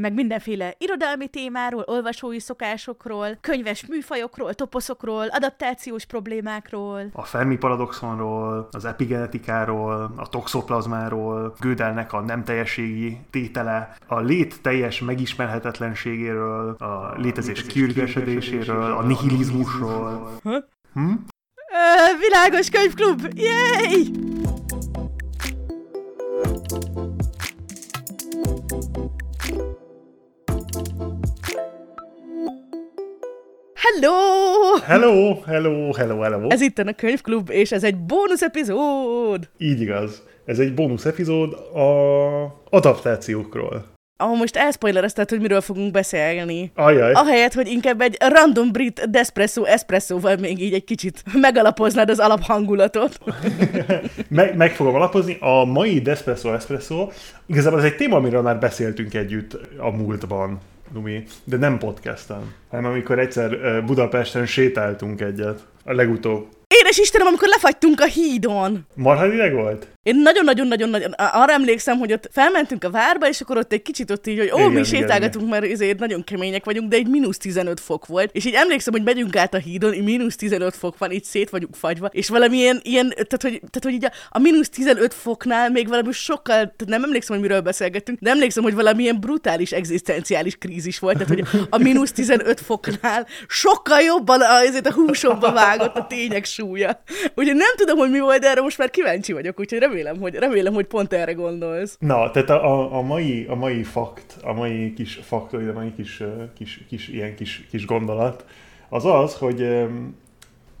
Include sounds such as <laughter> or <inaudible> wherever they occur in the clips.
Meg mindenféle irodalmi témáról, olvasói szokásokról, könyves műfajokról, toposzokról, adaptációs problémákról. A Fermi paradoxonról, az epigenetikáról, a toxoplazmáról, Gödelnek a nem teljességi tétele, a lét teljes megismerhetetlenségéről, a létezés kiürgesedéséről, a nihilizmusról. Hm? Ö, világos Könyvklub! Yay! Hello! Hello, hello, hello, hello. Ez itt a Könyvklub, és ez egy bónusz epizód! Így igaz. Ez egy bónusz epizód a adaptációkról. Ahol most elspoilerezted, hogy miről fogunk beszélni. Ajaj. Ahelyett, hogy inkább egy random brit despresso espresszóval még így egy kicsit megalapoznád az alaphangulatot. <laughs> Meg, meg fogom alapozni. A mai Despresso Espresso, igazából ez egy téma, amiről már beszéltünk együtt a múltban, Lumi, de nem podcasten, hanem amikor egyszer Budapesten sétáltunk egyet, a legutóbb. Édes Istenem, amikor lefagytunk a hídon! Marha ideg volt? Én nagyon-nagyon-nagyon-nagyon arra emlékszem, hogy ott felmentünk a várba, és akkor ott egy kicsit ott így, hogy ó, Igen, mi igen, sétálgatunk, mert ezért nagyon kemények vagyunk, de egy mínusz 15 fok volt. És így emlékszem, hogy megyünk át a hídon, így mínusz 15 fok van, így szét vagyunk fagyva, és valamilyen ilyen, tehát hogy, tehát, hogy így a, a mínusz 15 foknál még valami sokkal, tehát nem emlékszem, hogy miről beszélgettünk, de emlékszem, hogy valamilyen brutális egzisztenciális krízis volt, tehát hogy a mínusz 15 foknál sokkal jobban a, ezért a húsomba vágott a tények súlya. Úgyhogy nem tudom, hogy mi volt, de erre most már kíváncsi vagyok, úgyhogy remélem, hogy, remélem, hogy pont erre gondolsz. Na, tehát a, a, a, mai, a mai fakt, a mai kis faktoid, a mai kis, kis, kis ilyen kis, kis gondolat, az az, hogy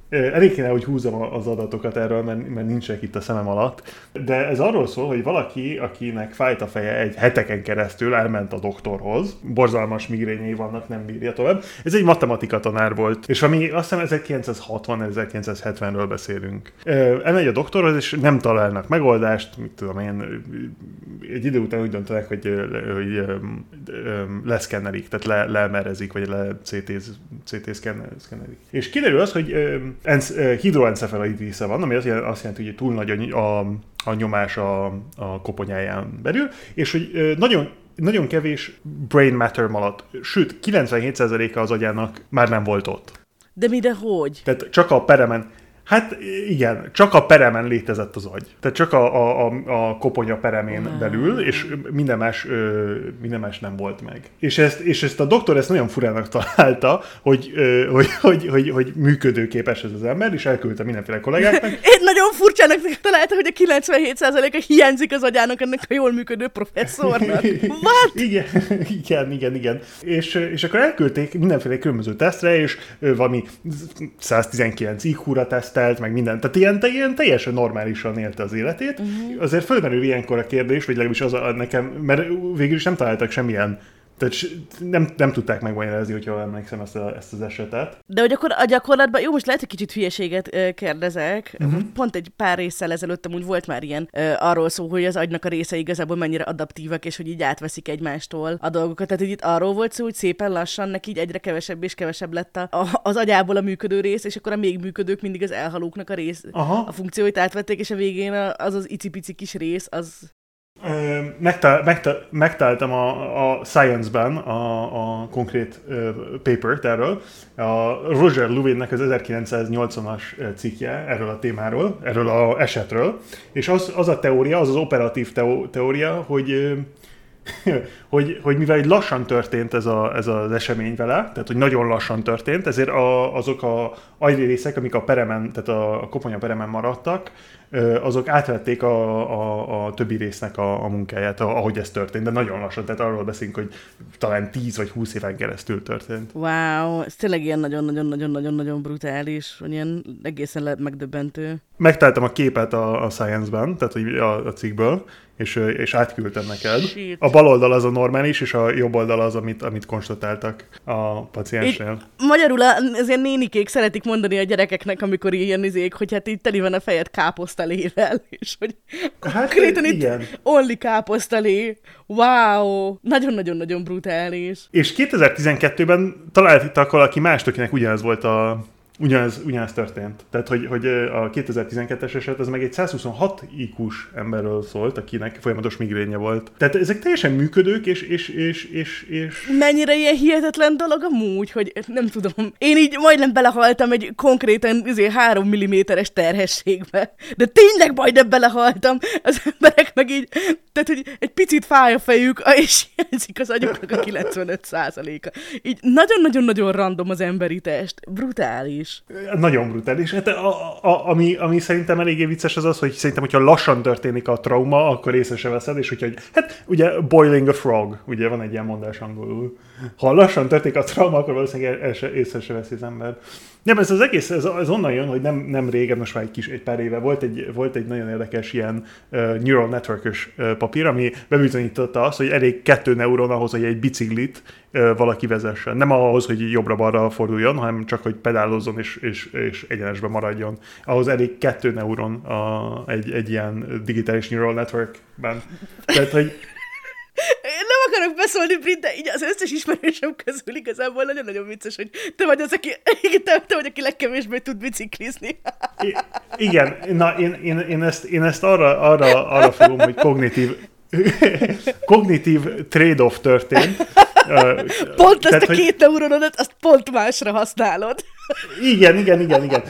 elég kéne, hogy húzzam a- az adatokat erről, mert, mert nincsenek itt a szemem alatt, de ez arról szól, hogy valaki, akinek fájt a feje egy heteken keresztül, elment a doktorhoz, borzalmas migrényei vannak, nem bírja tovább. Ez egy matematika tanár volt, és ami azt hiszem 1960-1970-ről beszélünk. Elmegy a doktorhoz, és nem találnak megoldást, mit tudom én, egy idő után úgy döntenek, hogy, hogy leszkennelik, tehát le, lemerezik, vagy le CT-z, CT szkennelik. És kiderül az, hogy enc, hidroencefalitis van, ami azt jelenti, azt jelenti, hogy túl nagy a, a, a nyomás a, a koponyáján belül, és hogy nagyon nagyon kevés brain matter maradt, sőt, 97%-a az agyának már nem volt ott. De mi, de hogy? Tehát csak a peremen, hát igen, csak a peremen létezett az agy. Tehát csak a, a, a, a koponya peremén Wow. belül, és minden más, ö, minden más nem volt meg. És ezt, és ezt a doktor ezt nagyon furának találta, hogy, ö, hogy, hogy, hogy, hogy működőképes ez az ember, és elküldte mindenféle kollégáknak, <laughs> Én nagyon furcsának találtam, hogy a 97%-a hiányzik az agyának ennek a jól működő professzornak. <laughs> What? Igen, <laughs> igen, igen, igen. És, és akkor elküldték mindenféle különböző tesztre, és valami 119 IQ-ra tesztelt, meg minden. Tehát ilyen, te- ilyen teljesen normálisan élte az életét. Uh-huh. Azért fölmerül ilyenkor a kérdés, vagy legalábbis az a, nekem, mert végül is nem találtak semmilyen tehát nem, nem tudták megmagyarázni, hogyha emlékszem ezt, a, ezt az esetet. De hogy akkor a gyakorlatban, jó, most lehet, hogy kicsit hülyeséget kérdezek. Uh-huh. Pont egy pár résszel ezelőtt amúgy volt már ilyen ö, arról szó, hogy az agynak a része igazából mennyire adaptívak, és hogy így átveszik egymástól a dolgokat. Tehát hogy itt arról volt szó, hogy szépen lassan neki így egyre kevesebb és kevesebb lett a, a, az agyából a működő rész, és akkor a még működők mindig az elhalóknak a rész, Aha. a funkcióit átvették, és a végén az az icipici kis rész, az Megtál, megtál, megtaláltam a, a Science-ben a, a konkrét ö, papert erről. A Roger Lewinnek az 1980-as cikkje erről a témáról, erről a esetről, és az, az a teória, az az operatív teó, teória, hogy <laughs> hogy, hogy mivel egy lassan történt ez, a, ez az esemény vele, tehát hogy nagyon lassan történt, ezért a, azok a agyrészek, amik a peremen, tehát a, a koponya peremen maradtak, azok átvették a, a, a többi résznek a, a munkáját, ahogy ez történt, de nagyon lassan, tehát arról beszélünk, hogy talán 10 vagy 20 éven keresztül történt. wow, ez tényleg ilyen nagyon-nagyon-nagyon-nagyon-nagyon brutális, hogy ilyen egészen le- megdöbbentő. Megtaláltam a képet a, a Science-ben, tehát a, a cikkből, és, és átküldtem neked. Shit. A bal oldal az a normális, és a jobb oldal az, amit, amit konstatáltak a paciensnél. Magyarul az ilyen nénikék szeretik mondani a gyerekeknek, amikor ilyen izék, hogy hát így teli van a fejed káposztalével, <laughs> és hogy Hát, konkrétan itt igen. only káposztalé. Wow! Nagyon-nagyon-nagyon brutális. És 2012-ben találtak valaki mást, akinek ugyanez volt a, ugyanez, ugyanez történt. Tehát, hogy, hogy a 2012-es eset, ez meg egy 126 IQ-s emberről szólt, akinek folyamatos migrénye volt. Tehát ezek teljesen működők, és, és, és, és, és... Mennyire ilyen hihetetlen dolog amúgy, hogy nem tudom. Én így majdnem belehaltam egy konkrétan izé, 3 mm-es terhességbe. De tényleg majdnem belehaltam. Az emberek meg így, tehát hogy egy picit fáj a fejük, és hiányzik az agyuknak a 95%-a. Így nagyon-nagyon-nagyon random az emberi test. Brutális. Nagyon brutális. Hát a, a, ami, ami szerintem eléggé vicces az az, hogy szerintem, hogyha lassan történik a trauma, akkor észre se veszed, és hogyha, hát ugye boiling a frog, ugye van egy ilyen mondás angolul. Ha lassan történik a trauma, akkor valószínűleg észre se veszi az ember. Nem, ez az egész, ez, ez onnan jön, hogy nem, nem régen, most már egy kis egy pár éve volt egy, volt egy nagyon érdekes ilyen uh, neural network uh, papír, ami bebizonyította azt, hogy elég kettő neuron ahhoz, hogy egy biciklit uh, valaki vezessen. Nem ahhoz, hogy jobbra-balra forduljon, hanem csak, hogy pedálozzon és, és, és egyenesben maradjon. Ahhoz elég kettő neuron a, egy, egy ilyen digitális neural networkben. Tehát, hogy én nem akarok beszólni, Brit, de így az összes ismerősöm közül igazából nagyon-nagyon vicces, hogy te vagy az, aki, te, te vagy, aki legkevésbé tud biciklizni. I- igen, na én, én, én, ezt, én ezt arra, arra, arra fogom, hogy kognitív, kognitív trade-off történt. Pont ezt Tehát, a két hogy... neuronodat, azt pont másra használod. Igen, igen, igen, igen.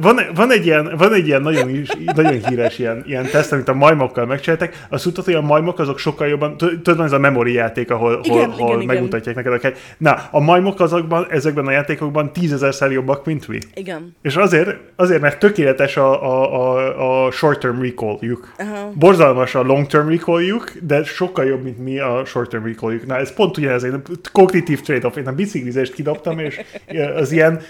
Van, van, egy ilyen, van egy ilyen nagyon, is, nagyon híres ilyen, ilyen teszt, amit a majmokkal megcsináltak. Azt tudtad, hogy a majmok azok sokkal jobban, tudod, van ez a memory játék, ahol, igen, hol, igen, megmutatják igen. neked a Na, a majmok azokban, ezekben a játékokban tízezerszer jobbak, mint mi. Igen. És azért, azért mert tökéletes a, a, a, a short-term recall-juk. Uh-huh. Borzalmas a long-term recall-juk, de sokkal jobb, mint mi a short-term recall-juk. Na, ez pont ugyanez, én kognitív trade-off, én a biciklizést kidobtam, és az ilyen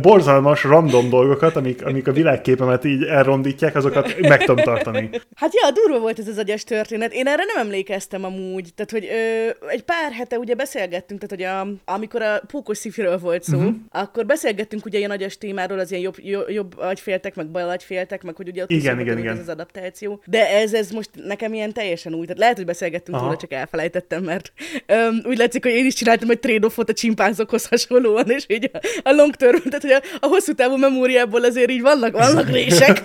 borzalmas, random dolgokat, amik, amik a világképemet így elrondítják, azokat meg tudom tartani. Hát ja, durva volt ez az agyas történet. Én erre nem emlékeztem amúgy. Tehát, hogy ö, egy pár hete ugye beszélgettünk, tehát, hogy a, amikor a pókos szifiről volt szó, uh-huh. akkor beszélgettünk ugye ilyen agyas témáról, az ilyen jobb, jobb, jobb agyféltek, meg bal agyféltek, meg hogy ugye ott igen, igen, igen. ez az adaptáció. De ez, ez most nekem ilyen teljesen új. Tehát lehet, hogy beszélgettünk róla, csak elfelejtettem, mert öm, úgy látszik, hogy én is csináltam egy trade-offot a csimpánzokhoz hasonlóan, és így a, a long term tehát hogy a, a hosszú távú memóriából azért így vannak, vannak rések.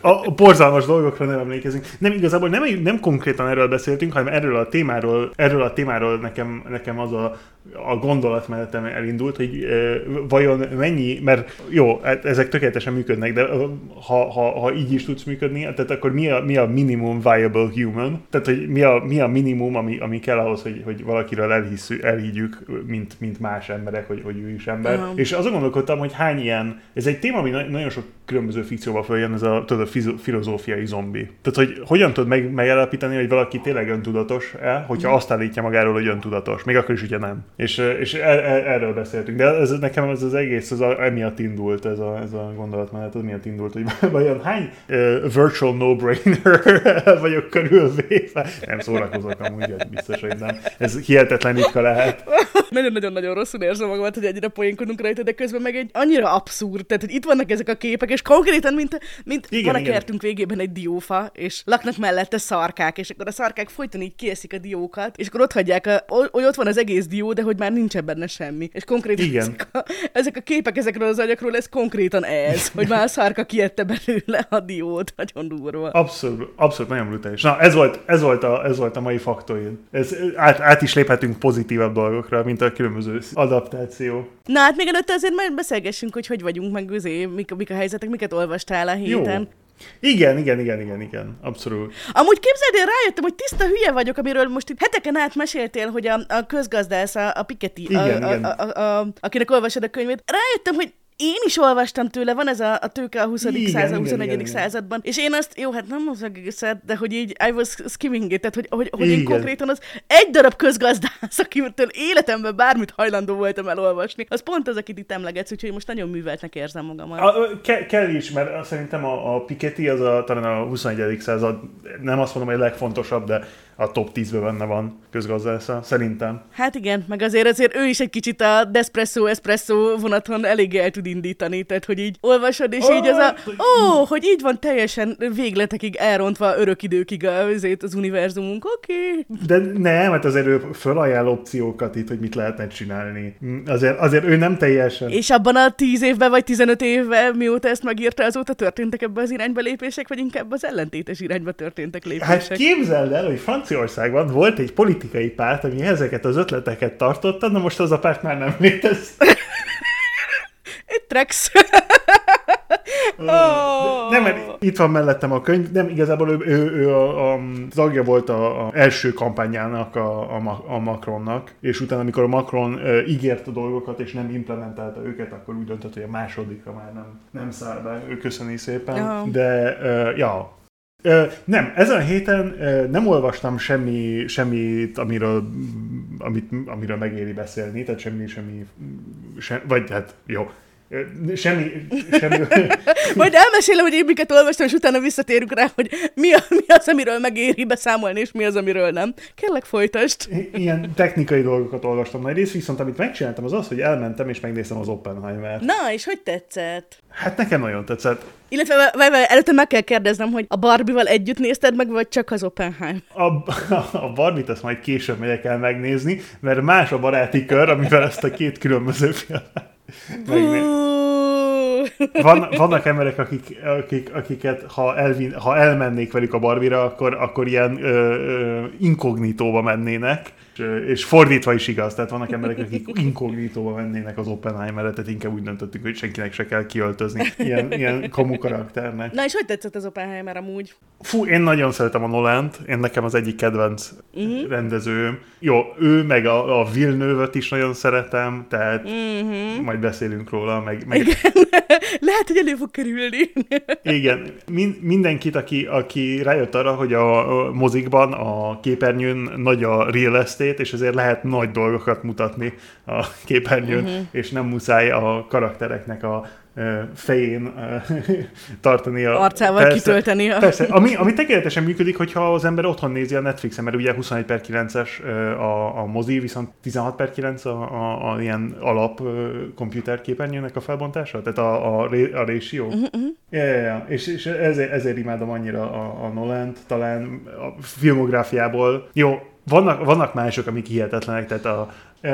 a, a, borzalmas dolgokra nem emlékezünk. Nem, igazából nem, nem konkrétan erről beszéltünk, hanem erről a témáról, erről a témáról nekem, nekem az a a gondolatmenetem elindult, hogy e, vajon mennyi, mert jó, hát ezek tökéletesen működnek, de ha, ha, ha így is tudsz működni, tehát akkor mi a, mi a minimum viable human? Tehát, hogy mi a, mi a minimum, ami, ami kell ahhoz, hogy, hogy valakiről elhisszük, elhiggyük, mint, mint más emberek, hogy, hogy ő is ember. Uh-huh. És azon gondolkodtam, hogy hány ilyen, ez egy téma, ami nagyon sok különböző fikcióban följön, ez a, tudod, a filozófiai zombi. Tehát, hogy hogyan tudod meg, megállapítani, hogy valaki tényleg öntudatos-e, hogyha uh-huh. azt állítja magáról, hogy öntudatos, még akkor is ugye nem. És, és er, er, erről beszéltünk. De ez, nekem ez az egész, ez a, emiatt indult, ez a, ez a gondolatmenet, az miatt indult, hogy <laughs> vajon hány uh, virtual no-brainer <laughs> vagyok körülvéve. Nem szórakozok amúgy, biztos, hogy nem. Ez hihetetlen ritka lehet. Nagyon-nagyon-nagyon rosszul érzem magamat, hogy egyre poénkodunk rajta, de közben meg egy annyira abszurd. Tehát, hogy itt vannak ezek a képek, és konkrétan, mint, mint igen, van kertünk végében egy diófa, és laknak mellette szarkák, és akkor a szarkák folyton így kieszik a diókat, és akkor ott hagyják, a, hogy ott van az egész dió, de hogy már nincsen benne semmi. És konkrétan Igen. Ezek, a, ezek a képek ezekről az agyakról, ez konkrétan ez, hogy már a szárka kiette belőle a diót. Nagyon durva. Abszolút, abszolút nagyon brutális. Na, ez volt, ez volt, a, ez volt a mai faktoid. Ez, át, át is léphetünk pozitívabb dolgokra, mint a különböző adaptáció. Na hát még előtte azért majd beszélgessünk, hogy hogy vagyunk, meg üzé, mik, mik a helyzetek, miket olvastál a héten. Jó. Igen, igen, igen, igen, igen, abszolút. Amúgy képzeld, én rájöttem, hogy tiszta hülye vagyok, amiről most itt heteken át meséltél, hogy a, a közgazdász, a, a Piketty, igen, a, igen. A, a, a, akinek olvasod a könyvét. Rájöttem, hogy én is olvastam tőle, van ez a, a tőke a 20. Igen, század, igen, 21. Igen, században, és én azt, jó, hát nem az egészet, de hogy így I was skimming it, tehát hogy, hogy, hogy én konkrétan az egy darab közgazdász, akiről életemben bármit hajlandó voltam elolvasni, az pont az, akit itt emlegetsz, úgyhogy most nagyon műveltnek érzem magamat. A, ke, kell is, mert szerintem a, a Piketty az a, talán a 21. század, nem azt mondom, hogy a legfontosabb, de a top 10-ben benne van közgazdásza, szerintem. Hát igen, meg azért azért ő is egy kicsit a Despresso Espresso vonaton elég el tud indítani, tehát hogy így olvasod, és így az a, ó, oh, hogy így van teljesen végletekig elrontva örök időkig azért az univerzumunk, oké. Okay. De nem, hát azért ő fölajánl opciókat itt, hogy mit lehetne csinálni. Azért, azért ő nem teljesen. És abban a 10 évben vagy 15 évben, mióta ezt megírta, azóta történtek ebbe az irányba lépések, vagy inkább az ellentétes irányba történtek lépések? Hát képzeld el, hogy Franciaországban volt egy politikai párt, ami ezeket az ötleteket tartotta, na most az a párt már nem létezik. <laughs> Trex. Oh. Nem, mert itt van mellettem a könyv, nem, igazából ő, ő, ő a, a, tagja volt a, a első kampányának a, a, a Macronnak, és utána, amikor a Macron uh, ígért a dolgokat, és nem implementálta őket, akkor úgy döntött, hogy a másodikra már nem, nem száll be. Ő köszöni szépen. Oh. De, uh, ja, Ö, nem, ezen a héten ö, nem olvastam semmi, semmit, amiről, amit, amiről megéri beszélni, tehát semmi, semmi, sem, vagy hát jó, Semmi, semmi. <laughs> Majd elmesélem, hogy én miket olvastam, és utána visszatérünk rá, hogy mi, a, mi az, amiről megéri beszámolni, és mi az, amiről nem. Kérlek, folytasd. Ilyen technikai dolgokat olvastam nagy rész, viszont amit megcsináltam, az az, hogy elmentem és megnéztem az Oppenheimer-t. Na, és hogy tetszett? Hát nekem nagyon tetszett. Illetve várj, várj, előtte meg kell kérdeznem, hogy a Barbie-val együtt nézted meg, vagy csak az Oppenheim? A, a Barbie-t azt majd később megyek el megnézni, mert más a baráti kör, amivel ezt a két különböző filmet van, vannak emberek, akik, akik, akiket ha, elvin, ha elmennék velük a barbira, akkor, akkor ilyen ö, ö, inkognitóba mennének, és fordítva is igaz, tehát vannak emberek, akik inkognitóba mennének az Oppenheimer-et, tehát inkább úgy döntöttük, hogy senkinek se kell kiöltözni ilyen, ilyen komu karakternek. Na és hogy tetszett az Oppenheimer amúgy? Fú, én nagyon szeretem a Nolant, én nekem az egyik kedvenc uh-huh. rendezőm. Jó, ő meg a, a villeneuve is nagyon szeretem, tehát uh-huh. majd beszélünk róla, meg... meg... Igen. <laughs> Lehet, hogy elő fog kerülni. <laughs> Igen, Min- mindenkit, aki, aki rájött arra, hogy a, a mozikban, a képernyőn nagy a real estate, részét, és ezért lehet nagy dolgokat mutatni a képernyőn, uh-huh. és nem muszáj a karaktereknek a fején <laughs> tartani a... Arcával persze, kitölteni a... Persze, ami, ami tökéletesen működik, hogyha az ember otthon nézi a Netflixen, mert ugye 21 per 9-es a, a mozi, viszont 16 per 9 a, a, a ilyen alap komputerképernyőnek a felbontása, tehát a, a, a ratio. Uh-huh, ja, ja. És, és ezért, ezért imádom annyira a, a Nolan-t, talán a filmográfiából. Jó, vannak, vannak mások, amik hihetetlenek, tehát a, Uh,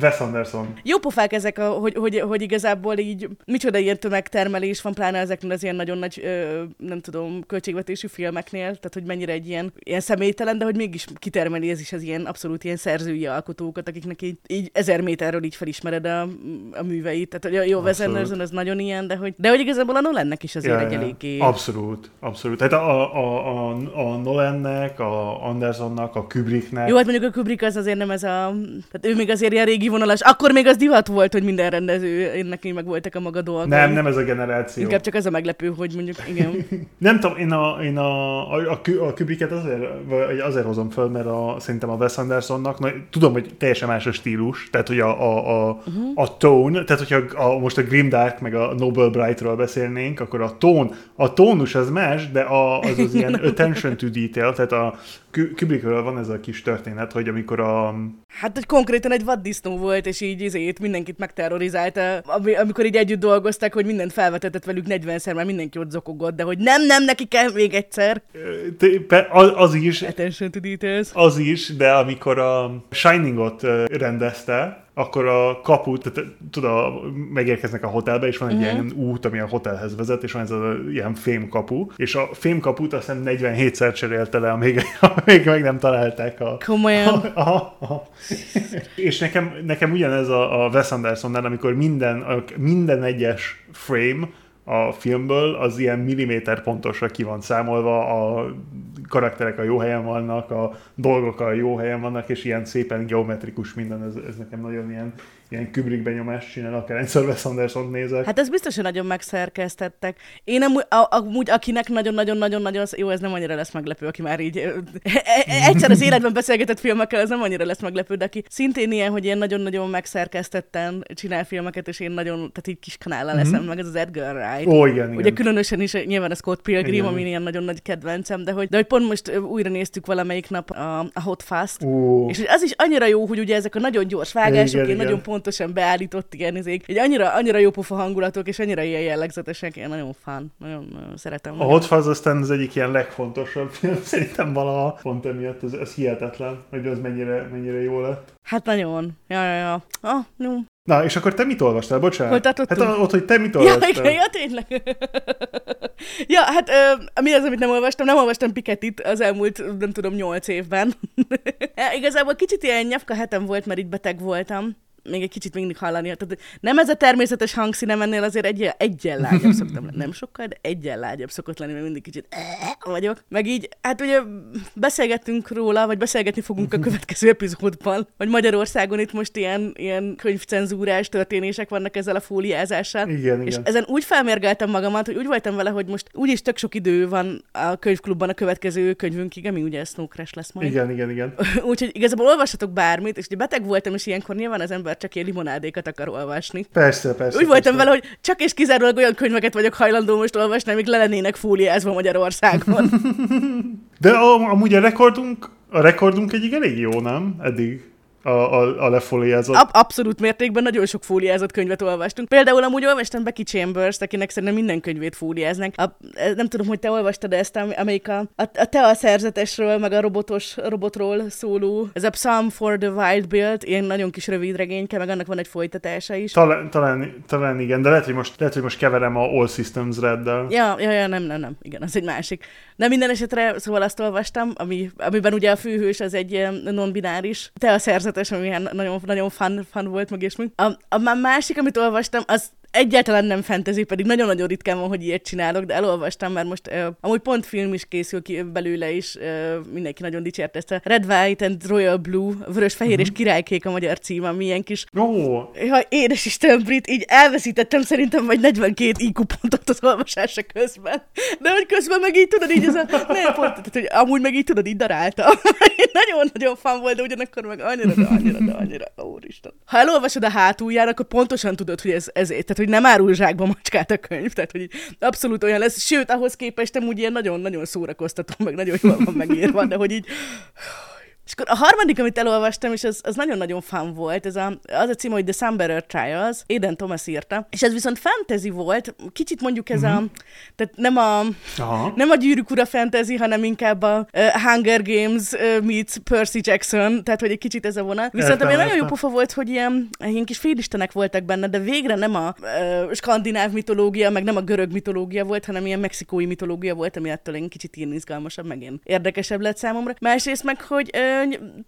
Wes Anderson. Jó pofák ezek, a, hogy, hogy, hogy igazából így micsoda ilyen tömegtermelés van, pláne ezeknél az ilyen nagyon nagy, ö, nem tudom, költségvetésű filmeknél, tehát hogy mennyire egy ilyen, ilyen személytelen, de hogy mégis kitermeli ez is az ilyen abszolút ilyen szerzői alkotókat, akiknek így, így ezer méterről így felismered a, a műveit. Tehát hogy jó, Wes Anderson az nagyon ilyen, de hogy, de hogy igazából a Nolannek is azért ja, egy eléggé... Abszolút, abszolút. Tehát a, a, a, a Nolannek, a Andersonnak, a Kubricknek... Jó, hát mondjuk a Kubrick az azért nem ez a... Tehát ő még azért ilyen régi vonalas. Akkor még az divat volt, hogy minden rendező, én neki meg voltak a maga dolgai. Nem, nem ez a generáció. Inkább csak ez a meglepő, hogy mondjuk, igen. <laughs> nem tudom, én a, én a, a, a, a Kubricket azért, azért hozom föl, mert a, szerintem a Wes Andersonnak, na, tudom, hogy teljesen más a stílus, tehát hogy a, a, a, uh-huh. a tone, tehát hogyha a, most a Grimdark meg a Nobel Bright-ról beszélnénk, akkor a tón, a tónus az más, de a, az az ilyen <laughs> attention to detail, tehát a Kubrickről van ez a kis történet, hogy amikor a... Hát, hogy konkrétan egy vaddisznó volt, és így izét mindenkit megterrorizálta, amikor így együtt dolgoztak, hogy mindent felvetetett velük 40-szer, mert mindenki ott zokogott, de hogy nem, nem, neki kell még egyszer. Te, az, az is. Attention to details. Az is, de amikor a Shiningot rendezte, akkor a kaput, tehát, tudod, megérkeznek a hotelbe, és van egy uh-huh. ilyen út, ami a hotelhez vezet, és van ez a ilyen fémkapu, és a fémkaput azt hiszem 47-szer cserélte le, amíg, <laughs> amíg meg nem találták a... Komolyan? <laughs> A, a, a. és nekem, nekem ugyanez a, a Wes Andersonnál, amikor minden, a, minden egyes frame a filmből, az ilyen milliméter pontosra ki van számolva, a karakterek a jó helyen vannak, a dolgok a jó helyen vannak, és ilyen szépen geometrikus minden, ez, ez nekem nagyon ilyen, ilyen Kubrick benyomást csinál, akár egyszer Wes Anderson nézek. Hát ez biztos, hogy nagyon megszerkesztettek. Én amúgy, a, amúgy akinek nagyon-nagyon-nagyon-nagyon, jó, ez nem annyira lesz meglepő, aki már így e, e, egyszer az életben beszélgetett filmekkel, ez nem annyira lesz meglepő, de aki szintén ilyen, hogy ilyen nagyon-nagyon megszerkesztetten csinál filmeket, és én nagyon, tehát így kis kanállal leszem, mm-hmm. meg ez az Edgar Wright. Ó, igen, igen. Ugye különösen is nyilván a Scott Pilgrim, igen. ami ilyen nagyon nagy kedvencem, de hogy, de hogy pont most újra néztük valamelyik nap a, a Hot Fast, Ó. és az is annyira jó, hogy ugye ezek a nagyon gyors vágások, igen, igen. nagyon pontosan beállított ilyen izék, egy annyira, annyira jó pofa hangulatok, és annyira ilyen jellegzetesek, én nagyon fán, nagyon, nagyon szeretem. A Hot Fuzz aztán az egyik ilyen legfontosabb film, <laughs> szerintem valaha pont emiatt, ez, ez hihetetlen, hogy az mennyire, mennyire jó lett. Hát nagyon. Ja, ja, ja. Ah, no. Na, és akkor te mit olvastál? Bocsánat. Hol tartottunk? Hát ott, hogy te mit olvastál? Ja, igen, ja tényleg. <laughs> ja, hát ö, mi az, amit nem olvastam? Nem olvastam Piketit az elmúlt, nem tudom, nyolc évben. <laughs> Igazából kicsit ilyen nyafka hetem volt, mert itt beteg voltam még egy kicsit mindig hallani. Tehát nem ez a természetes hangszínem ennél azért egy, egyen lágyabb <laughs> szoktam lenni. Nem sokkal, de egyen lágyabb szokott lenni, mert mindig kicsit vagyok. Meg így, hát ugye beszélgettünk róla, vagy beszélgetni fogunk a következő epizódban, hogy Magyarországon itt most ilyen, ilyen könyvcenzúrás történések vannak ezzel a fóliázással. Igen, és igen. ezen úgy felmérgeltem magamat, hogy úgy voltam vele, hogy most úgyis tök sok idő van a könyvklubban a következő könyvünkig, ami ugye Snow Crash lesz majd. Igen, igen, igen. <laughs> Úgyhogy igazából olvashatok bármit, és ugye beteg voltam, és ilyenkor nyilván az ember csak ilyen limonádékat akar olvasni. Persze, persze. Úgy voltam persze. vele, hogy csak és kizárólag olyan könyveket vagyok hajlandó most olvasni, amik le lennének fóliázva Magyarországon. <laughs> De amúgy a rekordunk, a rekordunk egyik elég jó, nem? Eddig a, a, a lefóliázott. Ab- abszolút mértékben nagyon sok fóliázott könyvet olvastunk. Például amúgy olvastam Becky Chambers, akinek szerintem minden könyvét fóliáznak. A, nem tudom, hogy te olvastad ezt, amelyik a, a, a te a szerzetesről, meg a robotos robotról szóló. Ez a Psalm for the Wild Build, ilyen nagyon kis rövid regényke, meg annak van egy folytatása is. Talán, talán, talán igen, de lehet, hogy most, lehet, hogy most keverem a All Systems Red-del. Ja, ja, ja, nem, nem, nem, igen, az egy másik. De minden esetre, szóval azt olvastam, ami, amiben ugye a főhős az egy non-bináris, te a szerzetes, ami nagyon, nagyon fun, fun volt, meg és A, a másik, amit olvastam, az egyáltalán nem fantasy, pedig nagyon-nagyon ritkán van, hogy ilyet csinálok, de elolvastam, mert most uh, amúgy pont film is készül ki belőle is, uh, mindenki nagyon dicsért ezt a Red, White and Royal Blue, vörös-fehér uh-huh. és királykék a magyar cím, ami ilyen kis... Oh. Ja, édes Isten, Brit, így elveszítettem szerintem vagy 42 IQ pontot az olvasása közben. De hogy közben meg így tudod, így ez a... Nem, pont, tehát, hogy amúgy meg így tudod, így darálta. <laughs> Nagyon-nagyon fan volt, de ugyanakkor meg annyira, de annyira, de annyira, <laughs> úristen. Ha elolvasod a hátulján, akkor pontosan tudod, hogy ez, ez tehát, hogy nem árul zsákba macskát a könyv, tehát hogy abszolút olyan lesz, sőt, ahhoz képest úgy ilyen nagyon-nagyon szórakoztató, meg nagyon jól van megírva, de hogy így és akkor a harmadik, amit elolvastam, és az, az nagyon-nagyon fun volt, ez a, az a cím, hogy The Sunbearer Trials, Eden Thomas írta, és ez viszont fantasy volt, kicsit mondjuk ez mm-hmm. a, tehát nem a, Aha. nem a gyűrűk ura fantasy, hanem inkább a uh, Hunger Games uh, meets Percy Jackson, tehát hogy egy kicsit ez a vonal. Viszont ami nagyon jó pofa volt, hogy ilyen, ilyen kis félistenek voltak benne, de végre nem a uh, skandináv mitológia, meg nem a görög mitológia volt, hanem ilyen mexikói mitológia volt, ami ettől egy kicsit ilyen izgalmasabb, meg ilyen érdekesebb lett számomra. Másrészt meg, hogy uh,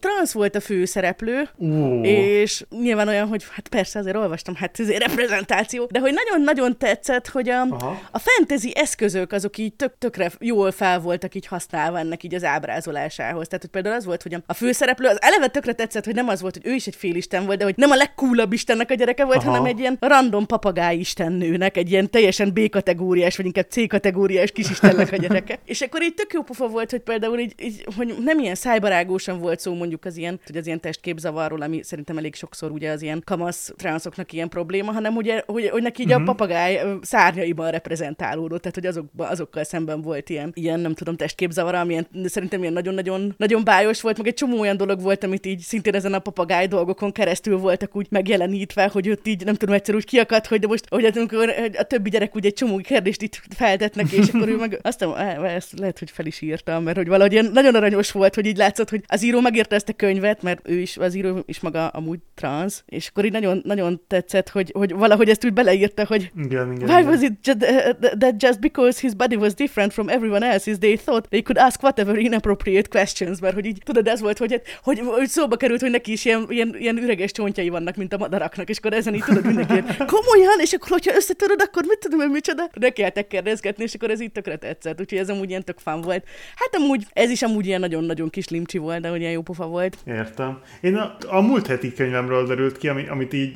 transz volt a főszereplő, uh. és nyilván olyan, hogy hát persze azért olvastam, hát ez reprezentáció, de hogy nagyon-nagyon tetszett, hogy a, a fantasy eszközök azok így tök, tökre jól fel voltak így használva ennek így az ábrázolásához. Tehát hogy például az volt, hogy a, a főszereplő, az eleve tökre tetszett, hogy nem az volt, hogy ő is egy félisten volt, de hogy nem a legkúlabb istennek a gyereke volt, Aha. hanem egy ilyen random papagáj istennőnek, egy ilyen teljesen B-kategóriás, vagy inkább C-kategóriás kisistennek a gyereke. <laughs> és akkor így tök jó pofa volt, hogy például így, így hogy nem ilyen szájbarágósan nem volt szó mondjuk az ilyen, hogy az ilyen testképzavarról, ami szerintem elég sokszor ugye az ilyen kamasz transzoknak ilyen probléma, hanem ugye, hogy, hogy neki így uh-huh. a mhm. papagáj szárnyaiban reprezentálódott, tehát hogy azok, azokkal szemben volt ilyen, ilyen nem tudom, testképzavar, ami ilyen, szerintem ilyen nagyon-nagyon nagyon bájos volt, meg egy csomó olyan dolog volt, amit így szintén ezen a papagáj dolgokon keresztül voltak úgy megjelenítve, hogy ott így nem tudom, egyszer úgy kiakadt, hogy de most, hogy amikor a többi gyerek úgy egy csomó kérdést itt feltetnek, és akkor ő meg <laughs> azt mondom, ezt lehet, hogy fel is írtam, mert hogy valahogy ilyen nagyon aranyos volt, hogy így látszott, hogy az író megírta ezt a könyvet, mert ő is, az író is maga amúgy trans, és akkor így nagyon, nagyon tetszett, hogy, hogy valahogy ezt úgy beleírta, hogy igen, igen, why igen. was it just, uh, that just because his body was different from everyone else's, they thought they could ask whatever inappropriate questions, mert hogy így, tudod, ez volt, hogy, hogy, hogy szóba került, hogy neki is ilyen, ilyen, ilyen üreges csontjai vannak, mint a madaraknak, és akkor ezen így tudod mindenki, <laughs> komolyan, és akkor, hogyha összetöröd, akkor mit tudom én, micsoda? De kelltek kérdezgetni, és akkor ez így tökre tetszett, úgyhogy ez amúgy ilyen tök fán volt. Hát amúgy, ez is amúgy ilyen nagyon-nagyon kis limcsi volt, de hogy ilyen jó pofa volt. Értem. Én a, a múlt heti könyvemről derült ki, ami, amit így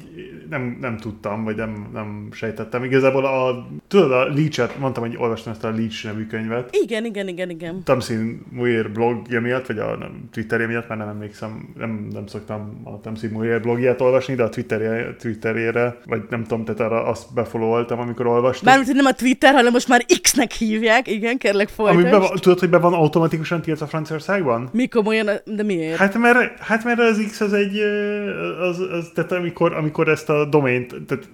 nem, nem tudtam, vagy nem, nem sejtettem. Igazából a, tudod, a Leach-et, mondtam, hogy olvastam ezt a Leach nevű könyvet. Igen, igen, igen, igen. Tamsin Muir blogja miatt, vagy a nem, Twitterje miatt, mert nem emlékszem, nem, nem szoktam a Tamsin Muir blogját olvasni, de a Twitterje, Twitterjére, vagy nem tudom, tehát arra azt befollowoltam, amikor olvastam. Mármint, hogy nem a Twitter, hanem most már X-nek hívják. Igen, kérlek Ami be, folytasd. tudod, hogy be van automatikusan tiltva Franciaországban? Mi komolyan, de miért? Hát mert, hát mert az X az egy, az, az, tehát amikor, amikor ezt a domaint tehát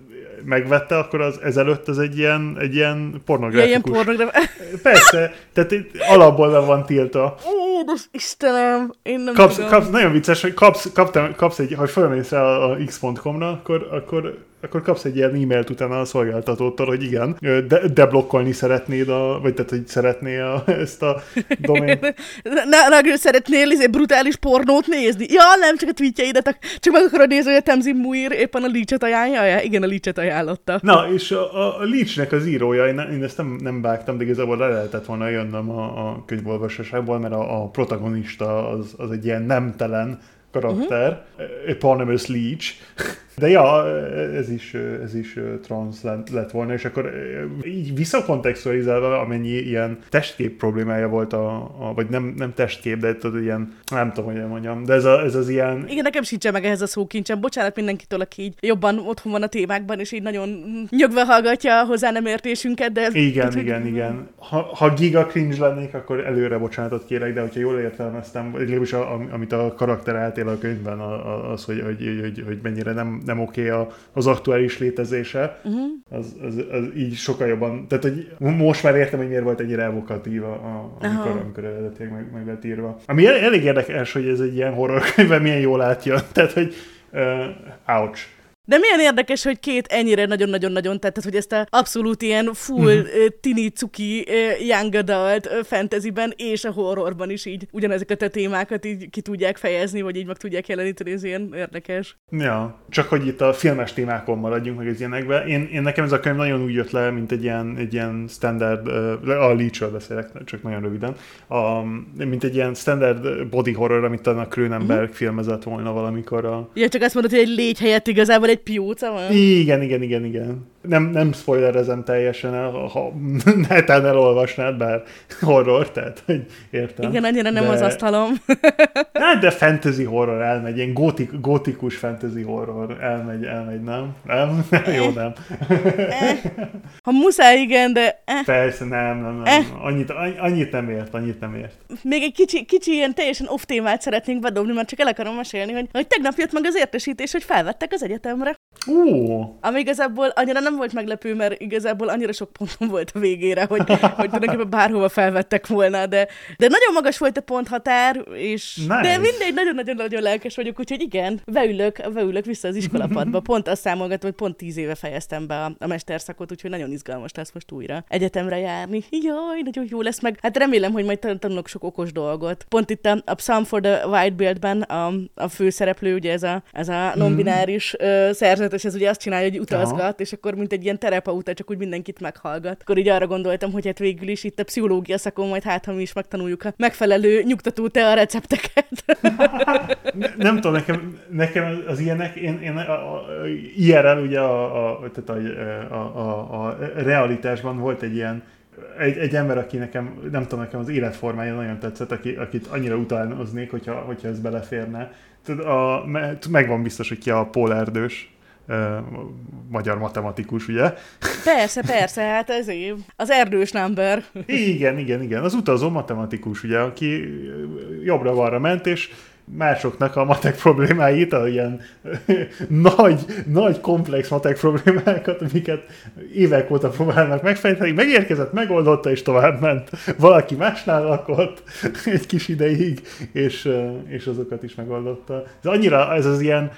megvette, akkor az ezelőtt az egy ilyen, egy ilyen pornográfikus. ilyen pornograf... <laughs> Persze, tehát itt alapból be van tiltva. Ó, de Istenem, én nem Kapsz, tudom. kapsz, nagyon vicces, hogy kapsz, kaptam, kapsz egy, ha fölmész rá a, a x.com-ra, akkor, akkor, akkor kapsz egy ilyen e-mailt utána a szolgáltatótól, hogy igen, de, deblokkolni szeretnéd, a, vagy tehát, hogy szeretné a, <laughs> ezt a domaint. Na, na, szeretnél izé brutális pornót nézni? Ja, nem, csak a tweetjeidet, ak- csak meg akarod nézni, hogy a Temzin Muir éppen a Leach-et ajánlja? Ja, Igen, a Leach-et ajánlotta. Na, és a, a, Leachnek az írója, én, én ezt nem, nem vágtam, de igazából le lehetett volna jönnöm a, a könyvolvasásából, mert a, a protagonista az, az egy ilyen nemtelen karakter, uh-huh. Eponymous Leach. De ja, ez is, ez is trans lett, volna, és akkor így visszakontextualizálva, amennyi ilyen testkép problémája volt, a, a vagy nem, nem testkép, de tudod, ilyen, nem tudom, hogy mondjam, de ez, a, ez az ilyen Igen, nekem sincsen meg ehhez a szókincsem. Bocsánat mindenkitől, aki így jobban otthon van a témákban, és így nagyon nyögve hallgatja a hozzá nem értésünket, de ez... Igen, tehát, hogy- igen, igen. Ha, ha giga cringe lennék, akkor előre bocsánatot kérek, de hogyha jól értelmeztem, legalábbis a, am- amit a karakter átél a könyvben, a- a- az, hogy, hogy, hogy, hogy mennyire nem, nem oké a, az aktuális létezése, uh-huh. az, az, az, így sokkal jobban, tehát hogy most már értem, hogy miért volt ennyire evokatív, a, a, amikor, Aha. amikor eredetileg meg, meg lett írva. Ami el, elég érdekes, hogy ez egy ilyen horror könyvben milyen jól átjön, tehát hogy uh, ouch. De milyen érdekes, hogy két ennyire nagyon-nagyon-nagyon, tehát hogy ezt a abszolút ilyen full Mhm. uh-huh. tini cuki young adult fantasyben és a horrorban is így ugyanezeket a témákat így ki tudják fejezni, vagy így meg tudják jeleníteni, ez ilyen érdekes. Ja, csak hogy itt a filmes témákon maradjunk meg az ilyenekben. Én, én nekem ez a könyv nagyon úgy jött le, mint egy ilyen, egy ilyen standard, a leach beszélek, csak nagyon röviden, a, mint egy ilyen standard body horror, amit a Cronenberg uh-huh. filmezett volna valamikor a... Ja, csak azt mondod, hogy egy légy helyett igazából egy pióca van? Igen, igen, igen, igen. Nem, nem spoilerezem teljesen, el, ha <laughs> neten elolvasnád, bár horror, tehát, hogy értem. Igen, annyira nem De- az asztalom. <laughs> Hát, de fantasy horror elmegy, ilyen gótik, gótikus fantasy horror elmegy, elmegy, nem? Nem? <laughs> Jó, nem. Eh. Ha muszáj, igen, de eh. Persze, nem, nem, nem. Eh. Annyit, annyi- annyit nem ért, annyit nem ért. Még egy kicsi, kicsi ilyen teljesen off témát szeretnénk bedobni, mert csak el akarom mesélni, hogy, hogy tegnap jött meg az értesítés, hogy felvettek az egyetemre. Ó, Ami igazából annyira nem volt meglepő, mert igazából annyira sok ponton volt a végére, hogy, hogy tulajdonképpen bárhova felvettek volna, de, de nagyon magas volt a ponthatár, és Nice. de mindegy, nagyon-nagyon-nagyon lelkes vagyok, úgyhogy igen, beülök, beülök vissza az iskolapadba. <laughs> Pont azt számolgatom, hogy pont tíz éve fejeztem be a, a mesterszakot, úgyhogy nagyon izgalmas lesz most újra egyetemre járni. Jaj, nagyon jó lesz meg. Hát remélem, hogy majd tan- tanulok sok okos dolgot. Pont itt a, a Psalm for the White Build-ben a, a főszereplő, ugye ez a, ez a non-bináris ö, szerzetes, ez ugye azt csinálja, hogy utazgat, és akkor mint egy ilyen terapeuta, csak úgy mindenkit meghallgat. Akkor így arra gondoltam, hogy hát végül is itt a pszichológia szakon majd hát, ha mi is megtanuljuk a megfelelő nyugtató tea recepteket. ne- <laughs> nem tudom, nekem, nekem az ilyenek, én, én a, a, IRL ugye a, a, tehát a, a, a, a realitásban volt egy ilyen egy, egy ember, aki nekem, nem tudom, nekem az életformája nagyon tetszett, aki, akit annyira utánoznék, hogyha, hogyha ez beleférne. A, me- megvan biztos, hogy ki a Pól Erdős, magyar matematikus, ugye? persze, persze, hát ez év. Az erdős number. Igen, igen, igen. Az utazó matematikus, ugye, aki jobbra-balra ment, és másoknak a matek problémáit, a ilyen <laughs> nagy, nagy, komplex matek problémákat, amiket évek óta próbálnak megfejteni, megérkezett, megoldotta, és tovább ment. Valaki másnál lakott <laughs> egy kis ideig, és, és azokat is megoldotta. Ez annyira, ez az ilyen,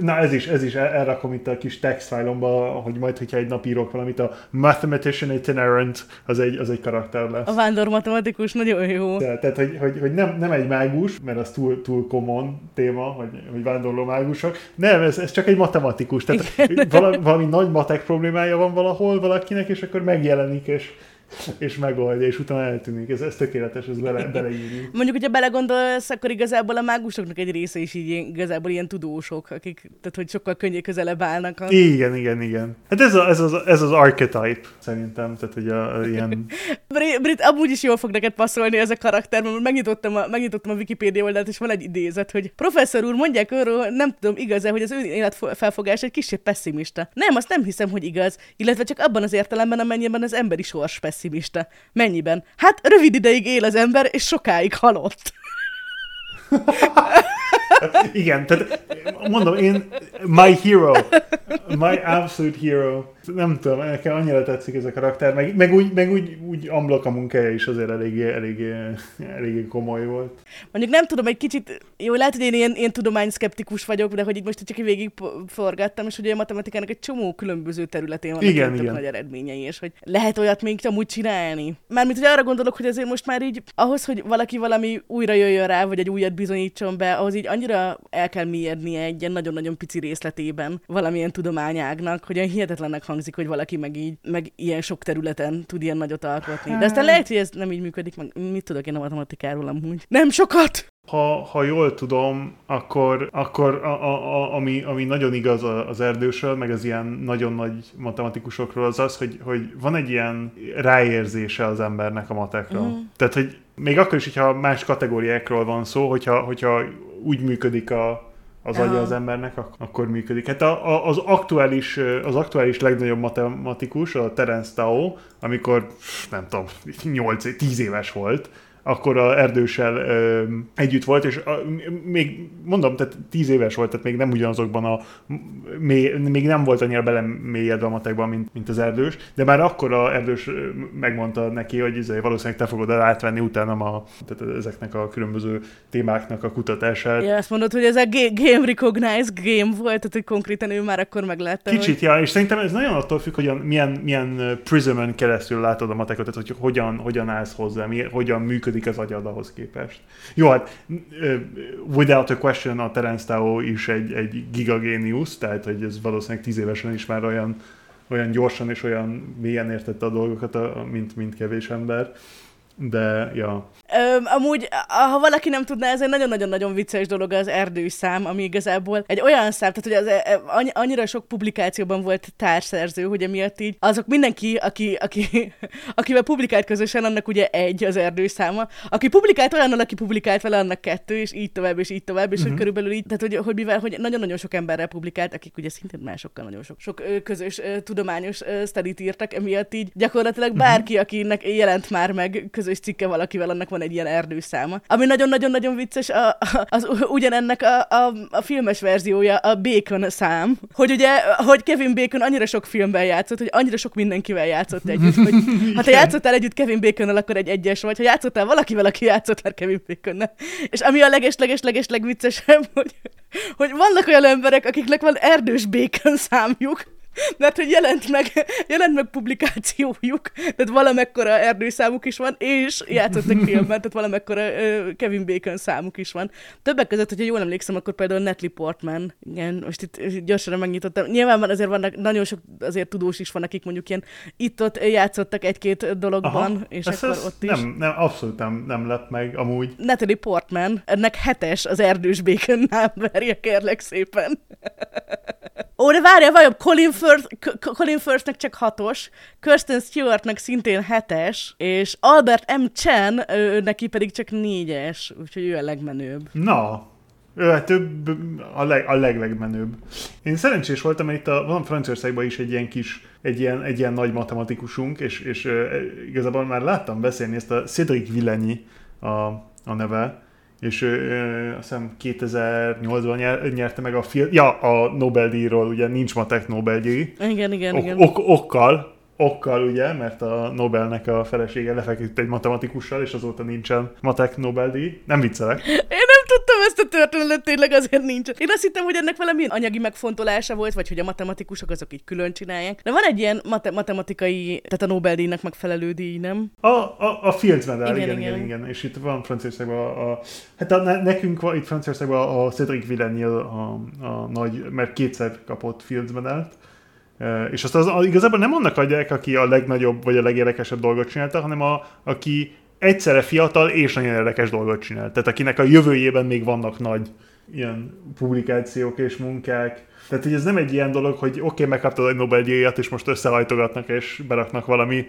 na ez is, ez is, el- elrakom itt a kis textfájlomba, hogy majd, hogyha egy nap írok valamit, a Mathematician Itinerant, az egy, az egy karakter lesz. A vándor matematikus nagyon jó. Tehát, tehát hogy, hogy, hogy nem, nem egy mágus, mert az túl, túl common téma, hogy, hogy vándorló mágusok. Nem, ez, ez csak egy matematikus. Tehát vala, valami nagy matek problémája van valahol valakinek, és akkor megjelenik, és és megoldja, és utána eltűnik. Ez, ez tökéletes, ez bele, beleírjuk. Mondjuk, hogyha belegondolsz, akkor igazából a mágusoknak egy része is így igazából ilyen tudósok, akik, tehát hogy sokkal könnyű közelebb állnak. A... Igen, igen, igen. Hát ez, a, ez, az, ez az archetype, szerintem. Tehát, hogy a, a ilyen... <laughs> Brit, amúgy is jól fog neked passzolni ez a karakter, mert megnyitottam a, megnyitottam a Wikipedia oldalt, és van egy idézet, hogy professzor úr, mondják őről, nem tudom, igaz-e, hogy az ő életfelfogás egy kicsit pessimista. Nem, azt nem hiszem, hogy igaz, illetve csak abban az értelemben, amennyiben az emberi sors pessimista. Mennyiben? Hát rövid ideig él az ember, és sokáig halott. <laughs> Igen, tehát mondom, én my hero, my absolute hero. Nem tudom, nekem annyira tetszik ez a karakter, meg, meg úgy, meg úgy, úgy amblok a munkája is azért eléggé, eléggé, eléggé komoly volt. Mondjuk nem tudom, egy kicsit, jó, lehet, hogy én ilyen, ilyen tudományszkeptikus vagyok, de hogy itt most csak végig forgattam, és hogy a matematikának egy csomó különböző területén vannak Igen, igen. nagy eredményei, és hogy lehet olyat még amúgy csinálni. Mármint, hogy arra gondolok, hogy azért most már így, ahhoz, hogy valaki valami újra jöjjön rá, vagy egy újat bizonyítson be, ahhoz így annyira el kell mélyednie egy ilyen nagyon-nagyon pici részletében valamilyen tudományágnak, hogy olyan hihetetlennek hangzik, hogy valaki meg így, meg ilyen sok területen tud ilyen nagyot alkotni. De aztán lehet, hogy ez nem így működik, meg mit tudok én a matematikáról amúgy. Nem sokat! Ha, ha jól tudom, akkor, akkor a, a, a, ami, ami nagyon igaz az erdősről, meg az ilyen nagyon nagy matematikusokról, az az, hogy, hogy van egy ilyen ráérzése az embernek a matekra. Mhm. Tehát, hogy még akkor is, hogyha más kategóriákról van szó, hogyha, hogyha úgy működik a, az agya Aha. az embernek, ak- akkor működik. Hát a, a, az, aktuális, az aktuális legnagyobb matematikus, a Terence Tao, amikor, nem tudom, 8-10 éves volt, akkor a erdőssel ö, együtt volt, és a, még mondom, tehát 10 éves volt, tehát még nem ugyanazokban a mély, még nem volt annyira belemélyedve a matekban, mint, mint az erdős, de már akkor a erdős megmondta neki, hogy izé, valószínűleg te fogod el átvenni utána a, tehát ezeknek a különböző témáknak a kutatását. Ja, azt mondod, hogy ez a ga- game recognized game volt, tehát hogy konkrétan ő már akkor meglátta, Kicsit, ja, és szerintem ez nagyon attól függ, hogy milyen, milyen ö, prismön keresztül látod a matekot, tehát hogy hogyan, hogyan állsz hozzá, mi, hogyan működik az agyad ahhoz képest. Jó, hát without a question a Terence Tao is egy, egy gigagéniusz, tehát hogy ez valószínűleg tíz évesen is már olyan, olyan gyorsan és olyan mélyen értette a dolgokat, mint, mint kevés ember. De, ja. Öm, amúgy, ha valaki nem tudná, ez egy nagyon-nagyon-nagyon vicces dolog az erdőszám, ami igazából egy olyan szám, tehát hogy az, e, annyi- annyira sok publikációban volt társszerző, hogy emiatt így azok mindenki, aki, aki, <laughs> akivel publikált közösen, annak ugye egy az erdőszáma. Aki publikált olyannal, aki publikált vele, annak kettő, és így tovább, és így tovább, és uh-huh. hogy körülbelül így, tehát hogy, hogy mivel, hogy nagyon-nagyon sok emberrel publikált, akik ugye szintén másokkal nagyon sok, sok közös tudományos ö, sztadit írtak, emiatt így gyakorlatilag bárki, akinek jelent már meg közös cikke valakivel, annak van egy ilyen erdőszáma. Ami nagyon-nagyon-nagyon vicces, a, a, az ugyanennek a, a, a filmes verziója, a Bacon szám, hogy ugye, hogy Kevin Bacon annyira sok filmben játszott, hogy annyira sok mindenkivel játszott együtt, hogy <laughs> ha te játszottál együtt Kevin Baconnal, akkor egy egyes vagy, ha játszottál valakivel, aki játszott már Kevin Baconnal. És ami a leges-leges-leges legviccesebb, hogy, hogy vannak olyan emberek, akiknek van erdős Bacon számjuk, mert hogy jelent meg, jelent meg publikációjuk, tehát valamekkora erdőszámuk is van, és játszottak <laughs> filmben, tehát valamekkora Kevin Bacon számuk is van. Többek között, hogyha jól emlékszem, akkor például Natalie Portman, igen, most itt gyorsan megnyitottam. Nyilván van, azért vannak, nagyon sok azért tudós is van, akik mondjuk ilyen itt-ott játszottak egy-két dologban, és Ez- akkor ez ott is. Nem, nem, abszolút nem, nem lett meg amúgy. Natalie Portman, ennek hetes az erdős Baconnál <laughs> verje, kérlek szépen. Ó, de várjál, vajon Colin Firth, Colin Firthnek csak hatos, Kirsten Stewartnak szintén hetes, és Albert M. Chen, ő, neki pedig csak négyes, úgyhogy ő a legmenőbb. Na, ő hát több, a, leg, a leglegmenőbb. Én szerencsés voltam, mert itt a, van Franciaországban is egy ilyen kis, egy ilyen, egy ilyen nagy matematikusunk, és, és uh, igazából már láttam beszélni ezt a Cédric Villani a, a neve, és ö, azt hiszem 2008-ban nyer, nyerte meg a film, ja, a Nobel-díjról, ugye nincs matek Nobel-díj, Igen, igen, ok, igen. ok, okkal, okkal ugye, mert a Nobelnek a felesége lefeküdt egy matematikussal, és azóta nincsen matek Nobel-díj. Nem viccelek. Én nem tudtam ezt a történetet, tényleg azért nincs. Én azt hittem, hogy ennek valamilyen anyagi megfontolása volt, vagy hogy a matematikusok azok így külön csinálják. De van egy ilyen mate- matematikai, tehát a Nobel-díjnak megfelelő díj, nem? A, a, a Fields medal, Igen, igen, igen, igen. igen, és itt van Franciaországban a, a hát a, ne- nekünk van itt Franciaországban a Cedric Villeneuve a, a nagy, mert kétszer kapott Fields medalt, És azt az, igazából nem annak adják, aki a legnagyobb vagy a legérdekesebb dolgot csinálta, hanem a, aki egyszerre fiatal és nagyon érdekes dolgot csinál. Tehát akinek a jövőjében még vannak nagy ilyen publikációk és munkák. Tehát, hogy ez nem egy ilyen dolog, hogy oké, okay, megkaptad egy Nobel-díjat, és most összehajtogatnak, és beraknak valami...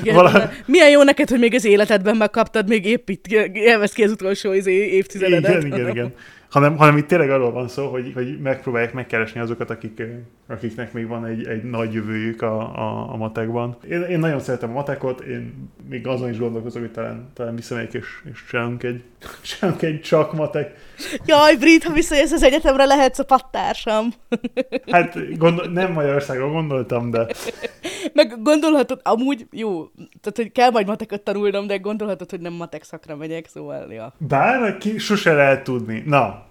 Igen, <laughs> Vala... Milyen jó neked, hogy még az életedben megkaptad, még épp itt élvez ki az utolsó izé évtizededet. Igen, igen, igen hanem, hanem itt tényleg arról van szó, hogy, hogy megpróbálják megkeresni azokat, akik, akiknek még van egy, egy nagy jövőjük a, a, a matekban. Én, én nagyon szeretem a matekot, én még azon is gondolkozom, hogy talán, talán visszamegyek és, és csinálunk egy, <laughs> csinálunk egy csak matek. Jaj, Brit, ha visszajössz az egyetemre, lehetsz a pattársam. <laughs> Hát gondol, nem Magyarországon gondoltam, de... Meg gondolhatod, amúgy jó, tehát hogy kell majd matekot tanulnom, de gondolhatod, hogy nem matek szakra megyek, szóval, ja. Bár ki sose lehet tudni. Na,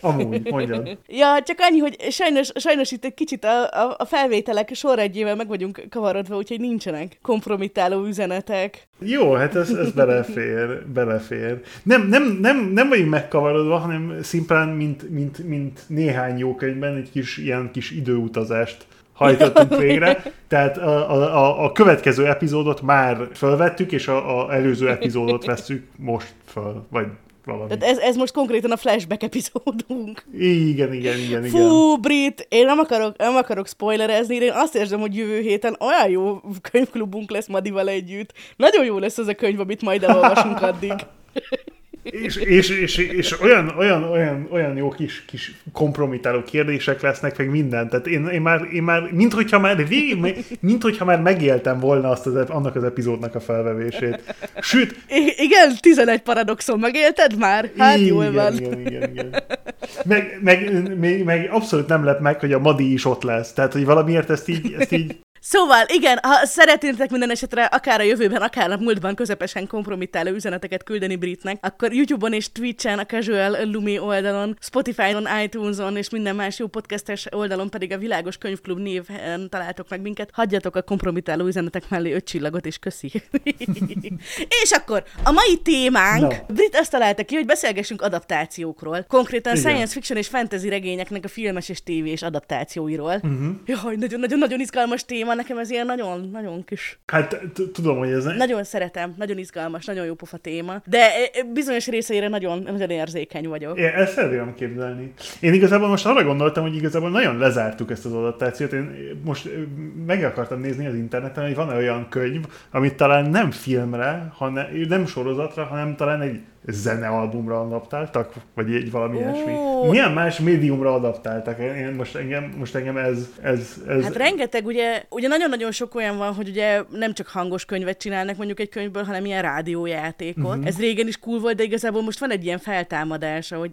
Amúgy, mondjad. ja, csak annyi, hogy sajnos, sajnos itt egy kicsit a, a, a felvételek sorrendjével meg vagyunk kavarodva, úgyhogy nincsenek kompromittáló üzenetek. Jó, hát ez, ez belefér, belefér. Nem, nem, nem, nem vagyunk megkavarodva, hanem szimplán, mint, mint, mint néhány jó könyvben egy kis ilyen kis időutazást hajtottunk <laughs> végre. Tehát a, a, a következő epizódot már felvettük, és a, a előző epizódot veszük most föl, vagy valami. Tehát ez, ez most konkrétan a flashback epizódunk. Igen, igen, igen, Fú, igen. Brit, én nem akarok, nem akarok spoilerezni, én azt érzem, hogy jövő héten olyan jó könyvklubunk lesz Madival együtt. Nagyon jó lesz ez a könyv, amit majd elolvasunk <laughs> addig. És, és, és, és olyan, olyan, olyan, olyan jó kis, kis kompromitáló kérdések lesznek, meg minden. Tehát én, én már, én már mint hogyha már végig, mint hogyha már megéltem volna azt az, annak az epizódnak a felvevését. Sőt... I- igen, 11 paradoxon megélted már? Hát igen, jól van. Igen, igen, igen. Meg, meg, meg, meg, abszolút nem lett meg, hogy a Madi is ott lesz. Tehát, hogy valamiért ezt így, ezt így Szóval, igen, ha szeretnétek minden esetre akár a jövőben, akár a múltban közepesen kompromittáló üzeneteket küldeni Britnek, akkor YouTube-on és Twitch-en, a Casual Lumi oldalon, Spotify-on, iTunes-on és minden más jó podcastes oldalon pedig a Világos Könyvklub néven találtok meg minket. Hagyjatok a kompromittáló üzenetek mellé öt csillagot, és köszi. <laughs> és akkor a mai témánk, no. Brit azt találta ki, hogy beszélgessünk adaptációkról. Konkrétan igen. science fiction és fantasy regényeknek a filmes és tévés adaptációiról. Uh-huh. Jaj, nagyon-nagyon izgalmas téma nekem ez ilyen nagyon, nagyon kis... Hát tudom, hogy ez... Nagyon szeretem, nagyon izgalmas, nagyon jó pofa téma, de e, e, bizonyos részeire nagyon, nagyon érzékeny vagyok. Én ezt szeretném képzelni. Én igazából most arra gondoltam, hogy igazából nagyon lezártuk ezt az adaptációt. Én most meg akartam nézni az interneten, hogy van-e olyan könyv, amit talán nem filmre, hanem nem sorozatra, hanem talán egy zenealbumra adaptáltak, vagy egy valami oh. ilyesmi. Milyen más médiumra adaptáltak? Én most engem, most engem ez, ez, ez... Hát rengeteg, ugye, ugye nagyon-nagyon sok olyan van, hogy ugye nem csak hangos könyvet csinálnak mondjuk egy könyvből, hanem ilyen rádiójátékot. Uh-huh. Ez régen is cool volt, de igazából most van egy ilyen feltámadása, hogy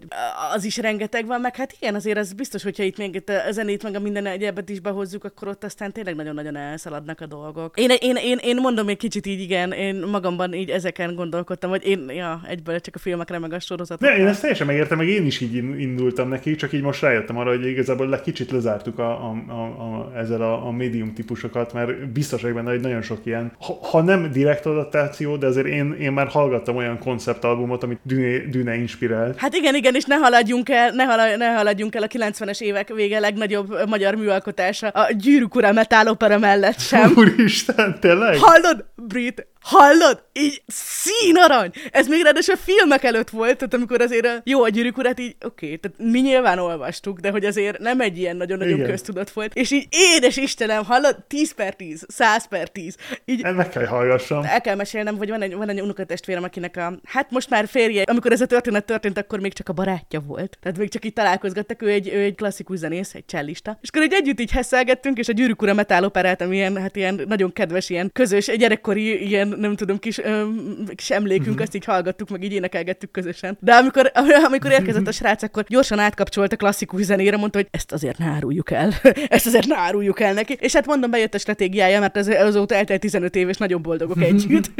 az is rengeteg van, meg hát igen, azért ez biztos, hogyha itt még a zenét, meg a minden egyebet is behozzuk, akkor ott aztán tényleg nagyon-nagyon elszaladnak a dolgok. Én, én, én, én mondom egy kicsit így, igen, én magamban így ezeken gondolkodtam, hogy én, ja, egyből csak a filmekre, meg a sorozatokra. Ne, én ezt teljesen megértem, meg én is így indultam neki, csak így most rájöttem arra, hogy igazából le kicsit lezártuk a, a, a, a, ezzel a, a médium típusokat, mert biztos vagyok benne, hogy nagyon sok ilyen, ha, ha nem direkt adaptáció, de azért én, én már hallgattam olyan konceptalbumot, amit Düne, Düne inspirált. Hát igen, igen, és ne haladjunk el, ne, halad, ne haladjunk el a 90-es évek vége legnagyobb magyar műalkotása, a Gyűrűk ura opera mellett sem. Úristen, tényleg? Hallod, Brit, Hallod? Így színarany! Ez még ráadásul a filmek előtt volt, tehát amikor azért a jó a gyűrűk urát így, oké, okay, tehát mi nyilván olvastuk, de hogy azért nem egy ilyen nagyon-nagyon köztudat volt. És így édes Istenem, hallod? 10 per 10, 100 per 10. Így, meg kell hallgassam. El kell mesélnem, hogy van egy, van egy unokatestvérem, akinek a, hát most már férje, amikor ez a történet történt, akkor még csak a barátja volt. Tehát még csak így találkozgattak, ő egy, ő egy klasszikus zenész, egy csellista. És akkor egy együtt így hesszelgettünk, és a gyűrűk ura metáloperát, ami ilyen, hát ilyen nagyon kedves, ilyen közös, egy gyerekkori ilyen nem tudom, kis, öm, kis emlékünk, uh-huh. azt így hallgattuk, meg így énekelgettük közösen. De amikor, <laughs> amikor érkezett a srác, akkor gyorsan átkapcsolt a klasszikus zenére, mondta, hogy ezt azért ne áruljuk el. <laughs> ezt azért ne áruljuk el neki. És hát mondom, bejött a stratégiája, mert az, azóta eltelt 15 év, és nagyon boldogok <laughs> együtt.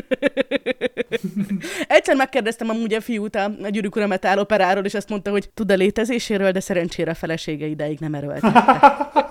Egyszer megkérdeztem amúgy a fiút a, a Gyűrűk Ura Metal operáról, és azt mondta, hogy tud a létezéséről, de szerencsére a felesége ideig nem erőltette.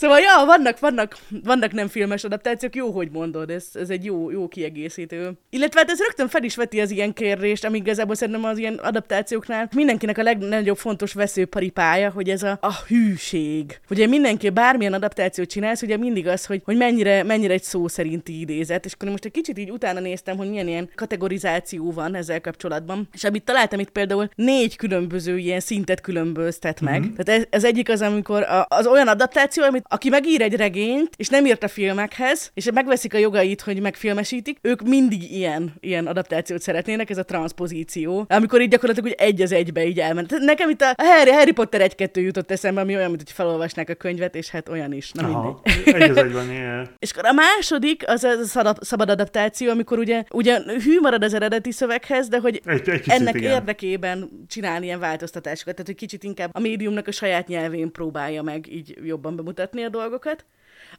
Szóval, ja, vannak, vannak, vannak nem filmes adaptációk, jó, hogy mondod, ez, ez egy jó, jó kiegészítő. Illetve hát ez rögtön fel is veti az ilyen kérdést, ami igazából szerintem az ilyen adaptációknál mindenkinek a legnagyobb fontos veszőparipája, hogy ez a, a hűség. Ugye mindenki bármilyen adaptációt csinálsz, ugye mindig az, hogy, hogy mennyire, mennyire egy szó szerinti idézet, és akkor most egy kicsit így utána néztem, hogy milyen ilyen kategorizáció van ezzel kapcsolatban, és amit találtam itt például négy különböző ilyen szintet különböztet meg. Mm-hmm. Tehát ez, ez egyik az, amikor a, az olyan adaptáció, amit aki megír egy regényt, és nem írt a filmekhez, és megveszik a jogait, hogy megfilmesítik, ők mindig ilyen, ilyen adaptációt szeretnének, ez a transpozíció, amikor így gyakorlatilag úgy egy az egybe így elment. Nekem itt a Harry, Harry Potter egy-kettő jutott eszembe, ami olyan, mint hogy felolvasnák a könyvet, és hát olyan is. Na Aha, mindegy. Egy az egyben, ilyen. <laughs> És akkor a második, az a szabad adaptáció, amikor ugye, ugye hű marad az eredeti szöveghez, de hogy egy, egy ennek igen. érdekében csinálni ilyen változtatásokat, tehát hogy kicsit inkább a médiumnak a saját nyelvén próbálja meg így jobban bemutatni a dolgokat.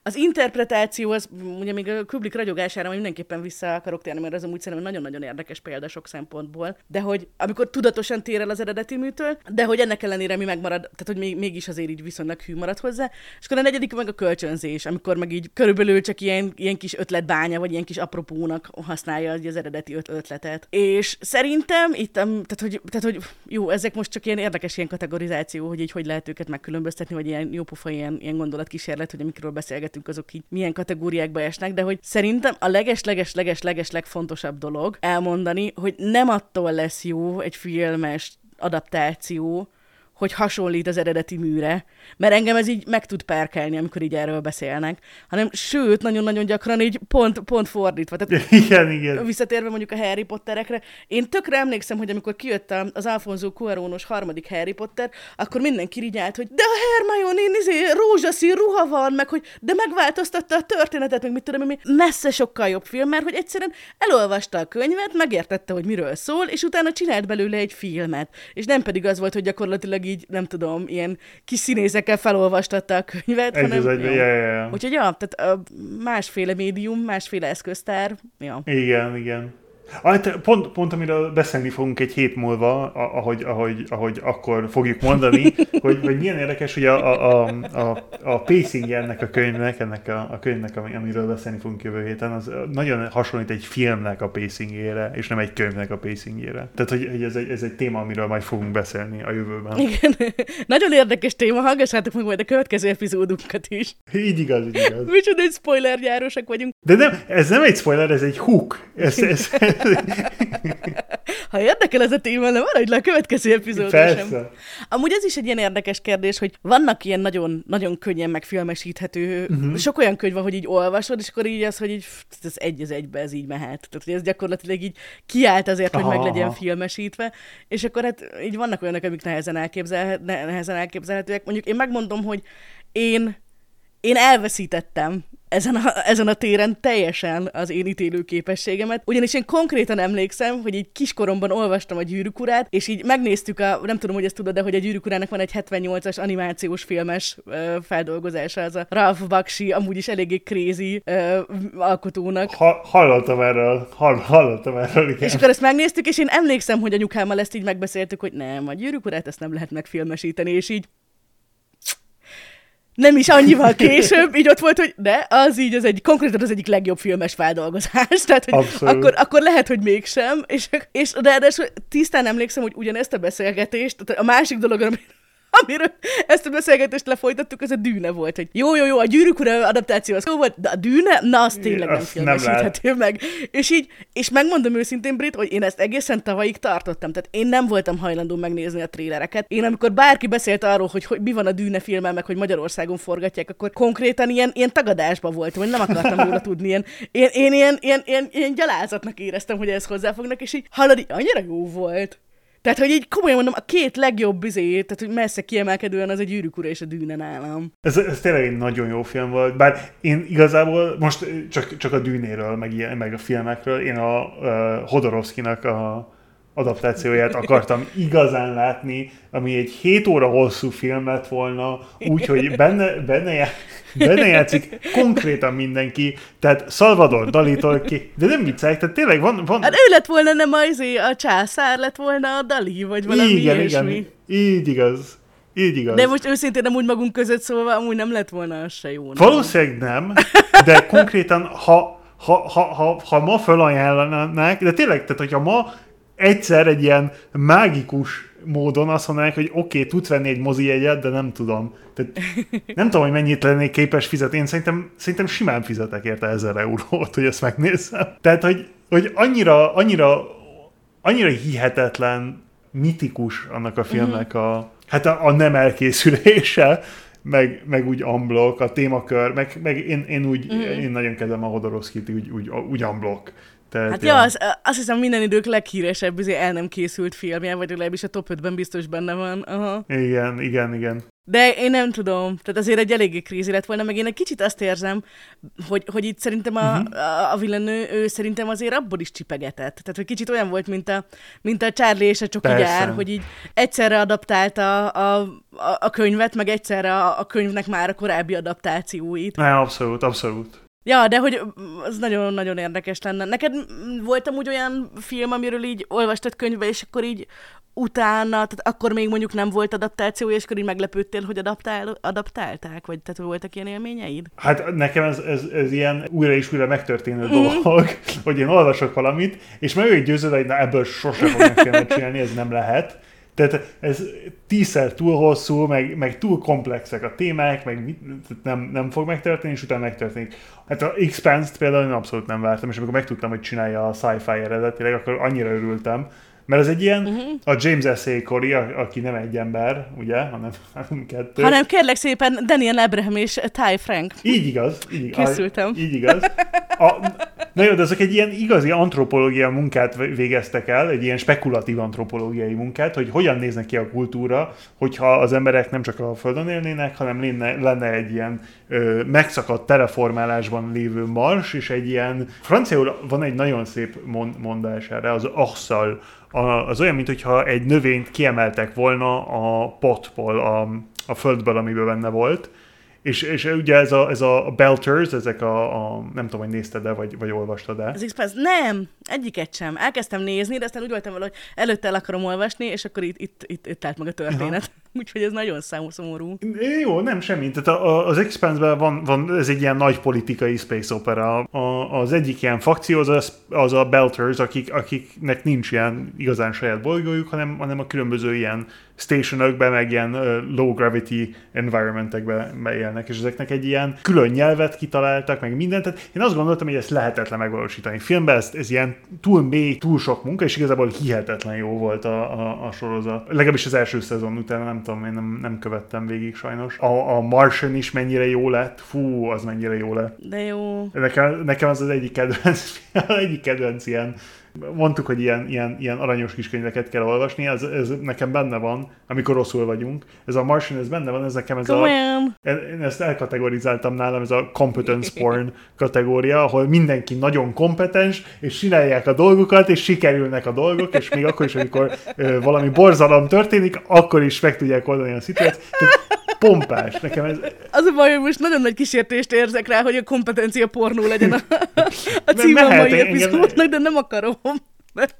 Az interpretáció, az ugye még a Kubrick ragyogására mindenképpen vissza akarok térni, mert az amúgy szerintem nagyon-nagyon érdekes példa sok szempontból, de hogy amikor tudatosan tér el az eredeti műtől, de hogy ennek ellenére mi megmarad, tehát hogy még, mégis azért így viszonylag hű marad hozzá. És akkor a negyedik meg a kölcsönzés, amikor meg így körülbelül csak ilyen, ilyen kis ötletbánya, vagy ilyen kis apropónak használja az eredeti öt ötletet. És szerintem itt, tehát hogy, tehát hogy jó, ezek most csak ilyen érdekes ilyen kategorizáció, hogy így hogy lehet őket megkülönböztetni, vagy ilyen jópofa ilyen, ilyen gondolatkísérlet, hogy amikről beszélgetünk beszélgetünk, azok így milyen kategóriákba esnek, de hogy szerintem a leges-leges-leges-leges legfontosabb dolog elmondani, hogy nem attól lesz jó egy filmes adaptáció, hogy hasonlít az eredeti műre, mert engem ez így meg tud perkelni, amikor így erről beszélnek, hanem sőt, nagyon-nagyon gyakran így pont, pont fordítva. Tehát <laughs> igen, igen. Visszatérve mondjuk a Harry Potterekre, én tökre emlékszem, hogy amikor kijött az Alfonso Cuarónos harmadik Harry Potter, akkor mindenki így állt, hogy de a Hermione izé, rózsaszín ruha van, meg hogy de megváltoztatta a történetet, meg mit tudom, mi messze sokkal jobb film, mert hogy egyszerűen elolvasta a könyvet, megértette, hogy miről szól, és utána csinált belőle egy filmet. És nem pedig az volt, hogy gyakorlatilag így, nem tudom, ilyen kis színészekkel felolvastatta a könyvet, egy hanem... Egy, ja, ja, ja. Úgyhogy ja, tehát másféle médium, másféle eszköztár. Ja. Igen, igen. Hát pont, pont amiről beszélni fogunk egy hét múlva, ahogy, ahogy, ahogy akkor fogjuk mondani, <laughs> hogy, hogy milyen érdekes, hogy a, a, a, a pacing ennek a könyvnek, ennek a, a könyvnek, amiről beszélni fogunk jövő héten, az nagyon hasonlít egy filmnek a pacingére, és nem egy könyvnek a pacingére. Tehát, hogy, hogy ez, egy, ez egy téma, amiről majd fogunk beszélni a jövőben. Igen. <laughs> nagyon érdekes téma, hallgassátok meg majd a következő epizódunkat is. Így igaz, így igaz. Micsoda egy spoiler gyárosak vagyunk. De nem, ez nem egy spoiler, ez egy hook. Ez, ez, <laughs> ha érdekel ez a téma, nem maradj le a következő epizódra sem. Amúgy ez is egy ilyen érdekes kérdés, hogy vannak ilyen nagyon, nagyon könnyen megfilmesíthető, uh-huh. sok olyan könyv van, hogy így olvasod, és akkor így az, hogy így, ez egy az egybe, ez így mehet. Tehát, hogy ez gyakorlatilag így kiállt azért, aha, hogy meg legyen aha. filmesítve, és akkor hát így vannak olyanok, amik nehezen, elképzelhet, nehezen elképzelhetőek. Mondjuk én megmondom, hogy én én elveszítettem ezen a, ezen a téren teljesen az én ítélő képességemet, ugyanis én konkrétan emlékszem, hogy így kiskoromban olvastam a gyűrűkurát, és így megnéztük a, nem tudom, hogy ezt tudod, de hogy a gyűrűkurának van egy 78-as animációs filmes ö, feldolgozása, az a Ralph Bakshi, amúgy is eléggé crazy ö, alkotónak. Ha, hallottam erről, hall, hallottam erről, igen. És akkor ezt megnéztük, és én emlékszem, hogy anyukámmal ezt így megbeszéltük, hogy nem, a gyűrűkurát ezt nem lehet megfilmesíteni, és így nem is annyival később, így ott volt, hogy de, az így az egy, konkrétan az egyik legjobb filmes feldolgozás, <laughs> tehát hogy akkor, akkor lehet, hogy mégsem, és, és de, de tisztán emlékszem, hogy ugyanezt a beszélgetést, a másik dolog, ami amiről ezt a beszélgetést lefolytattuk, ez a dűne volt, hogy jó, jó, jó, a gyűrűk ura adaptáció az jó volt, de a dűne, na, az tényleg nem filmesíthető meg. És így, és megmondom őszintén, Brit, hogy én ezt egészen tavalyig tartottam, tehát én nem voltam hajlandó megnézni a trélereket. Én amikor bárki beszélt arról, hogy, hogy mi van a dűne filmmel, meg hogy Magyarországon forgatják, akkor konkrétan ilyen, ilyen tagadásban voltam, hogy nem akartam róla tudni. Ilyen, én, én ilyen, ilyen, ilyen, ilyen gyalázatnak éreztem, hogy ezt hozzáfognak, és így hallod, annyira jó volt. Tehát, hogy így komolyan mondom, a két legjobb izé, tehát hogy messze kiemelkedően az egy gyűrűk ura és a dűne nálam. Ez, ez tényleg egy nagyon jó film volt, bár én igazából most csak, csak a dűnéről, meg, ilyen, meg a filmekről, én a uh, Hodorovszkinak a adaptációját akartam igazán látni, ami egy 7 óra hosszú film lett volna, úgyhogy benne, benne, já, benne játszik konkrétan mindenki, tehát Salvador Dalitól ki, de nem viccelek, tehát tényleg van... van... Hát ő lett volna nem az a császár lett volna a Dali, vagy valami igen, ilyesmi. Igen, így igaz. így igaz. De most őszintén amúgy magunk között szólva, amúgy nem lett volna az se jó. nem? Valószínűleg nem, de konkrétan, ha, ha, ha, ha, ha ma felajánlanák, de tényleg, tehát hogyha ma egyszer egy ilyen mágikus módon azt mondanák, hogy oké, okay, tudsz venni egy mozi jegyet, de nem tudom. Tehát <laughs> nem tudom, hogy mennyit lennék képes fizetni. Én szerintem, szerintem simán fizetek érte 1000 eurót, hogy ezt megnézzem. Tehát, hogy, hogy annyira, annyira, annyira hihetetlen, mitikus annak a filmnek a, hát a, a nem elkészülése, meg, meg úgy amblok, a témakör, meg, meg én, én úgy, mm. én nagyon kedvem a Hodorowskit úgy, úgy, úgy amblok. Tehát, Hát ja, az, azt hiszem minden idők leghíresebb azért el nem készült filmje, vagy legalábbis a top 5-ben biztos benne van. Aha. Igen, igen, igen. De én nem tudom, tehát azért egy eléggé krízi lett volna, meg én egy kicsit azt érzem, hogy, hogy itt szerintem a, uh-huh. a, a villanő, ő szerintem azért abból is csipegetett. Tehát, hogy kicsit olyan volt, mint a, mint a Charlie és a Csoki gyár, hogy így egyszerre adaptálta a, a, a könyvet, meg egyszerre a, a könyvnek már a korábbi adaptációit. Ne, abszolút, abszolút. Ja, de hogy az nagyon-nagyon érdekes lenne. Neked mm, volt amúgy olyan film, amiről így olvastad könyvbe, és akkor így utána, tehát akkor még mondjuk nem volt adaptáció, és akkor így meglepődtél, hogy adaptál, adaptálták? Vagy tehát voltak ilyen élményeid? Hát nekem ez, ez, ez ilyen újra és újra megtörténő dolog, <laughs> hogy én olvasok valamit, és meg vagyok győződve, hogy na ebből sose fognak filmet csinálni, ez nem lehet. Tehát ez tízszer túl hosszú, meg, meg túl komplexek a témák, meg nem, nem fog megtörténni, és utána megtörténik. Hát a Expanse-t például én abszolút nem vártam, és amikor megtudtam, hogy csinálja a sci-fi eredetileg, akkor annyira örültem, mert ez egy ilyen, uh-huh. a James. Corey, a- aki nem egy ember, ugye, hanem, hanem <laughs> kettő. Hanem kérlek szépen Daniel Abraham és Ty Frank. Így igaz. Így igaz. Készültem. Így igaz. A, na jó, de ezek egy ilyen igazi antropológia munkát végeztek el, egy ilyen spekulatív antropológiai munkát, hogy hogyan néznek ki a kultúra, hogyha az emberek nem csak a Földön élnének, hanem lenne, lenne egy ilyen ö, megszakadt terraformálásban lévő mars, és egy ilyen, franciául van egy nagyon szép mond, mondás erre, az asszal, az olyan, mintha egy növényt kiemeltek volna a potból, a, a földből, amiből benne volt, és, és ugye ez a, ez a Belters, ezek a, a nem tudom, hogy nézted-e, vagy, vagy olvastad-e. Az Express, nem, egyiket sem. Elkezdtem nézni, de aztán úgy voltam vele, hogy előtte el akarom olvasni, és akkor itt, itt, itt, itt állt meg a történet. <laughs> Úgyhogy ez nagyon számú szomorú. Jó, nem semmi. Tehát a, az Expanse-ben van, van, ez egy ilyen nagy politikai space opera. A, az egyik ilyen fakció az a, az a Belters, akik, akiknek nincs ilyen igazán saját bolygójuk, hanem, hanem a különböző ilyen stationokbe, meg ilyen low gravity environmentekbe élnek, és ezeknek egy ilyen külön nyelvet kitaláltak, meg mindent. Tehát én azt gondoltam, hogy ezt lehetetlen megvalósítani. Filmben ez, ez ilyen túl mély, túl sok munka, és igazából hihetetlen jó volt a, a, a sorozat. Legalábbis az első szezon után, nem tudom, én nem, nem követtem végig sajnos. A, a Martian is mennyire jó lett, fú, az mennyire jó lett. De jó. Nekem, nekem az az egyik kedvenc, <laughs> egyik kedvenc ilyen, mondtuk, hogy ilyen, ilyen, ilyen aranyos kis könyveket kell olvasni, ez, ez nekem benne van, amikor rosszul vagyunk. Ez a Martian, ez benne van, ez nekem ez a, Komolyan. én ezt elkategorizáltam nálam, ez a competence <laughs> porn kategória, ahol mindenki nagyon kompetens, és csinálják a dolgokat, és sikerülnek a dolgok, és még akkor is, amikor ö, valami borzalom történik, akkor is meg tudják oldani a szituációt. Tehát pompás. Nekem ez, Az a baj, hogy most nagyon nagy kísértést érzek rá, hogy a kompetencia pornó legyen a, a címe a mai epizódnak, de nem akarom.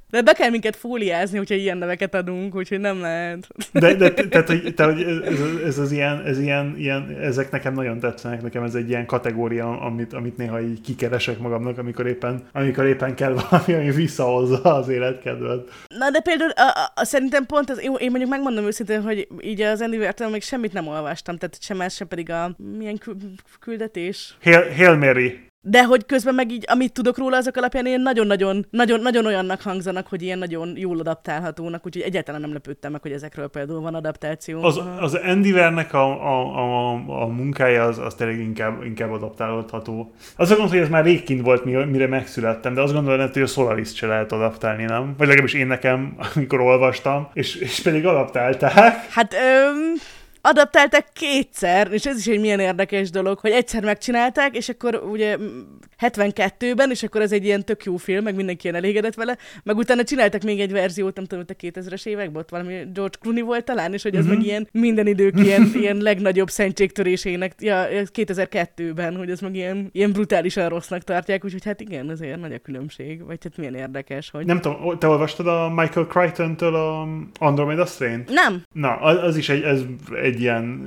De, be kell minket fóliázni, hogyha ilyen neveket adunk, úgyhogy nem lehet. De, de <laughs> tehát, hogy, te, hogy ez, ez, az ilyen, ez ilyen, ilyen, ezek nekem nagyon tetszenek, nekem ez egy ilyen kategória, amit, amit néha így kikeresek magamnak, amikor éppen, amikor éppen kell valami, ami visszahozza az életkedvet. Na de például a, a, a, szerintem pont az, én, én mondjuk megmondom őszintén, hogy így az Andy Wertől még semmit nem olvastam, tehát sem ez, sem pedig a milyen kü- küldetés. Hail, Hail Mary. De hogy közben meg így, amit tudok róla, azok alapján ilyen nagyon-nagyon, nagyon, nagyon olyannak hangzanak, hogy ilyen nagyon jól adaptálhatónak, úgyhogy egyáltalán nem lepődtem meg, hogy ezekről például van adaptáció. Az, az Andy Wernek a, a, a, a munkája az, az tényleg inkább, inkább adaptálható. Azt gondolom, hogy ez már rég kint volt, mi- mire megszülettem, de azt gondolom, hogy a Solaris se lehet adaptálni, nem? Vagy legalábbis én nekem, <laughs> amikor olvastam, és, és pedig adaptálták. Hát öm, adaptálták kétszer, és ez is egy milyen érdekes dolog, hogy egyszer megcsinálták, és akkor ugye mm, 72-ben, és akkor ez egy ilyen tök jó film, meg mindenki ilyen elégedett vele, meg utána csináltak még egy verziót, nem tudom, hogy a 2000-es években, ott valami George Clooney volt talán, és hogy ez Mhm. meg ilyen minden idők ilyen, ilyen legnagyobb szentségtörésének, ja, ez 2002-ben, hogy ez meg ilyen, ilyen brutálisan rossznak tartják, úgyhogy hát igen, azért nagy a különbség, vagy hát milyen érdekes, hogy... Nem tudom, te olvastad a Michael Crichton-től a Andromeda Strain? Nem. Na, az, az is egy, ez egy egy ilyen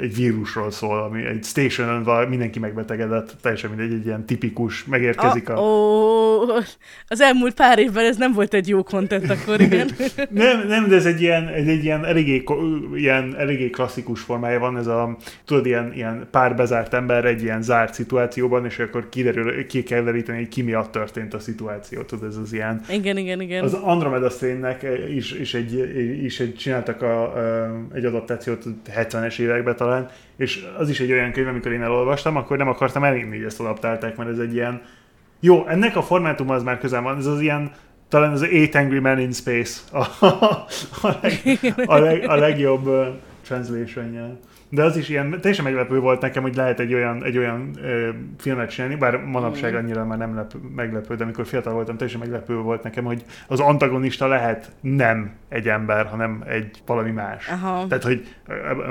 egy vírusról szól, ami egy stationen mindenki megbetegedett, teljesen mindegy, egy ilyen tipikus, megérkezik a... a... Ó, az elmúlt pár évben ez nem volt egy jó content akkor, igen. <laughs> nem, nem, de ez egy ilyen, egy, egy ilyen, eléggé, ilyen eléggé klasszikus formája van, ez a, tudod, ilyen, ilyen pár bezárt ember egy ilyen zárt szituációban, és akkor kiderül, ki kell deríteni, hogy ki miatt történt a szituáció, tudod, ez az ilyen... Igen, igen, igen. Az Andromeda szénnek is, is, egy, is egy, csináltak a, egy adaptációt 70-es években talán, és az is egy olyan könyv, amikor én elolvastam, akkor nem akartam elhinni, hogy ezt adaptálták, mert ez egy ilyen... Jó, ennek a formátum az már közel van, ez az ilyen talán az Eight Angry Men in Space a, a, leg, a, leg, a legjobb uh, translation de az is ilyen, teljesen meglepő volt nekem, hogy lehet egy olyan, egy olyan ö, filmet csinálni, bár manapság annyira már nem lep, meglepő, de amikor fiatal voltam, teljesen meglepő volt nekem, hogy az antagonista lehet nem egy ember, hanem egy valami más. Aha. Tehát, hogy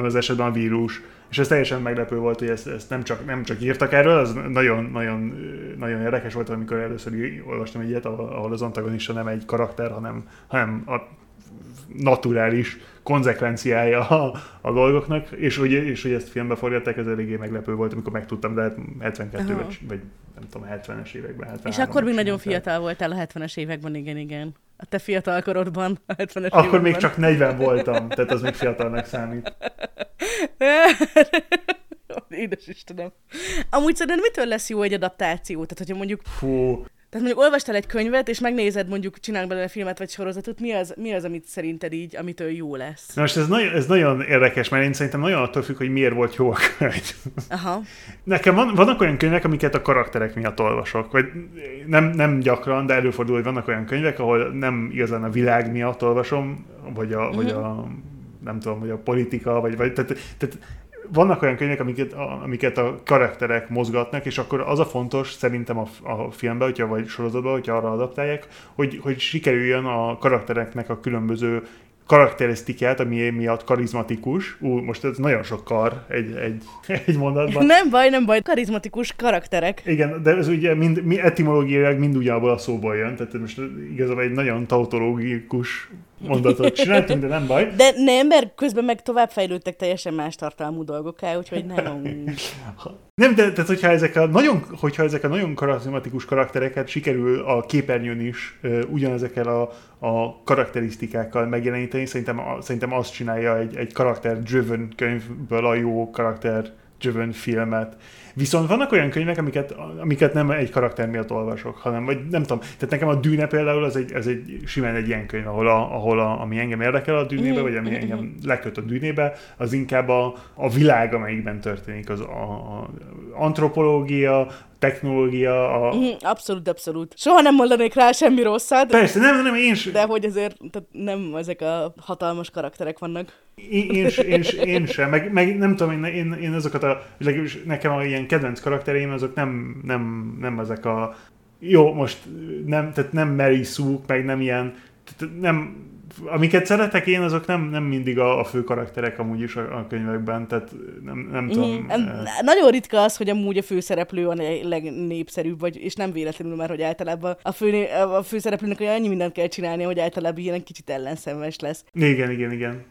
az esetben a vírus. És ez teljesen meglepő volt, hogy ezt, ezt nem, csak, nem csak írtak erről, az nagyon, nagyon, nagyon érdekes volt, amikor először olvastam egy ilyet, ahol az antagonista nem egy karakter, hanem, hanem a naturális konzekvenciája a, a dolgoknak, és hogy, és hogy ezt filmbe forgatták, ez eléggé meglepő volt, amikor megtudtam, de 72 hát vagy, vagy nem tudom, 70-es években. És akkor még nagyon fiatal voltál a 70-es években, igen, igen. A te fiatal korodban, a 70-es Akkor években. még csak 40 voltam, tehát az még fiatalnak számít. <laughs> Édes Istenem. Amúgy szerintem mitől lesz jó egy adaptáció? Tehát, hogyha mondjuk... Fú, tehát mondjuk olvastál egy könyvet, és megnézed, mondjuk csinálnak belőle filmet vagy sorozatot, mi az, mi az, amit szerinted így, amitől jó lesz? Na most ez, nagyon, ez nagyon érdekes, mert én szerintem nagyon attól függ, hogy miért volt jó a könyv. Aha. Nekem van, vannak olyan könyvek, amiket a karakterek miatt olvasok, vagy nem, nem gyakran, de előfordul, hogy vannak olyan könyvek, ahol nem igazán a világ miatt olvasom, vagy a, mm-hmm. vagy a mhm. nem tudom, vagy a politika, vagy, vagy tehát, tehát vannak olyan könyvek, amiket, amiket a karakterek mozgatnak, és akkor az a fontos szerintem a, a filmben, hogyha, vagy sorozatban, hogyha arra adaptálják, hogy, hogy sikerüljön a karaktereknek a különböző karakterisztikát, ami miatt karizmatikus. Ú, most ez nagyon sok kar egy, egy, <laughs> egy mondatban. Nem baj, nem baj, karizmatikus karakterek. Igen, de ez ugye mind, mi etimológiailag mind ugyanabból a szóból jön, tehát most igazából egy nagyon tautológikus mondatot csináltunk, de nem baj. De nem, mert közben meg tovább fejlődtek teljesen más tartalmú dolgokká, úgyhogy nem. <laughs> nem, de tehát, hogyha ezek a nagyon, hogyha ezek a nagyon karizmatikus karaktereket sikerül a képernyőn is uh, ugyanezekkel a, a karakterisztikákkal megjeleníteni, szerintem, szerintem azt csinálja egy, egy karakter-driven könyvből a jó karakter-driven filmet. Viszont vannak olyan könyvek, amiket, amiket nem egy karakter miatt olvasok, hanem, vagy nem tudom, tehát nekem a Dűne például az egy, az egy simán egy ilyen könyv, ahol, a, ahol a, ami engem érdekel a Dűnébe, vagy ami engem leköt a Dűnébe, az inkább a, a világ, amelyikben történik, az a, a antropológia, technológia. A... Mhm, abszolút, abszolút. Soha nem mondanék rá semmi rosszat. Persze, nem, nem, én sem. De hogy azért tehát nem ezek a hatalmas karakterek vannak. Én, én, én, én sem, meg, meg nem tudom, én, én, én azokat a, nekem a ilyen kedvenc karaktereim, azok nem, nem, nem ezek a, jó, most nem, tehát nem Mary Sue, meg nem ilyen, tehát nem, amiket szeretek én, azok nem, nem mindig a, a fő karakterek amúgy is a, a könyvekben, tehát nem, nem mm, tudom. Eh. Nagyon ritka az, hogy amúgy a főszereplő a legnépszerűbb, vagy, és nem véletlenül, mert hogy általában a, fő, a főszereplőnek olyan annyi mindent kell csinálni, hogy általában ilyen kicsit ellenszenves lesz. Igen, igen, igen.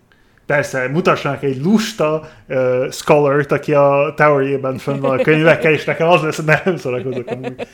Persze, mutassanak egy lusta uh, scholar aki a Tower-ében fönn van a könyvekkel, és nekem az lesz, nem szórakozok amúgy.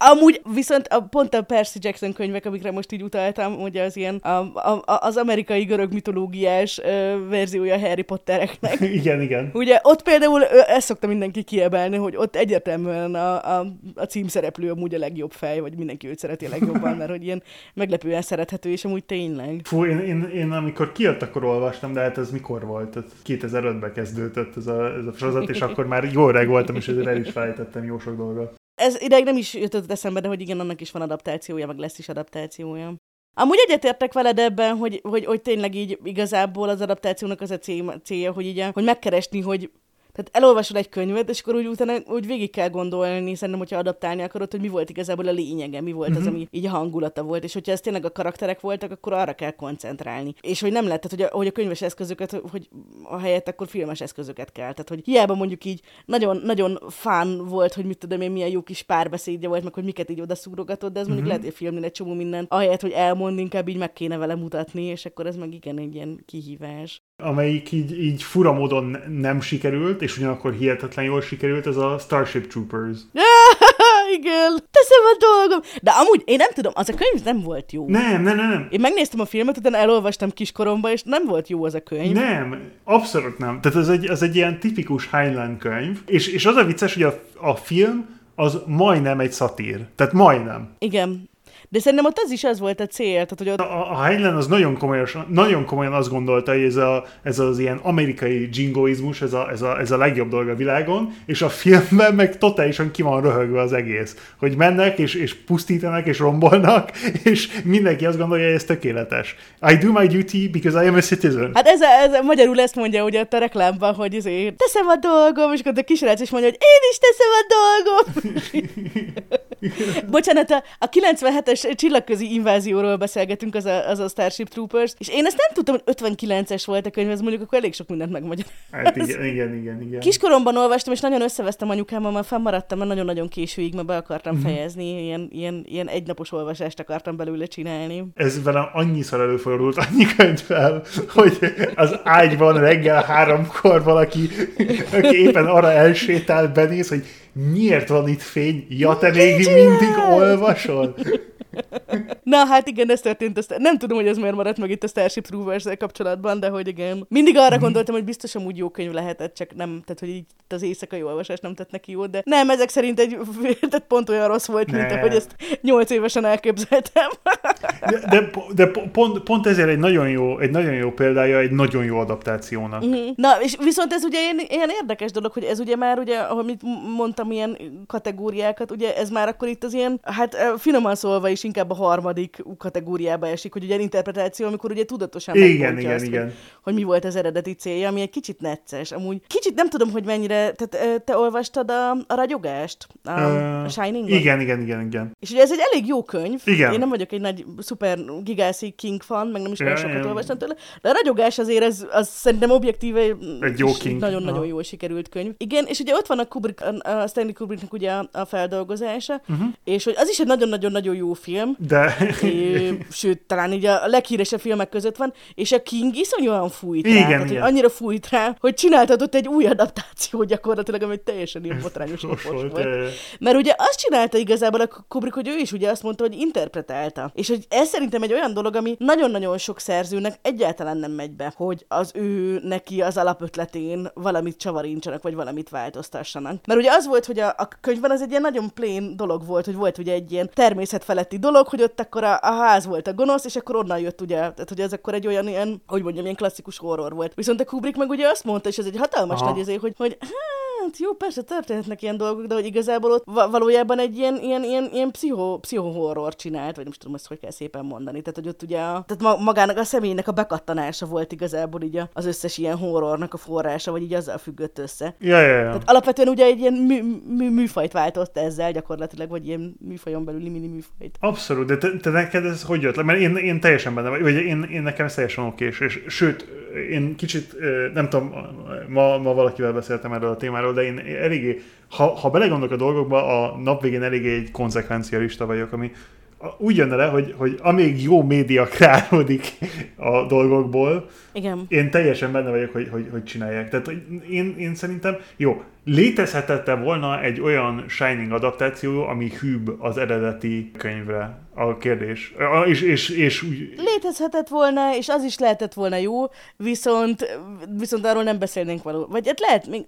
Amúgy viszont a, pont a Percy Jackson könyvek, amikre most így utaltam, ugye az ilyen a, a, az amerikai görög mitológiás ö, verziója Harry Pottereknek. <laughs> igen, igen. Ugye ott például ö, ezt szokta mindenki kiebelni, hogy ott egyértelműen a, a, a címszereplő amúgy a legjobb fej, vagy mindenki őt szereti a legjobban, mert hogy ilyen meglepően szerethető, és amúgy tényleg. Fú, én, én, én amikor kijött, akkor olvastam, de hát ez mikor volt? 2005-ben kezdődött ez a, ez a sorozat, és akkor már jó reg voltam, és ezért el is felejtettem jó sok dolgot ez ideig nem is jutott eszembe, de hogy igen, annak is van adaptációja, meg lesz is adaptációja. Amúgy egyetértek veled ebben, hogy, hogy, hogy tényleg így igazából az adaptációnak az a célja, hogy így, hogy megkeresni, hogy tehát elolvasod egy könyvet, és akkor úgy utána úgy végig kell gondolni, szerintem, hogyha adaptálni akarod, hogy mi volt igazából a lényege, mi volt uh-huh. az, mhm. ami így a hangulata volt, és hogyha ez tényleg a karakterek voltak, akkor arra kell koncentrálni. És hogy nem lehet, tehát, hogy a, hogy a könyves eszközöket, hogy a helyett akkor filmes eszközöket kell. Tehát, hogy hiába mondjuk így nagyon, nagyon fán volt, hogy mit tudom én, milyen jó kis párbeszédje volt, meg hogy miket így odaszúrogatod, de ez mondjuk mhm. lehet, hogy filmnél egy csomó minden, ahelyett, hogy elmond, inkább így meg kéne vele mutatni, és akkor ez meg igen egy ilyen kihívás. Amelyik így, így fura módon nem sikerült, és ugyanakkor hihetetlen jól sikerült, ez a Starship Troopers. <laughs> Igen, teszem a dolgom. De amúgy én nem tudom, az a könyv nem volt jó. Nem, nem, nem. Én megnéztem a filmet, utána elolvastam kiskoromban, és nem volt jó az a könyv. Nem, abszolút nem. Tehát ez egy, ez egy ilyen tipikus Heinlein könyv, és, és az a vicces, hogy a, a film az majdnem egy szatír. Tehát majdnem. Igen. De szerintem ott az is az volt a cél, tehát hogy ott... A, a Heinlein az nagyon komolyan, nagyon komolyan azt gondolta, hogy ez, a, ez az ilyen amerikai jingoizmus, ez a, ez, a, ez a legjobb dolog a világon, és a filmben meg totálisan ki van röhögve az egész. Hogy mennek, és, és pusztítanak, és rombolnak, <laughs> és mindenki azt gondolja, hogy ez tökéletes. I do my duty because I am a citizen. Hát ez, a, ez a, magyarul ezt mondja ugye ott a reklámban, hogy izé, teszem a dolgom, és akkor a kisrác is mondja, hogy én is teszem a dolgom. <laughs> <laughs> Bocsánat, a, a 97-es és csillagközi invázióról beszélgetünk, az a, az a Starship Troopers, és én ezt nem tudtam, hogy 59-es volt a könyv, ez mondjuk akkor elég sok mindent megmagyar. Hát igen, igen, igen, igen. Kiskoromban olvastam, és nagyon összevesztem anyukámmal, mert fennmaradtam, mert nagyon-nagyon későig, mert be akartam mm-hmm. fejezni, ilyen, ilyen, ilyen egynapos olvasást akartam belőle csinálni. Ez velem annyiszor előfordult, annyi könyv fel, hogy az ágyban reggel háromkor valaki, aki éppen arra elsétál, benéz, hogy miért van itt fény? Ja, te még mindig olvasol? <laughs> Na hát igen, ez történt. Ezt, nem tudom, hogy ez miért maradt meg itt a Starship troopers kapcsolatban, de hogy igen. Mindig arra mm. gondoltam, hogy biztos amúgy jó könyv lehetett, csak nem, tehát hogy így az éjszakai olvasás nem tett neki jót, de nem, ezek szerint egy, <laughs> tehát pont olyan rossz volt, mint ahogy ezt nyolc évesen elképzeltem. de, de, de pont, pont, ezért egy nagyon jó, egy nagyon jó példája egy nagyon jó adaptációnak. Mm-hmm. Na, és viszont ez ugye ilyen, ilyen érdekes dolog, hogy ez ugye már ugye, ahogy mondtam, ilyen kategóriákat, ugye ez már akkor itt az ilyen, hát finoman szólva is inkább a harmadik kategóriába esik, hogy ugye interpretáció, amikor ugye tudatosan igen, igen, azt, igen. Hogy, hogy, mi volt az eredeti célja, ami egy kicsit necces. Amúgy kicsit nem tudom, hogy mennyire, tehát te olvastad a, a ragyogást, a, uh, a shining Igen, igen, igen, igen. És ugye ez egy elég jó könyv. Igen. Én nem vagyok egy nagy szuper gigászi King fan, meg nem is olyan sokat olvastam tőle, de a ragyogás azért ez, az szerintem objektíve egy jó King. Nagyon-nagyon jól sikerült könyv. Igen, és ugye ott van a, Kubrick, a Stanley Kubricknak ugye a, a feldolgozása, uh-huh. és hogy az is egy nagyon-nagyon-nagyon jó film, de... É, <laughs> sőt, talán így a leghíresebb filmek között van, és a King iszonyúan fújt rá. Igen, tehát, igen. Hogy annyira fújt rá, hogy csináltatott egy új adaptáció gyakorlatilag, ami teljesen ilyen botrányos <laughs> volt. volt. Mert ugye azt csinálta igazából a Kubrick, hogy ő is ugye azt mondta, hogy interpretálta. És hogy ez szerintem egy olyan dolog, ami nagyon-nagyon sok szerzőnek egyáltalán nem megy be, hogy az ő neki az alapötletén valamit csavarincsanak, vagy valamit változtassanak. Mert ugye az volt, hogy a, a könyvben az egy ilyen nagyon plain dolog volt, hogy volt ugye egy ilyen természetfeletti dolog, hogy ott akkor a, a ház volt a gonosz, és akkor onnan jött ugye, tehát hogy ez akkor egy olyan ilyen, hogy mondjam, ilyen klasszikus horror volt. Viszont a Kubrick meg ugye azt mondta, és ez egy hatalmas Aha. nagy ezért, hogy, hogy hát jó, persze történhetnek ilyen dolgok, de hogy igazából ott valójában egy ilyen, ilyen, ilyen, ilyen pszicho, pszichohorror csinált, vagy nem tudom ezt hogy kell szépen mondani. Tehát, hogy ott ugye a, tehát magának a személynek a bekattanása volt igazából így az összes ilyen horrornak a forrása, vagy így azzal függött össze. Ja, ja, ja. Tehát alapvetően ugye egy ilyen mű, mű, műfajt váltott ezzel gyakorlatilag, vagy ilyen műfajon belüli mini műfajt. Abszolút, de te, te neked ez hogy jött le? Mert én, én teljesen benne vagy, én, én nekem ez teljesen oké, és, és sőt, én kicsit, nem tudom, ma, ma valakivel beszéltem erről a témáról, de én eléggé, ha, ha belegondolok a dolgokba, a nap végén eléggé egy konzekvencialista vagyok, ami úgy jönne le, hogy, hogy amíg jó média kreálódik a dolgokból, Igen. én teljesen benne vagyok, hogy, hogy, hogy csinálják. Tehát én, én szerintem, jó, létezhetette volna egy olyan Shining adaptáció, ami hűbb az eredeti könyvre a kérdés. És, és, és úgy... Létezhetett volna, és az is lehetett volna jó, viszont, viszont arról nem beszélnénk való. Vagy hát lehet, még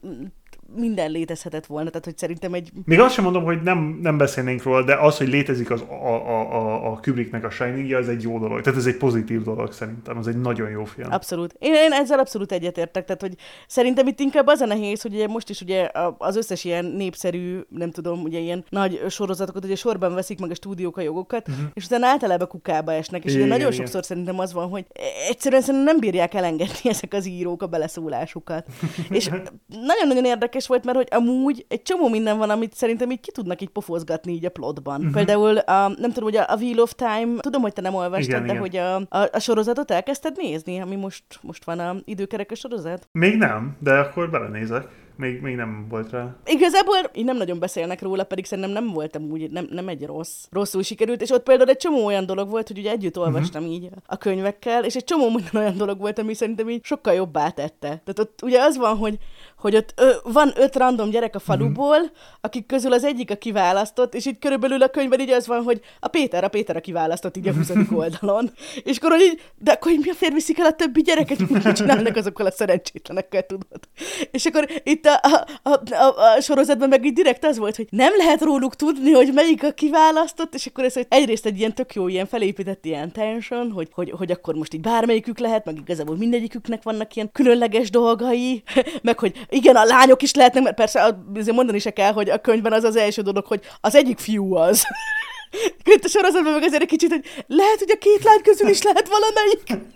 minden létezhetett volna, tehát hogy szerintem egy... Még azt sem mondom, hogy nem, nem beszélnénk róla, de az, hogy létezik az, a, a, a, a Kubricknek a shining az egy jó dolog. Tehát ez egy pozitív dolog szerintem, az egy nagyon jó film. Abszolút. Én, én ezzel abszolút egyetértek, tehát hogy szerintem itt inkább az a nehéz, hogy ugye most is ugye az összes ilyen népszerű, nem tudom, ugye ilyen nagy sorozatokat ugye sorban veszik meg a stúdiók a jogokat, uh-huh. és utána általában kukába esnek, és igen, ugye nagyon igen. sokszor szerintem az van, hogy egyszerűen szerintem nem bírják elengedni <laughs> ezek az írók a beleszólásukat. <laughs> és nagyon-nagyon érdekes érdekes volt, mert hogy amúgy egy csomó minden van, amit szerintem így ki tudnak így pofozgatni így a plotban. Uh-huh. Például, a, nem tudom, hogy a, a Wheel of Time, tudom, hogy te nem olvastad, igen, de igen. hogy a, a, a sorozatot elkezdted nézni, ami most, most van a időkerekes sorozat? Még nem, de akkor belenézek. még, még nem volt rá. Igazából így nem nagyon beszélnek róla, pedig szerintem nem voltam úgy, nem, nem egy rossz, rosszul sikerült, és ott például egy csomó olyan dolog volt, hogy ugye együtt olvastam uh-huh. így a könyvekkel, és egy csomó minden olyan dolog volt, ami szerintem így sokkal jobbá tette. Tehát ott ugye az van, hogy hogy ott ö, van öt random gyerek a faluból, mm. akik közül az egyik a kiválasztott, és itt körülbelül a könyvben így az van, hogy a Péter, a Péter a kiválasztott így a 20. <laughs> oldalon. és akkor így, de akkor mi a fér viszik el a többi gyereket, mit csinálnak azokkal a szerencsétlenekkel, tudod? És akkor itt a, a, a, a, a sorozatban meg így direkt az volt, hogy nem lehet róluk tudni, hogy melyik a kiválasztott, és akkor ez hogy egyrészt egy ilyen tök jó, ilyen felépített ilyen tension, hogy, hogy, hogy akkor most így bármelyikük lehet, meg igazából mindegyiküknek vannak ilyen különleges dolgai, <laughs> meg hogy igen, a lányok is lehetnek, mert persze azért mondani se kell, hogy a könyvben az az első dolog, hogy az egyik fiú az. <laughs> Itt a sorozatban meg azért egy kicsit, hogy lehet, hogy a két lány közül is lehet valamelyik.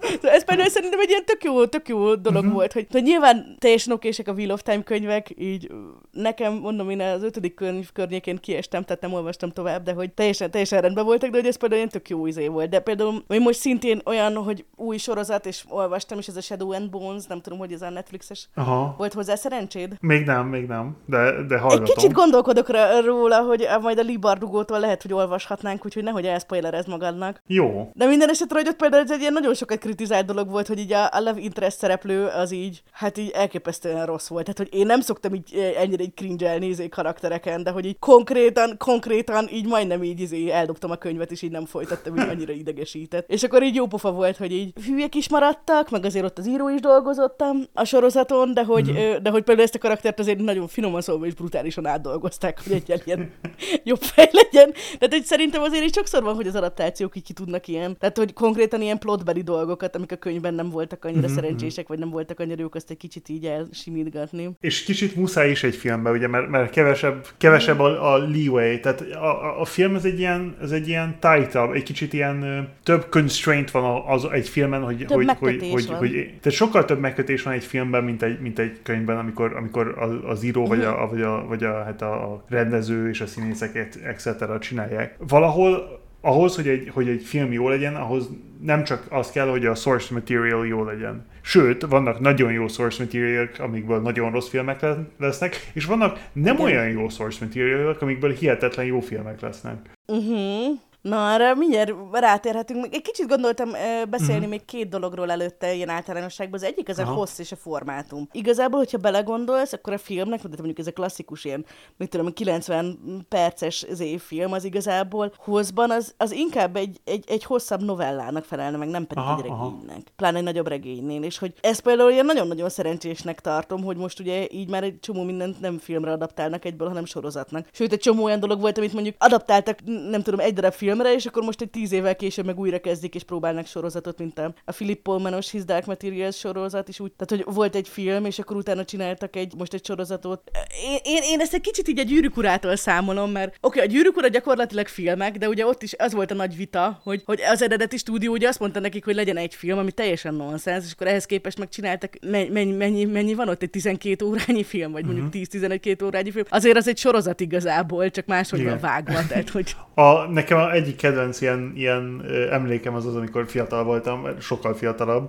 Szóval ez például szerintem egy ilyen tök jó, tök jó dolog uh-huh. volt, hogy, hogy nyilván teljesen okések a Wheel of Time könyvek, így nekem, mondom, én az ötödik könyv környékén kiestem, tehát nem olvastam tovább, de hogy teljesen, teljesen rendben voltak, de hogy ez például ilyen tök jó izé volt. De például, hogy most szintén olyan, hogy új sorozat, és olvastam, és ez a Shadow and Bones, nem tudom, hogy ez a Netflixes. Aha. Volt hozzá szerencséd? Még nem, még nem, de, de hallgatom. Egy kicsit gondolkodok róla, hogy majd a Libardugótól lehet, hogy olvashatnánk, úgyhogy nehogy elspoilerezd magadnak. Jó. De minden esetre, hogy ott például ez egy ilyen nagyon sokat kritizált dolog volt, hogy így a, a love interest szereplő az így, hát így elképesztően rossz volt. Tehát, hogy én nem szoktam így eh, ennyire így cringe nézni karaktereken, de hogy így konkrétan, konkrétan így majdnem így izé eldobtam a könyvet, és így nem folytattam, így annyira idegesített. És akkor így jó pofa volt, hogy így hülyek is maradtak, meg azért ott az író is dolgozottam a sorozaton, de hogy, mm-hmm. de hogy például ezt a karaktert azért nagyon finoman szólva és brutálisan átdolgozták, hogy egy ilyen <laughs> jobb fej legyen. Tehát hogy szerintem azért is sokszor van, hogy az adaptációk így ki tudnak ilyen. Tehát, hogy konkrétan ilyen plotbeli dolgokat, amik a könyvben nem voltak annyira mm-hmm. szerencsések, vagy nem voltak annyira jók, azt egy kicsit így elsimítgatni. És kicsit muszáj is egy filmbe, ugye, mert, mert kevesebb, kevesebb a, a leeway, tehát a, a, film ez egy ilyen, ez egy ilyen tight egy kicsit ilyen több constraint van az egy filmen, hogy, több hogy, hogy, hogy, hogy, tehát sokkal több megkötés van egy filmben, mint egy, mint egy könyvben, amikor, amikor az író, vagy a, vagy a, vagy a, hát a rendező és a színészek etc. csinálják. Valahol ahhoz, hogy egy, hogy egy film jó legyen, ahhoz nem csak az kell, hogy a source material jó legyen. Sőt, vannak nagyon jó source material amikből nagyon rossz filmek lesznek, és vannak nem Igen. olyan jó source material amikből hihetetlen jó filmek lesznek. Uh-huh. Na, arra mindjárt rátérhetünk. Egy kicsit gondoltam beszélni uh-huh. még két dologról előtte, ilyen általánosságban. Az egyik az Aha. a hossz és a formátum. Igazából, hogyha belegondolsz, akkor a filmnek, de mondjuk ez a klasszikus ilyen, mit tudom, 90 perces film, az igazából hosszban az, az inkább egy, egy, egy hosszabb novellának felelne, meg nem pedig aha, egy regénynek. Aha. Pláne egy nagyobb regénynél. És hogy ezt például ilyen nagyon-nagyon szerencsésnek tartom, hogy most ugye így már egy csomó mindent nem filmre adaptálnak egyből, hanem sorozatnak. Sőt, egy csomó olyan dolog volt, amit mondjuk adaptáltak, nem tudom, egy darab film filmre, és akkor most egy tíz évvel később meg újra kezdik, és próbálnak sorozatot, mint a, a Philip Pullmanos His Dark Materials sorozat is úgy, tehát hogy volt egy film, és akkor utána csináltak egy, most egy sorozatot. Én, én, én ezt egy kicsit így a gyűrűk urától számolom, mert oké, okay, a gyűrűk ura gyakorlatilag filmek, de ugye ott is az volt a nagy vita, hogy, hogy az eredeti stúdió ugye azt mondta nekik, hogy legyen egy film, ami teljesen nonsens, és akkor ehhez képest megcsináltak, mennyi, mennyi, mennyi van ott, egy 12 órányi film, vagy mondjuk uh-huh. Mhm. 10-11 órányi film. Azért az egy sorozat igazából, csak máshogy van vágva, tehát hogy... A, nekem egyik kedvenc ilyen, ilyen emlékem az az, amikor fiatal voltam, sokkal fiatalabb,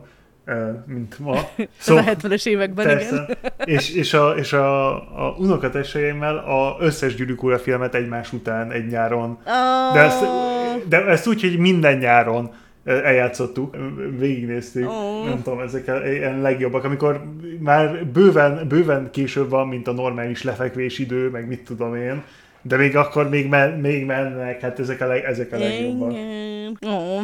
mint ma. Szóval, <laughs> a 70-es években, persze. igen. És, és, a, és a, a unokatestveimmel a összes gyűrűk filmet egymás után egy nyáron. Oh. De, ezt, de ezt úgy, hogy minden nyáron eljátszottuk, végignéztük, oh. nem tudom, ezek a ilyen legjobbak, amikor már bőven, bőven később van, mint a normális lefekvés idő, meg mit tudom én, de még akkor még, men, még mennek, hát ezek a, leg, ezek a legjobbak. Oh.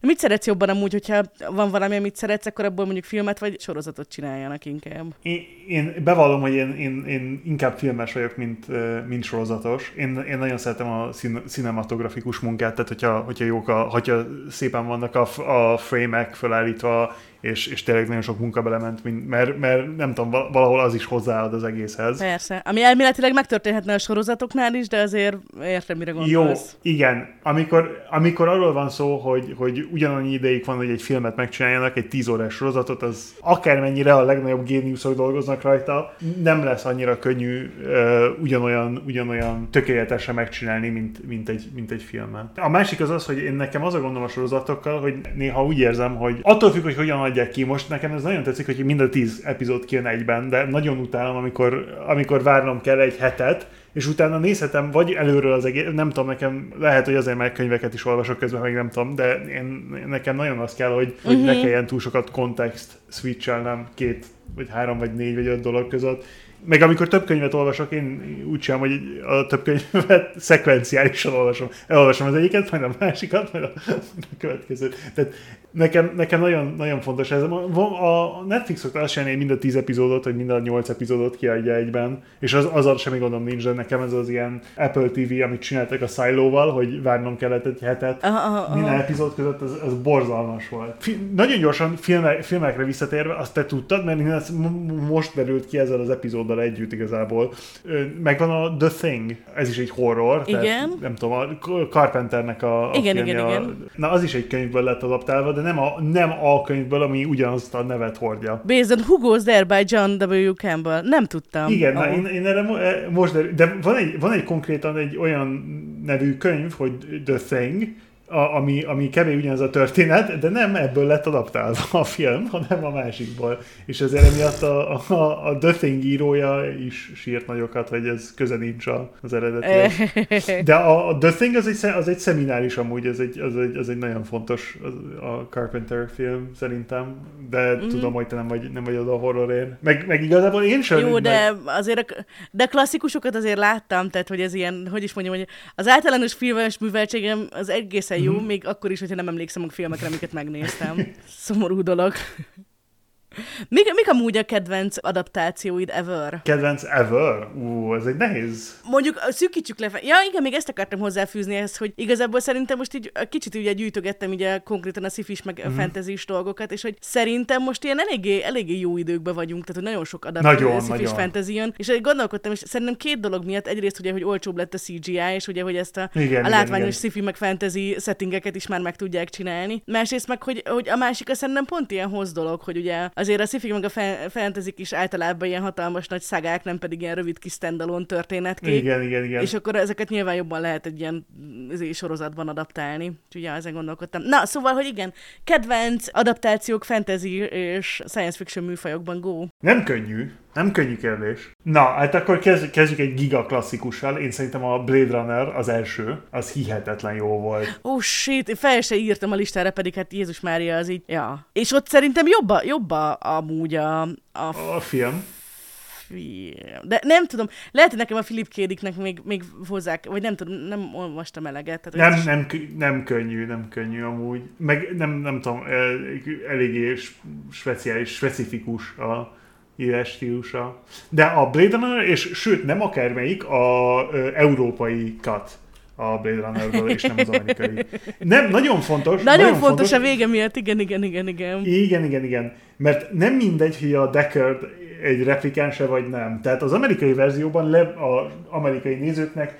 Mit szeretsz jobban amúgy, hogyha van valami, amit szeretsz, akkor abból mondjuk filmet vagy sorozatot csináljanak inkább? Én, én bevallom, hogy én, én, én inkább filmes vagyok, mint, mint sorozatos. Én, én nagyon szeretem a szín, cinematografikus munkát, tehát hogyha, hogyha jók a, hogyha szépen vannak a, a frame-ek felállítva, és, és tényleg nagyon sok munka belement, mint, mert, mert nem tudom, valahol az is hozzáad az egészhez. Persze. Ami elméletileg megtörténhetne a sorozatoknál is, de azért értem, mire gondolsz. Jó, igen. Amikor, amikor arról van szó, hogy, hogy ugyanannyi ideig van, hogy egy filmet megcsináljanak, egy tíz órás sorozatot, az akármennyire a legnagyobb géniuszok dolgoznak rajta, nem lesz annyira könnyű uh, ugyanolyan, ugyanolyan tökéletesen megcsinálni, mint, mint, egy, mint egy filmet. A másik az az, hogy én nekem az a gondom a sorozatokkal, hogy néha úgy érzem, hogy attól függ, hogy hogyan adják ki. Most nekem ez nagyon tetszik, hogy mind a tíz epizód kijön egyben, de nagyon utálom, amikor, amikor várnom kell egy hetet, és utána nézhetem vagy előről az egész, nem tudom, nekem lehet, hogy azért már könyveket is olvasok közben, meg nem tudom, de én, nekem nagyon az kell, hogy, uh-huh. hogy ne kelljen túl sokat kontext switchelnem két, vagy három, vagy négy, vagy öt dolog között meg amikor több könyvet olvasok, én úgy sem, hogy a több könyvet <laughs> szekvenciálisan olvasom. Elolvasom az egyiket, majd a másikat, majd a, a következőt. Tehát nekem, nekem nagyon, nagyon fontos ez. A Netflix szokta azt csinálni, mind a tíz epizódot, vagy mind a nyolc epizódot kiadja egyben, és az, azzal semmi gondom nincs, de nekem ez az ilyen Apple TV, amit csináltak a Silo-val, hogy várnom kellett egy hetet. Aha. Minden epizód között ez, ez borzalmas volt. Fi, nagyon gyorsan filmek, filmekre visszatérve, azt te tudtad, mert most derült ki ezzel az epizóddal együtt igazából. Megvan a The Thing, ez is egy horror. Igen. Tehát, nem tudom, a Carpenternek a, a igen, igen, igen. Na, az is egy könyvből lett adaptálva, de nem a, nem a könyvből, ami ugyanazt a nevet hordja. Based on Hugo's There by John W. Campbell. Nem tudtam. Igen, oh. na, én, én erre e, most, de, de van egy, van egy konkrétan egy olyan nevű könyv, hogy The Thing, a, ami, ami kevés ugyanaz a történet, de nem ebből lett adaptálva a film, hanem a másikból. És ezért emiatt a, a, a The Thing írója is sírt nagyokat, hogy ez köze nincs az eredeti. <laughs> De a, a The Thing az egy, az egy szeminális amúgy, ez egy, az egy, az egy nagyon fontos a Carpenter film szerintem, de mm-hmm. tudom, hogy te nem vagy, nem vagy oda a horrorért. Meg, meg igazából én sem. Jó, de meg... azért de klasszikusokat azért láttam, tehát hogy ez ilyen, hogy is mondjam, hogy az általános filmes műveltségem az egészen jó, mm. még akkor is, hogyha nem emlékszem a filmekre, amiket megnéztem. Szomorú dolog. Mik, mik amúgy a kedvenc adaptációid ever? Kedvenc ever? Ú, ez egy nehéz. Mondjuk szűkítsük le. Ja, igen, még ezt akartam hozzáfűzni ehhez, hogy igazából szerintem most így kicsit ugye gyűjtögettem ugye konkrétan a szifis meg mm. fantasy dolgokat, és hogy szerintem most ilyen eléggé, eléggé jó időkben vagyunk, tehát hogy nagyon sok adaptáció nagyon, szifis nagyon. fantasy jön, és gondolkodtam, és szerintem két dolog miatt, egyrészt ugye, hogy olcsóbb lett a CGI, és ugye, hogy ezt a, igen, a látványos sci meg fantasy settingeket is már meg tudják csinálni. Másrészt meg, hogy, hogy a másik a szerintem pont ilyen hoz dolog, hogy ugye azért a sci meg a fantasy is általában ilyen hatalmas nagy szagák, nem pedig ilyen rövid kis standalone történetkék. Igen, igen, igen. És akkor ezeket nyilván jobban lehet egy ilyen sorozatban adaptálni. Úgyhogy ja, ezen gondolkodtam. Na, szóval, hogy igen, kedvenc adaptációk fantasy és science fiction műfajokban go. Nem könnyű. Nem könnyű kérdés. Na, hát akkor kezd, kezdjük egy giga klasszikussal. Én szerintem a Blade Runner az első, az hihetetlen jó volt. Ó, oh, shit, fel se írtam a listára, pedig hát Jézus Mária az így, ja. És ott szerintem jobb, a, jobb a, amúgy a, a, a film. De nem tudom, lehet, hogy nekem a Philip Kédiknek még, még hozzá, vagy nem tudom, nem olvastam eleget. Tehát nem, nem, nem könnyű, nem könnyű amúgy. Meg nem, nem tudom, eléggé speciális, specifikus a, éles stílusa. De a Blade Runner, és sőt, nem akármelyik, a ö, európai cut a Blade Runnerből, és nem az amerikai. Nem, nagyon fontos. Nagyon, nagyon fontos, fontos a vége miatt, igen, igen, igen, igen. Igen, igen, igen. Mert nem mindegy, hogy a Deckard egy replikánse vagy nem. Tehát az amerikai verzióban le, az amerikai nézőknek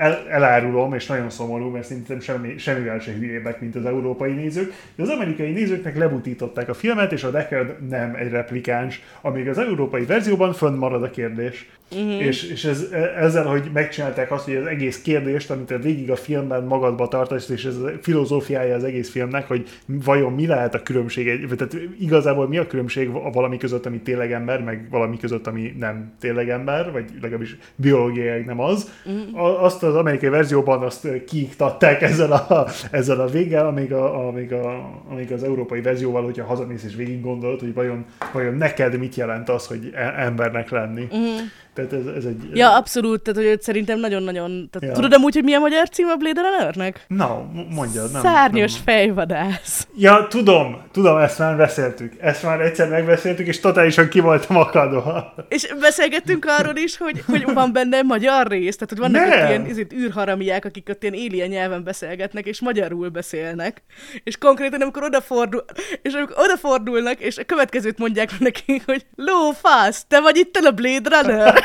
el, elárulom, és nagyon szomorú, mert szerintem semmi, semmivel se hülyébbek, mint az európai nézők, de az amerikai nézőknek lebutították a filmet, és a Deckard nem egy replikáns, amíg az európai verzióban fönn marad a kérdés. Uh-huh. És, és ez, ezzel, hogy megcsinálták azt, hogy az egész kérdést, amit végig a filmben magadba tartasz, és ez a filozófiája az egész filmnek, hogy vajon mi lehet a különbség, egy, tehát igazából mi a különbség a valami között, ami tényleg ember, meg valami között, ami nem tényleg ember, vagy legalábbis biológiai nem az. Uh-huh. Azt az amerikai verzióban azt kiiktatták ezzel a, ezzel a véggel, amíg, a, amíg, a, amíg az európai verzióval, hogyha hazamész és végig gondolod, hogy vajon, vajon neked mit jelent az, hogy e- embernek lenni. Uh-huh. Tehát ez, ez egy... Ja, abszolút, tehát hogy szerintem nagyon-nagyon... Tehát ja. Tudod amúgy, hogy milyen magyar cím a Blade Runnernek? Na, mondjad. Nem, Szárnyos nem. fejvadász. Ja, tudom, tudom, ezt már beszéltük. Ezt már egyszer megbeszéltük, és totálisan ki voltam akadva. És beszélgettünk arról is, hogy, hogy van benne magyar rész, tehát hogy vannak ott ilyen izét, űrharamiák, akik ott ilyen alien nyelven beszélgetnek, és magyarul beszélnek. És konkrétan, amikor odafordul, és amikor odafordulnak, és a következőt mondják neki, hogy ló, fasz, te vagy itt a Blade Runner?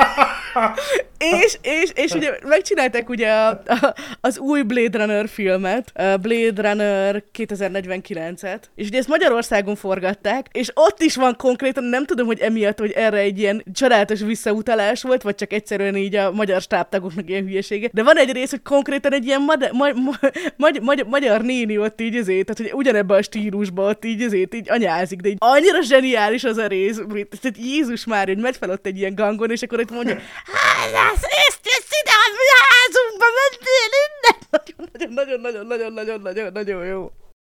És, és, és ugye megcsinálták ugye a, a, az új Blade Runner filmet, Blade Runner 2049-et, és ugye ezt Magyarországon forgatták, és ott is van konkrétan, nem tudom, hogy emiatt, hogy erre egy ilyen csodálatos visszautalás volt, vagy csak egyszerűen így a magyar stábtagoknak ilyen hülyesége, de van egy rész, hogy konkrétan egy ilyen mad- ma- ma- ma- ma- magyar néni ott így azért, tehát hogy ugyanebben a stílusban ott így azért így anyázik, de így annyira zseniális az a rész, tehát Jézus már, hogy megy fel ott egy ilyen gangon, és akkor itt mondja, hát részt jössz ide, a mi házunkba mentél innen! Nagyon-nagyon-nagyon-nagyon-nagyon-nagyon jó.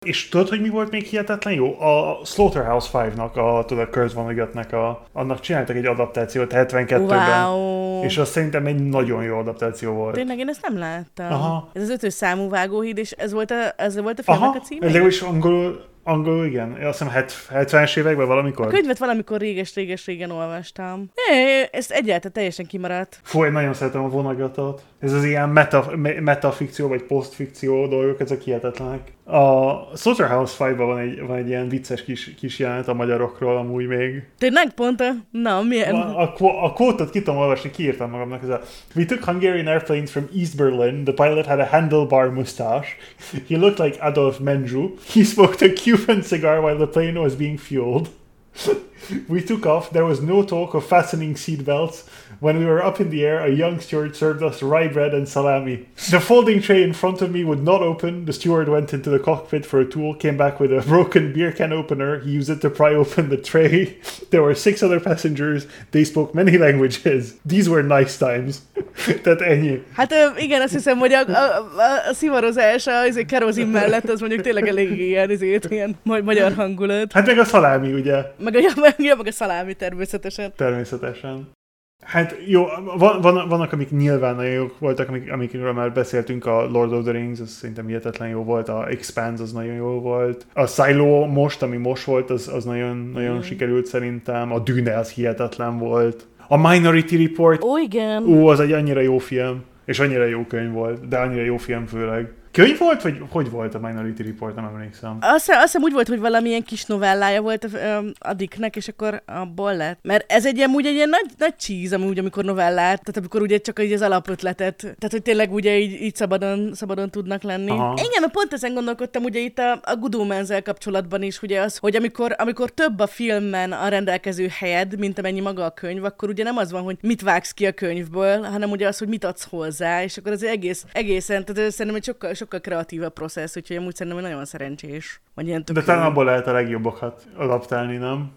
És tudod, hogy mi volt még hihetetlen jó? A Slaughterhouse 5-nak, a, tudod, a Kurt Vonnegut-nek, a, annak csináltak egy adaptációt 72-ben. Wow. És az szerintem egy nagyon jó adaptáció volt. Tényleg én ezt nem láttam. Aha. Ez az ötös számú vágóhíd, és ez volt a, ez volt a filmnek Aha, a címe? legalábbis angolul, angolul igen. Azt hiszem 70-es években valamikor. A könyvet valamikor réges-réges-régen olvastam. É, ezt egyáltalán teljesen kimaradt. Fú, én nagyon szeretem a vonagatot. Ez az ilyen meta, me- metafikció vagy posztfikció dolgok, ezek hihetetlenek. A Slaughterhouse 5 van egy, van egy ilyen vicces kis, kis jelenet a magyarokról amúgy még. Tényleg pont a... Na, milyen? A, a, a quote-ot ki tudom olvasni, kiírtam magamnak. Ez a, We took Hungarian airplanes from East Berlin. The pilot had a handlebar mustache. He looked like Adolf Menju. He smoked a Cuban cigar while the plane was being fueled. <laughs> we took off. There was no talk of fastening seatbelts. When we were up in the air, a young steward served us rye bread and salami. The folding tray in front of me would not open. The steward went into the cockpit for a tool, came back with a broken beer can opener. He used it to pry open the tray. <laughs> There were six other passengers. They spoke many <laughs> languages. These were nice times. <laughs> Tehát ennyi. Hát igen, azt hiszem, hogy a, a, a, a szivarozás a izé, kerozin mellett az mondjuk tényleg elég ilyen, izét, ilyen magyar hangulat. Hát meg a szalámi, ugye? Meg a, meg, meg a szalámi természetesen. Természetesen. Hát jó, van, van, vannak, amik nyilván nagyon jók voltak, amik, amikről már beszéltünk, a Lord of the Rings, az szerintem hihetetlen jó volt, a Expanse az nagyon jó volt, a Silo most, ami most volt, az, az nagyon, nagyon Mm. sikerült szerintem, a Dűne az hihetetlen volt, a Minority Report, Ó, igen. ó, az egy annyira jó film, és annyira jó könyv volt, de annyira jó film főleg. Könyv volt, vagy hogy volt a Minority Report, nem emlékszem. Azt, azt hiszem úgy volt, hogy valamilyen kis novellája volt a, a Dicknek, és akkor abból lett. Mert ez egy ilyen, úgy egy ilyen nagy, nagy cheese, amúgy, amikor novellát, tehát amikor ugye csak így az alapötletet, tehát hogy tényleg ugye így, így szabadon, szabadon tudnak lenni. Aha. Igen, pont ezen gondolkodtam ugye itt a, a Good kapcsolatban is, ugye az, hogy amikor, amikor több a filmben a rendelkező helyed, mint amennyi maga a könyv, akkor ugye nem az van, hogy mit vágsz ki a könyvből, hanem ugye az, hogy mit adsz hozzá, és akkor az egész, egészen, tehát szerintem egy sokkal, sokkal kreatívabb processz, úgyhogy amúgy szerintem nagyon szerencsés. Vagy ilyen tök De talán abból lehet a legjobbakat adaptálni, nem?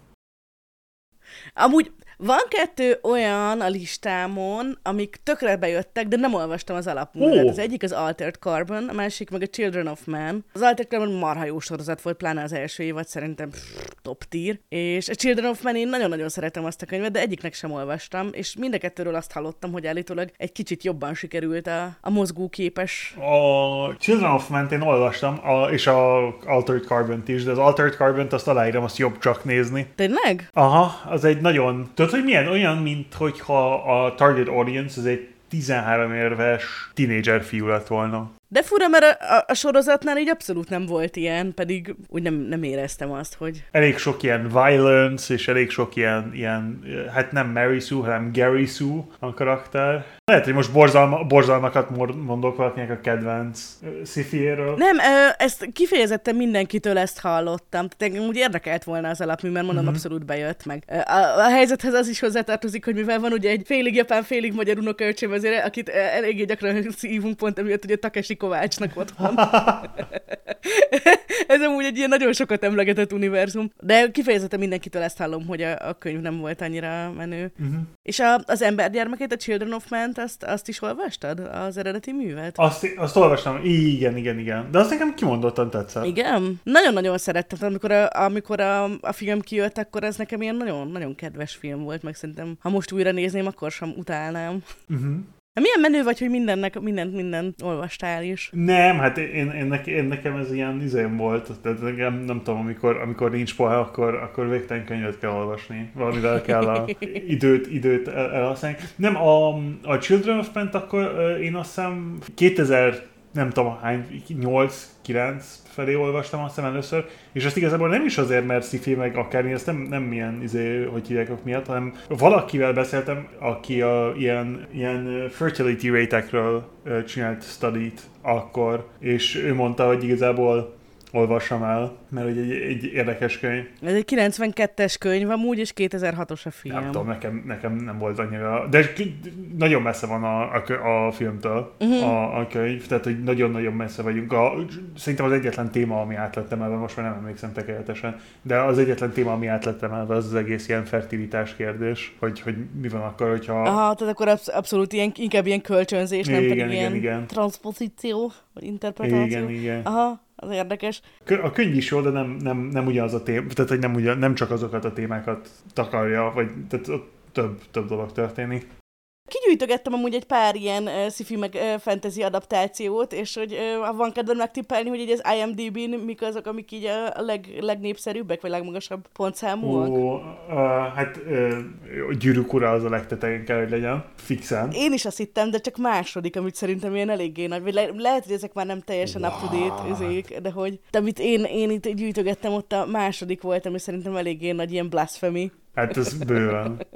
Amúgy van kettő olyan a listámon, amik tökre bejöttek, de nem olvastam az alapművet. Ó. Az egyik az Altered Carbon, a másik meg a Children of Man. Az Altered Carbon marha jó sorozat volt, pláne az első évad szerintem pff, top tier. És a Children of Man én nagyon-nagyon szeretem azt a könyvet, de egyiknek sem olvastam, és mind a kettőről azt hallottam, hogy állítólag egy kicsit jobban sikerült a, a mozgóképes. A Children of Men-t én olvastam, a, és a Altered Carbon-t is, de az Altered Carbon-t azt aláírom, azt jobb csak nézni. Tényleg? Aha, az egy nagyon... Tudod, hogy milyen? Olyan, mint hogyha a target audience az egy 13 éves tínédzser fiú lett volna. De fura, mert a, a, a sorozatnál így abszolút nem volt ilyen, pedig úgy nem, nem éreztem azt, hogy Elég sok ilyen violence, és elég sok ilyen, ilyen hát nem Mary Sue, hanem Gary Sue a karakter. Lehet, hogy most borzalma, borzalmakat mondok valakinek a kedvenc szifiéről. Nem, ezt kifejezetten mindenkitől ezt hallottam. Tehát engem úgy érdekelt volna az alapmű, mert mondom, Mhm. abszolút bejött meg. A, a helyzethez az is hozzátartozik, hogy mivel van ugye egy félig japán, félig magyar unokaöcsém, azért, akit eléggé gyakran <laughs> szívunk pont emiatt, ugye Takeshi Kovácsnak otthon. <laughs> Ez amúgy egy ilyen nagyon sokat emlegetett univerzum. De kifejezetten mindenkitől ezt hallom, hogy a, a könyv nem volt annyira menő. Uh-huh. És a, az embergyermekét, a Children of Man, azt, azt is olvastad? Az eredeti művet? Azt, azt olvastam, igen, igen, igen. De azt nekem kimondottan tetszett. Igen? Nagyon-nagyon szerettem. Amikor, a, amikor a, a film kijött, akkor ez nekem ilyen nagyon, nagyon kedves film volt, meg szerintem, ha most újra nézném, akkor sem utálnám. Uh-huh. Milyen menő vagy, hogy mindennek, mindent, mindent olvastál is. Nem, hát én, én, ne, én nekem ez ilyen izém volt, tehát nekem, nem tudom, amikor, amikor nincs poha, akkor, akkor végtelen könyvet kell olvasni, valamivel kell a <laughs> időt, időt el- elhasználni. Nem, a, a Children of Ment akkor én azt hiszem nem tudom hány, 8-9 felé olvastam azt hiszem először, és ezt igazából nem is azért, mert sci meg akármi, ezt nem, nem milyen, izé, hogy hívják miatt, hanem valakivel beszéltem, aki a, ilyen, ilyen fertility rate-ekről csinált study akkor, és ő mondta, hogy igazából olvassam el, mert egy, egy, egy érdekes könyv. Ez egy 92-es könyv amúgy, és 2006-os a film. Nem tudom, nekem, nekem nem volt annyira, de nagyon messze van a, a, a filmtől uh-huh. a, a könyv, tehát hogy nagyon-nagyon messze vagyunk. A, szerintem az egyetlen téma, ami átlettem el, most már nem emlékszem tökéletesen, de az egyetlen téma, ami átlettem el, az az egész ilyen fertilitás kérdés, hogy, hogy mi van akkor, hogyha... Aha, tehát akkor absz- abszolút ilyen, inkább ilyen kölcsönzés, nem igen, pedig igen, ilyen igen. transzpozíció, vagy interpretáció. Igen, igen. Aha, az érdekes. A könyv is jó, de nem, nem, nem ugyanaz a téma, tehát hogy nem, ugyan, nem csak azokat a témákat takarja, vagy tehát több, több dolog történik. Kigyűjtögettem amúgy egy pár ilyen uh, sci-fi meg uh, fantasy adaptációt, és hogy uh, van kedvem megtippelni, hogy így az IMDb-n mik azok, amik így a leg, legnépszerűbbek, vagy legmagasabb pontszámúak? Ó, uh, hát uh, gyűrűk ura az a legtetején kell, hogy legyen, fixen. Én is azt hittem, de csak második, amit szerintem ilyen eléggé nagy, vagy le, lehet, hogy ezek már nem teljesen wow. up-to-date de hogy, de amit én, én itt gyűjtögettem, ott a második voltam, és szerintem eléggé nagy ilyen blasphemy. Hát ez bőven.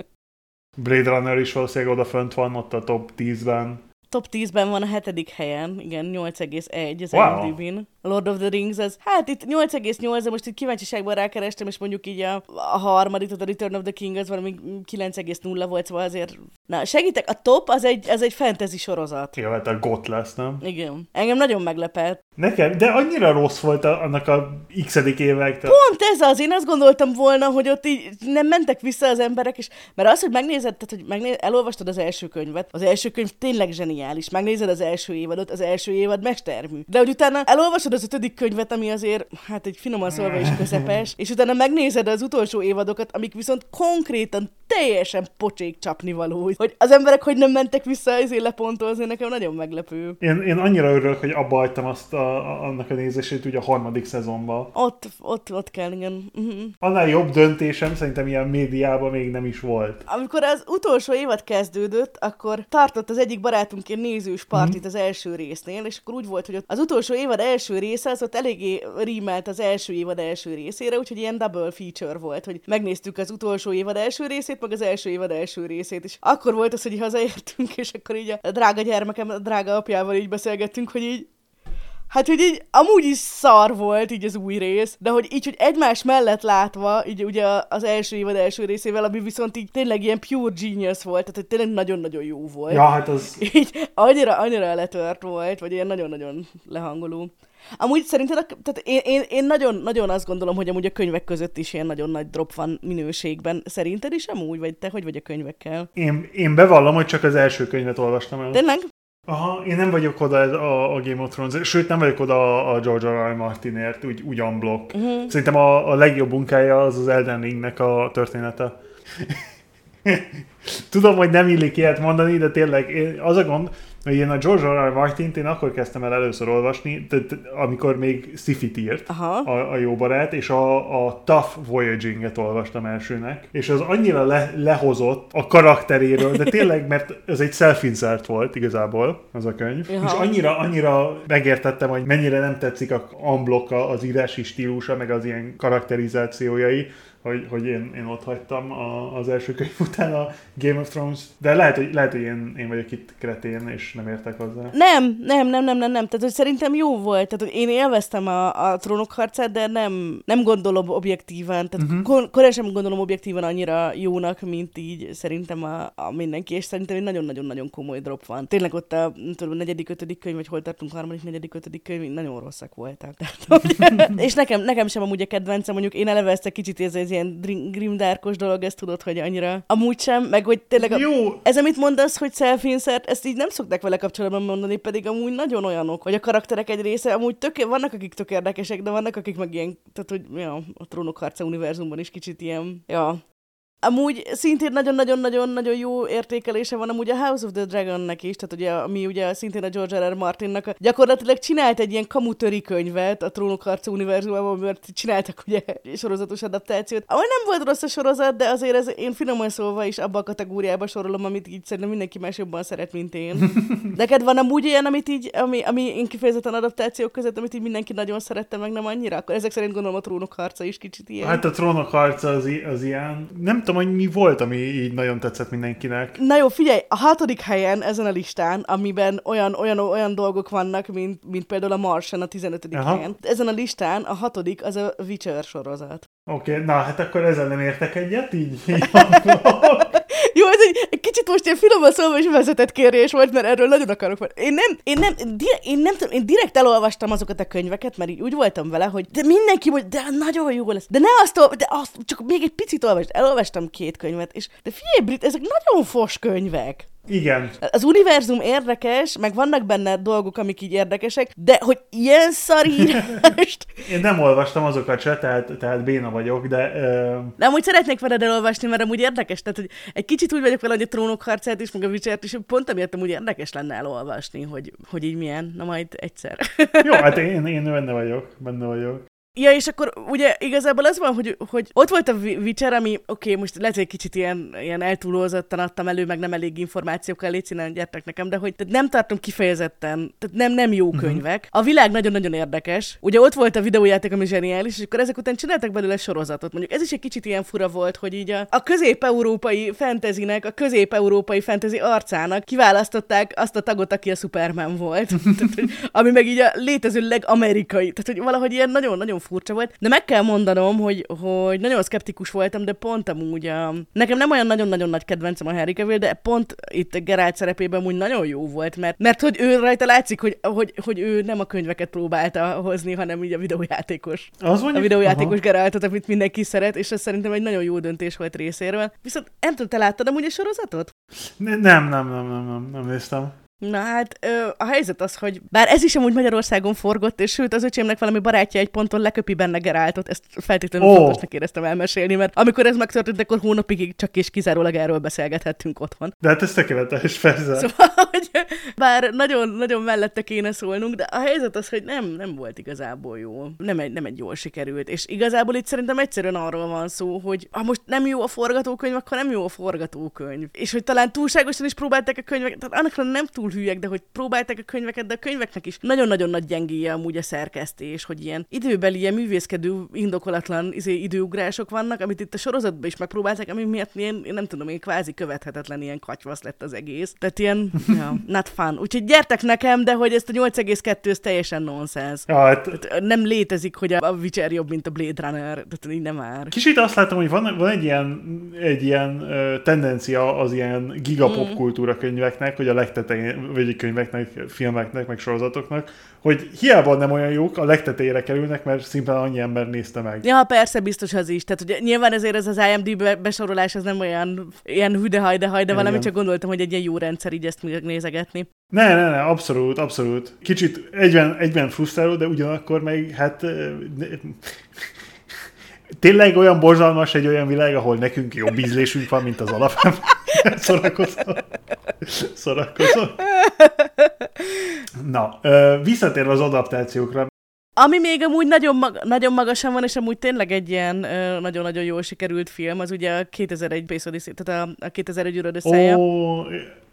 Blade Runner is valószínűleg odafönt van, ott a top 10-ben. Top 10-ben van a hetedik helyen, igen, 8,1 az wow. IMDb-n. Lord of the Rings, az, hát itt 8,8, de most itt kíváncsiságban rákerestem, és mondjuk így a, a harmadik, a Return of the King, az valami 9,0 volt, szóval azért... Na, segítek, a top az egy, az egy fantasy sorozat. Ja, hát a GOT lesz, nem? Igen. Engem nagyon meglepett. Nekem, de annyira rossz volt a, annak a x évek. Pont ez az, én azt gondoltam volna, hogy ott így nem mentek vissza az emberek, és mert az, hogy megnézed, tehát, hogy megnézed, elolvastad az első könyvet, az első könyv tényleg zseniális, megnézed az első évadot, az első évad mestermű. De hogy utána elolvasod az ötödik könyvet, ami azért, hát egy finoman szólva is közepes, és utána megnézed az utolsó évadokat, amik viszont konkrétan teljesen pocsék csapni való. Hogy az emberek hogy nem mentek vissza ezért lepontolni, nekem nagyon meglepő. Én, én annyira örülök, hogy abba hagytam azt a, a, annak a nézését ugye a harmadik szezonban. Ott, ott, ott kell, igen. Uh-huh. Annál jobb döntésem szerintem ilyen médiában még nem is volt. Amikor az utolsó évad kezdődött, akkor tartott az egyik barátunk egy nézős partit uh-huh. az első résznél, és akkor úgy volt, hogy az utolsó évad első része az ott eléggé rímelt az első évad első részére, úgyhogy ilyen double feature volt, hogy megnéztük az utolsó évad első részét, meg az első évad első részét, és akkor volt az, hogy hazaértünk, és akkor így a drága gyermekem, a drága apjával így beszélgettünk, hogy így Hát, hogy így amúgy is szar volt így az új rész, de hogy így, hogy egymás mellett látva, így ugye az első évad első részével, ami viszont így tényleg ilyen pure genius volt, tehát hogy tényleg nagyon-nagyon jó volt. Ja, hát az... Így annyira, annyira letört volt, vagy ilyen nagyon-nagyon lehangoló. Amúgy szerinted, tehát én, én, én nagyon, nagyon azt gondolom, hogy amúgy a könyvek között is ilyen nagyon nagy drop van minőségben. Szerinted is amúgy, vagy te hogy vagy a könyvekkel? Én, én bevallom, hogy csak az első könyvet olvastam el. Tényleg? Aha, én nem vagyok oda a, a Game of Thrones, sőt nem vagyok oda a George R. R. Martinért, úgy, úgy unblock. Uh-huh. Szerintem a, a legjobb munkája az az Elden Ringnek a története. Tudom, hogy nem illik ilyet mondani, de tényleg az a gond, hogy én a George R. R. martin én akkor kezdtem el először olvasni, tehát amikor még Sifit írt Aha. a, a jó barát, és a, a Tough Voyaging-et olvastam elsőnek, és az annyira le, lehozott a karakteréről, de tényleg, mert ez egy self-insert volt igazából az a könyv, Aha. és annyira, annyira megértettem, hogy mennyire nem tetszik a unblock az írási stílusa, meg az ilyen karakterizációjai, hogy, hogy én, én ott hagytam a, az első könyv után a Game of Thrones, de lehet, hogy, lehet, hogy én, én vagyok itt kretén, és nem értek hozzá. Nem, nem, nem, nem, nem, nem. Tehát, hogy szerintem jó volt. Tehát, hogy én élveztem a, a trónok harcát, de nem, nem gondolom objektívan. Tehát uh-huh. kor, korán sem gondolom objektívan annyira jónak, mint így szerintem a, a mindenki, és szerintem egy nagyon-nagyon-nagyon komoly drop van. Tényleg ott a, tudom, a negyedik, ötödik könyv, vagy hol tartunk, harmadik, negyedik, ötödik könyv, nagyon rosszak voltak. Tehát, <laughs> és nekem, nekem sem amúgy a kedvencem, mondjuk én eleve ezt egy kicsit ez ilyen grimdarkos dolog, ezt tudod, hogy annyira amúgy sem, meg hogy tényleg a, Jó. ez, amit mondasz, hogy self-insert, ezt így nem szokták vele kapcsolatban mondani, pedig amúgy nagyon olyanok, hogy a karakterek egy része, amúgy tök, vannak, akik tök érdekesek, de vannak, akik meg ilyen, tehát hogy ja, a trónok harca univerzumban is kicsit ilyen, ja, Amúgy szintén nagyon-nagyon-nagyon-nagyon jó értékelése van amúgy a House of the Dragonnek is, tehát ugye, ami ugye szintén a George R. R. Martinnak a, gyakorlatilag csinált egy ilyen kamutöri könyvet a Trónok harca univerzumában, mert csináltak ugye sorozatos adaptációt. Amely nem volt rossz a sorozat, de azért ez, én finoman szólva is abba a kategóriába sorolom, amit így szerintem mindenki más jobban szeret, mint én. <laughs> Neked van amúgy ilyen, amit így, ami, ami én kifejezetten adaptációk között, amit így mindenki nagyon szerette, meg nem annyira? Akkor ezek szerint gondolom a Trónok harca is kicsit ilyen. Hát a Trónok harca az, az ilyen, nem tudom, hogy mi volt, ami így nagyon tetszett mindenkinek. Na jó, figyelj, a hatodik helyen ezen a listán, amiben olyan, olyan, olyan dolgok vannak, mint, mint például a Martian a 15. Aha. helyen. Ezen a listán a hatodik az a Witcher sorozat. Oké, okay, na hát akkor ezzel nem értek egyet, így, <laughs> Jó, ez egy, egy kicsit most ilyen finoman szólva is vezetett kérés volt, mert erről nagyon akarok. Én nem, én nem, direkt, én nem tudom, én direkt elolvastam azokat a könyveket, mert így úgy voltam vele, hogy de mindenki hogy de nagyon jó lesz. De ne azt, de azt, csak még egy picit olvasd. Elolvastam két könyvet, és de figyelj, Brit, ezek nagyon fos könyvek. Igen. Az univerzum érdekes, meg vannak benne dolgok, amik így érdekesek, de hogy ilyen szarírást... <laughs> Én nem olvastam azokat se, tehát, tehát béna vagyok, de... Uh... De amúgy szeretnék veled elolvasni, mert amúgy érdekes, tehát hogy egy kicsit úgy vagyok vele, hogy a trónok harcát is, meg a Witcher-t is, pont amiatt amúgy érdekes lenne elolvasni, hogy, hogy így milyen, na majd egyszer. Jó, hát <laughs> én, én benne vagyok, benne vagyok. Ja, és akkor ugye igazából az van, hogy, hogy ott volt a Witcher, ami oké, okay, most lehet, hogy kicsit ilyen, ilyen eltúlózottan adtam elő, meg nem elég információkkal, légy színen, gyertek nekem, de hogy tehát nem tartom kifejezetten, tehát nem, nem jó mhm. könyvek. A világ nagyon-nagyon érdekes. Ugye ott volt a videójáték, ami zseniális, és akkor ezek után csináltak belőle sorozatot. Mondjuk ez is egy kicsit ilyen fura volt, hogy így a, a közép-európai fantasynek, a közép-európai fantasy arcának kiválasztották azt a tagot, aki a Superman volt. <laughs> tehát, hogy, ami meg így a létező legamerikai. Tehát, hogy valahogy ilyen nagyon-nagyon furcsa volt. De meg kell mondanom, hogy, hogy nagyon szkeptikus voltam, de pont amúgy a... Nekem nem olyan nagyon-nagyon nagy kedvencem a Harry Cavill, de pont itt Geralt szerepében úgy nagyon jó volt, mert, mert hogy ő rajta látszik, hogy, hogy, hogy ő nem a könyveket próbálta hozni, hanem így a videójátékos. Az mondjuk? A videójátékos Geraltot, amit mindenki szeret, és ez szerintem egy nagyon jó döntés volt részéről. Viszont nem tudom, te láttad amúgy a sorozatot? Nem, nem, nem, nem, nem, nem néztem. Na hát ö, a helyzet az, hogy bár ez is amúgy Magyarországon forgott, és sőt az öcsémnek valami barátja egy ponton leköpi benne Geráltot, ezt feltétlenül oh. fontosnak éreztem elmesélni, mert amikor ez megtörtént, akkor hónapig csak és kizárólag erről beszélgethettünk otthon. De hát ez tökéletes, persze. Szóval, <laughs> hogy bár nagyon-nagyon mellette kéne szólnunk, de a helyzet az, hogy nem, nem volt igazából jó. Nem egy, nem egy jól sikerült. És igazából itt szerintem egyszerűen arról van szó, hogy ha most nem jó a forgatókönyv, akkor nem jó a forgatókönyv. És hogy talán túlságosan is próbálták a könyveket, tehát annak nem túl hülyek, de hogy próbálták a könyveket, de a könyveknek is nagyon-nagyon nagy gyengéje amúgy a szerkesztés, hogy ilyen időbeli, ilyen művészkedő, indokolatlan izé, időugrások vannak, amit itt a sorozatban is megpróbálták, ami miatt ilyen, én nem tudom, én kvázi követhetetlen ilyen katyvasz lett az egész. Tehát ilyen, ja, not fun. Úgyhogy gyertek nekem, de hogy ezt a 8,2 ez teljesen nonsens. Ja, hát... nem létezik, hogy a Witcher jobb, mint a Blade Runner, tehát így nem már. Kicsit azt látom, hogy van, van egy ilyen, egy ilyen uh, tendencia az ilyen gigapop kultúra könyveknek, hogy a legtetején könyveknek, filmeknek, meg sorozatoknak, hogy hiába nem olyan jók, a legtetejére kerülnek, mert szimplán annyi ember nézte meg. Ja, persze, biztos az is. Tehát hogy nyilván ezért ez az IMDb besorolás, ez nem olyan ilyen hüdehaj, de haj, de valami, csak gondoltam, hogy egy ilyen jó rendszer így ezt nézegetni. Ne, ne, ne, abszolút, abszolút. Kicsit egyben, egyben frusztráló, de ugyanakkor meg hát tényleg olyan borzalmas egy olyan világ, ahol nekünk jobb ízlésünk van, mint az alapem. <laughs> Szórakozom. Szórakozom. Na, visszatérve az adaptációkra, ami még amúgy nagyon, mag- nagyon magasan van, és amúgy tényleg egy ilyen nagyon-nagyon jól sikerült film, az ugye a 2001 Space Odyssey, tehát a, a 2001 űr Ó,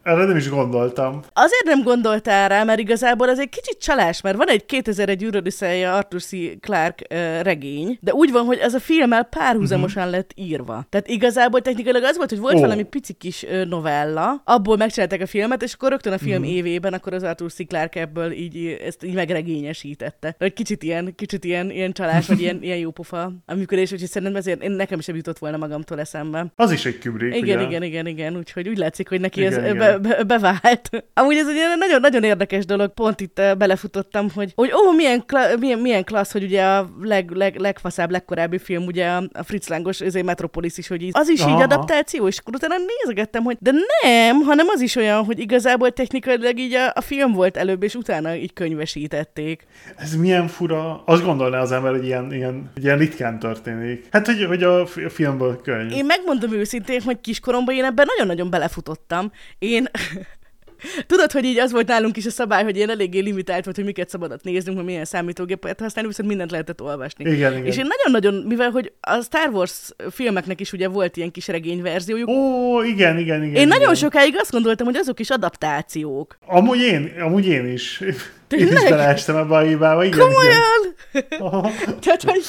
erre nem is gondoltam. Azért nem gondoltál rá, mert igazából ez egy kicsit csalás, mert van egy 2001 űr Arthur C. Clarke uh, regény, de úgy van, hogy ez a filmmel párhuzamosan uh-huh. lett írva. Tehát igazából technikailag az volt, hogy volt oh. valami pici kis uh, novella, abból megcsinálták a filmet, és akkor rögtön a film uh-huh. évében akkor az Arthur C. Clarke ebből így ezt így megregényesítette. Egy kicsit ilyen, kicsit ilyen, ilyen csalás, vagy ilyen, ilyen jópofa a működés, úgyhogy szerintem ezért én nekem sem jutott volna magamtól eszembe. Az is egy Kubrick, Igen, ugye? igen, igen, igen, úgyhogy úgy látszik, hogy neki igen, ez, igen be, be, bevált. Amúgy ez egy nagyon-nagyon érdekes dolog, pont itt eh, belefutottam, hogy, hogy ó, milyen, kla- milyen, milyen klassz, hogy ugye a leg, leg, legfaszább, legkorábbi film, ugye a, Fritz Langos, ez egy Metropolis is, hogy így, az is Aha. így adaptáció, és akkor utána nézegettem, hogy de nem, hanem az is olyan, hogy igazából technikailag így a, a film volt előbb, és utána így könyvesítették. Ez milyen fura. Azt gondolná az ember, hogy ilyen, ilyen, ilyen ritkán történik. Hát, hogy, hogy a filmből könyv. Én megmondom őszintén, hogy kiskoromban én ebben nagyon-nagyon belefutottam. Én... <laughs> Tudod, hogy így az volt nálunk is a szabály, hogy én eléggé limitált volt, hogy miket szabadott néznünk, hogy milyen számítógépet használni, viszont mindent lehetett olvasni. Igen, igen. És én nagyon-nagyon, mivel hogy a Star Wars filmeknek is ugye volt ilyen kis regényverziójuk, Ó, igen, igen, igen. én nagyon igen. sokáig azt gondoltam, hogy azok is adaptációk. Amúgy én, amúgy én is. Én Tényleg? is beleestem ebbe a hibába. Igen, Komolyan! Igen. <laughs> Tehát, hogy,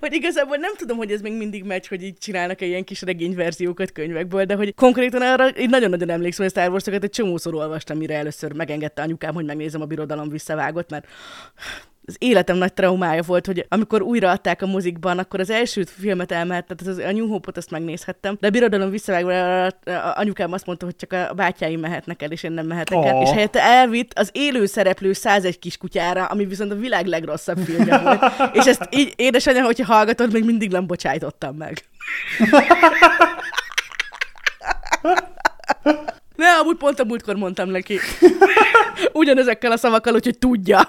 hogy igazából nem tudom, hogy ez még mindig megy, hogy így csinálnak ilyen kis regényverziókat könyvekből, de hogy konkrétan arra én nagyon-nagyon emlékszem, hogy a Star Wars-okat egy csomószor olvastam, mire először megengedte anyukám, hogy megnézem a birodalom visszavágott, mert az életem nagy traumája volt, hogy amikor újraadták a mozikban, akkor az első filmet elmehetett, tehát az, a New Hope-ot azt megnézhettem, de a birodalom visszavágva anyukám azt mondta, hogy csak a bátyáim mehetnek el, és én nem mehetek el, Ó. és helyette elvitt az élő szereplő 101 kiskutyára, ami viszont a világ legrosszabb filmje volt. És ezt így, édesanyja, hogyha hallgatod, még mindig nem bocsájtottam meg. Ne, amúgy pont a múltkor mondtam neki. Ugyanezekkel a szavakkal, úgyhogy tudja.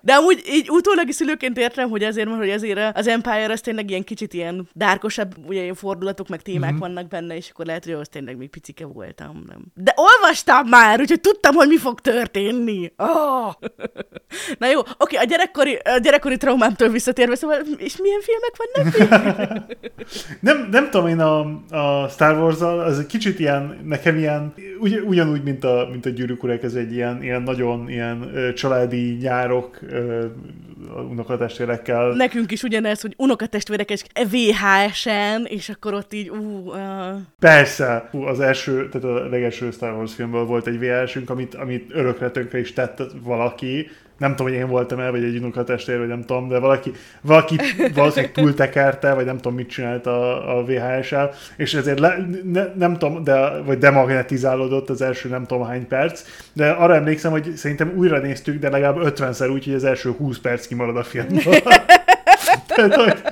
De amúgy így utólag is szülőként értem, hogy azért van, hogy azért az Empire az tényleg ilyen kicsit ilyen dárkosabb, ugye ilyen fordulatok, meg témák mm-hmm. vannak benne, és akkor lehet, hogy az tényleg még picike voltam. Nem. De olvastam már, úgyhogy tudtam, hogy mi fog történni. Oh! <laughs> Na jó, oké, a gyerekkori, a gyerekkori traumámtól visszatérve, szóval, és milyen filmek vannak még? <laughs> Nem, nem tudom, én a, a Star wars az egy kicsit ilyen, nekem ilyen, ugy, ugyanúgy, mint a, mint a Gyűrűk ez egy ilyen, ilyen nagyon ilyen családi nyárok unokatestvérekkel. Nekünk is ugyanez, hogy unokatestvérek és VHS-en, és akkor ott így, ú, uh, Persze, Hú, az első, tehát a legelső Star Wars filmből volt egy VHS-ünk, amit, amit örökre tönkre is tett valaki, nem tudom, hogy én voltam el, vagy egy unokatestvér, vagy nem tudom, de valaki, valaki valószínűleg túltekerte, vagy nem tudom, mit csinált a, a VHS-el, és ezért le, ne, nem tudom, de, vagy demagnetizálódott az első nem tudom hány perc, de arra emlékszem, hogy szerintem újra néztük, de legalább 50-szer úgy, hogy az első 20 perc kimarad a filmből. <laughs> Tehát, hogy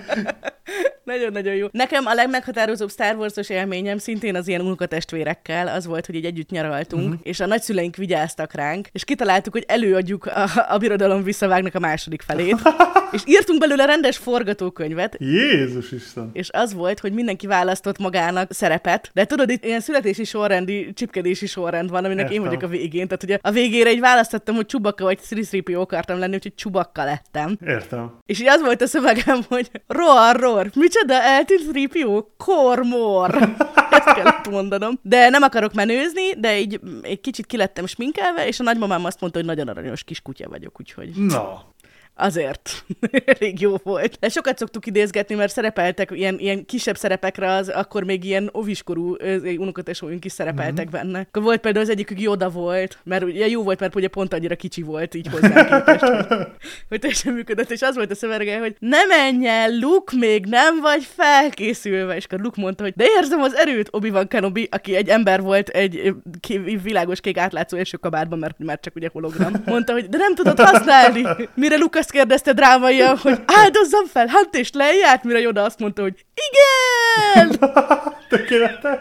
nagyon-nagyon jó. Nekem a legmeghatározóbb Star Wars-os élményem szintén az ilyen unokatestvérekkel az volt, hogy így együtt nyaraltunk, uh-huh. és a nagyszüleink vigyáztak ránk, és kitaláltuk, hogy előadjuk a, a birodalom visszavágnak a második felét, <laughs> és írtunk belőle rendes forgatókönyvet, Jézus Isten! és az volt, hogy mindenki választott magának szerepet, de tudod, itt ilyen születési sorrendi, csipkedési sorrend van, aminek én Értem. vagyok a végén. Tehát ugye a végére egy választottam, hogy Csubakka vagy 3 akartam lenni, úgyhogy Csubakka lettem. Értem. És így az volt a szövegem, hogy roar, roar, micsoda, eltűnt 3 Kormor. <laughs> Ezt kellett mondanom. De nem akarok menőzni, de így egy kicsit kilettem sminkelve, és a nagymamám azt mondta, hogy nagyon aranyos kis kutya vagyok, úgyhogy Na, azért <laughs> elég jó volt. De sokat szoktuk idézgetni, mert szerepeltek ilyen, ilyen kisebb szerepekre, az akkor még ilyen oviskorú unokatesóink is szerepeltek mm-hmm. benne. Akkor volt például az egyikük Joda volt, mert ugye jó volt, mert ugye pont annyira kicsi volt így hozzá képest, hogy, <laughs> hogy teljesen működött, és az volt a szövege, hogy ne menj el, Luke, még nem vagy felkészülve, és akkor Luke mondta, hogy de érzem az erőt, Obi-Wan Kenobi, aki egy ember volt egy ké- világos kék átlátszó első kabátban, mert már csak ugye hologram, mondta, hogy de nem tudod használni. Mire Luke azt kérdezte drámaian, hogy áldozzam fel Hunt és lejjárt, mire Yoda azt mondta, hogy igen! <laughs> tökéletes.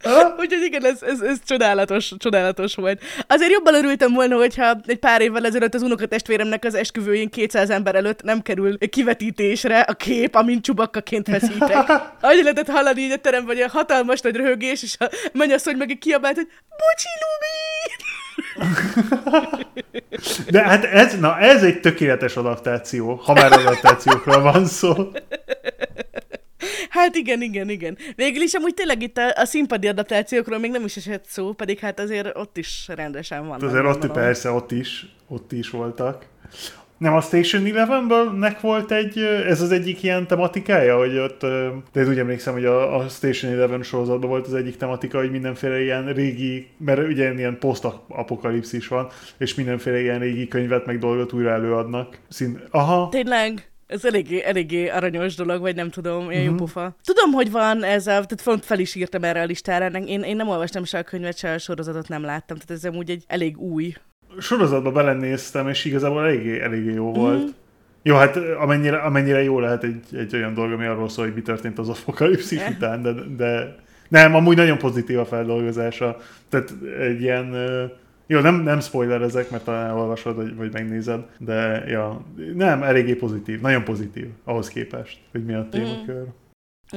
<laughs> Úgyhogy igen, ez, ez, ez csodálatos, csodálatos volt. Azért jobban örültem volna, hogyha egy pár évvel ezelőtt az unokatestvéremnek az esküvőjén 200 ember előtt nem kerül kivetítésre a kép, amint csubakkaként veszítek. <laughs> Ahogy lehetett hallani így a teremben, hogy a hatalmas nagy röhögés, és a mennyasszony meg kiabált, hogy Bocsi, Lumi! De hát ez, na ez egy tökéletes adaptáció, ha már adaptációkról van szó. Hát igen, igen, igen. Végül is amúgy tényleg itt a, a színpadi adaptációkról még nem is esett szó, pedig hát azért ott is rendesen van. Azért ott persze, ott is, ott is voltak. Nem a Station Eleven-ből nek volt egy, ez az egyik ilyen tematikája, hogy ott, de úgy emlékszem, hogy a, a Station Eleven sorozatban volt az egyik tematika, hogy mindenféle ilyen régi, mert ugye ilyen post-apokalipszis van, és mindenféle ilyen régi könyvet meg dolgot újra előadnak. Szín, aha, Tényleg? Ez eléggé, eléggé aranyos dolog, vagy nem tudom, olyan uh-huh. jó pofa. Tudom, hogy van ez a, tehát font fel is írtam erre a listára, én, én nem olvastam se a könyvet, se a sorozatot nem láttam, tehát ez amúgy egy elég új. Sorozatba belenéztem, és igazából eléggé, eléggé jó volt. Uh-huh. Jó, hát amennyire, amennyire jó lehet egy, egy olyan dolog, ami arról szól, hogy mi történt az apokalipszis után, de, de nem, amúgy nagyon pozitív a feldolgozása. Tehát egy ilyen jó, nem, nem spoiler ezek, mert talán elolvasod, vagy, vagy megnézed, de ja, nem, eléggé pozitív, nagyon pozitív ahhoz képest, hogy mi a témakör.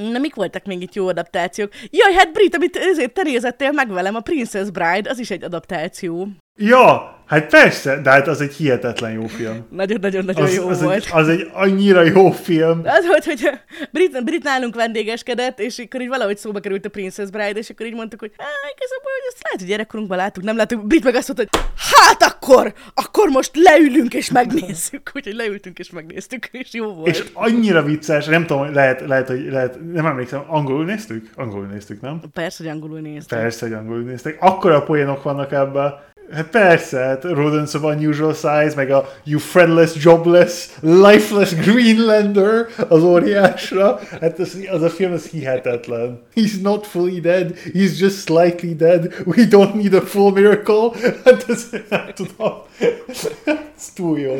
Mm. Na, mik voltak még itt jó adaptációk? Jaj, hát Brit, amit ezért te nézettél meg velem, a Princess Bride, az is egy adaptáció. Ja, hát persze, de hát az egy hihetetlen jó film. Nagyon-nagyon-nagyon jó az volt. Egy, az egy annyira jó film. Az volt, hogy Brit, Brit nálunk vendégeskedett, és akkor így valahogy szóba került a Princess Bride, és akkor így mondtuk, hogy igazából, hogy azt lehet, hogy gyerekkorunkban láttuk, nem láttuk. Brit meg azt mondta, hogy hát akkor, akkor most leülünk és megnézzük. <laughs> Úgyhogy leültünk és megnéztük, és jó volt. És annyira vicces, nem tudom, lehet, lehet, hogy lehet, nem emlékszem, angolul néztük? Angolul néztük, nem? Persze, hogy angolul néztük. Persze, hogy angolul néztek. Akkor a poénok vannak ebben Hát persze, hát Rodents of Unusual Size, meg a You Friendless, Jobless, Lifeless Greenlander az óriásra. Hát az, az a film az hihetetlen. He's not fully dead, he's just slightly dead. We don't need a full miracle. Hát ez nem tudom. <laughs> Ez túl jó.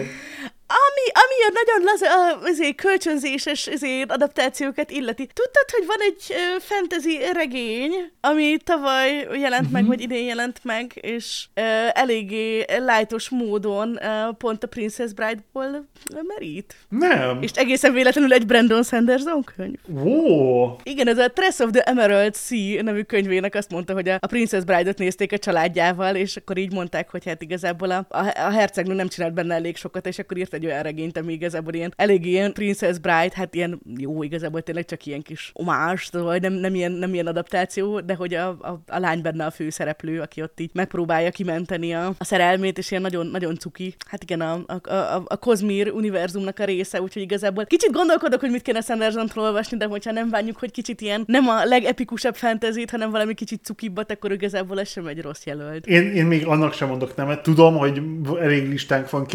Ami, ami a nagyon laza, azért kölcsönzéses azért adaptációkat illeti. Tudtad, hogy van egy fantasy regény, ami tavaly jelent uh-huh. meg, mhm. vagy idén jelent meg, és uh, eléggé lájtos módon uh, pont a Princess Bride-ból merít. Nem. És egészen véletlenül egy Brandon Sanderson könyv. Ó. Igen, ez a Tress of the Emerald Sea nevű könyvének azt mondta, hogy a, a Princess Bride-ot nézték a családjával, és akkor így mondták, hogy hát igazából a, a, a hercegnő nem csinált benne elég sokat, és akkor írt egy olyan regényt, ami igazából ilyen elég ilyen Princess Bride, hát ilyen jó, igazából tényleg csak ilyen kis omás, vagy nem, nem, ilyen, nem ilyen adaptáció, de hogy a, a, a lány benne a főszereplő, aki ott így megpróbálja kimenteni a, a szerelmét, és ilyen nagyon, nagyon cuki. Hát igen, a, a, a, a Kozmír univerzumnak a része, úgyhogy igazából kicsit gondolkodok, hogy mit kéne sanderson olvasni, de hogyha nem bánjuk, hogy kicsit ilyen nem a legepikusabb fantasy hanem valami kicsit cukibbat, akkor igazából ez sem egy rossz jelölt. Én, én még annak sem mondok nemet. Tudom, hogy elég listánk van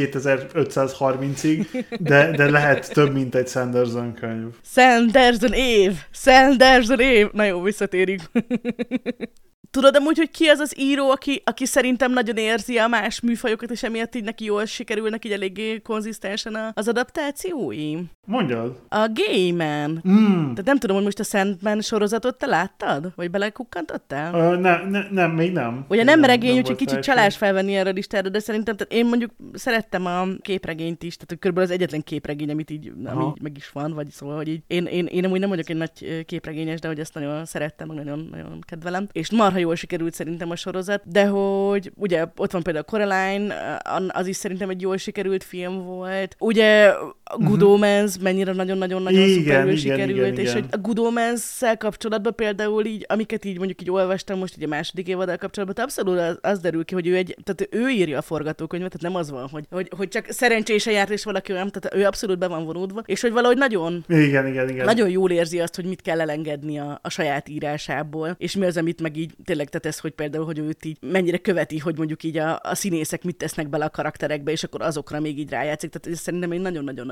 2530-ig, de, de lehet több, mint egy Sanderson könyv. Sanderson év! Sanderson év! Na jó, visszatérünk. Tudod amúgy, hogy ki az az író, aki, aki szerintem nagyon érzi a más műfajokat, és emiatt így neki jól sikerülnek így eléggé konzisztensen az adaptációi? Mondjad. A Gayman. Mm. Tehát nem tudom, hogy most a Sandman sorozatot te láttad? Vagy belekukkantottál? Uh, ne, ne, nem, még nem. Ugye nem, nem regény, úgyhogy kicsit csalás felvenni erre a listára, de szerintem tehát én mondjuk szerettem a képregényt is, tehát körülbelül az egyetlen képregény, amit így, ami így meg is van, vagy szóval, hogy így én, én, én amúgy nem vagyok egy nagy képregényes, de hogy ezt nagyon szerettem, meg nagyon, nagyon kedvelem. És marha jól sikerült szerintem a sorozat, de hogy ugye ott van például Coraline, az is szerintem egy jól sikerült film volt. Ugye Good uh-huh. Omens mennyire nagyon-nagyon-nagyon szuperül sikerült, igen, és igen. hogy a Good omens kapcsolatban például így, amiket így mondjuk így olvastam most így a második évaddal kapcsolatban, abszolút az, az derül ki, hogy ő egy, tehát ő írja a forgatókönyvet, tehát nem az van, hogy, hogy, hogy csak szerencsése járt és valaki olyan, tehát ő abszolút be van vonódva, és hogy valahogy nagyon, igen, igen, igen. nagyon jól érzi azt, hogy mit kell elengedni a, a saját írásából, és mi az, amit meg így tényleg, tehát ez, hogy például, hogy őt így mennyire követi, hogy mondjuk így a, a színészek mit tesznek bele a karakterekbe, és akkor azokra még így rájátszik. Tehát ez szerintem egy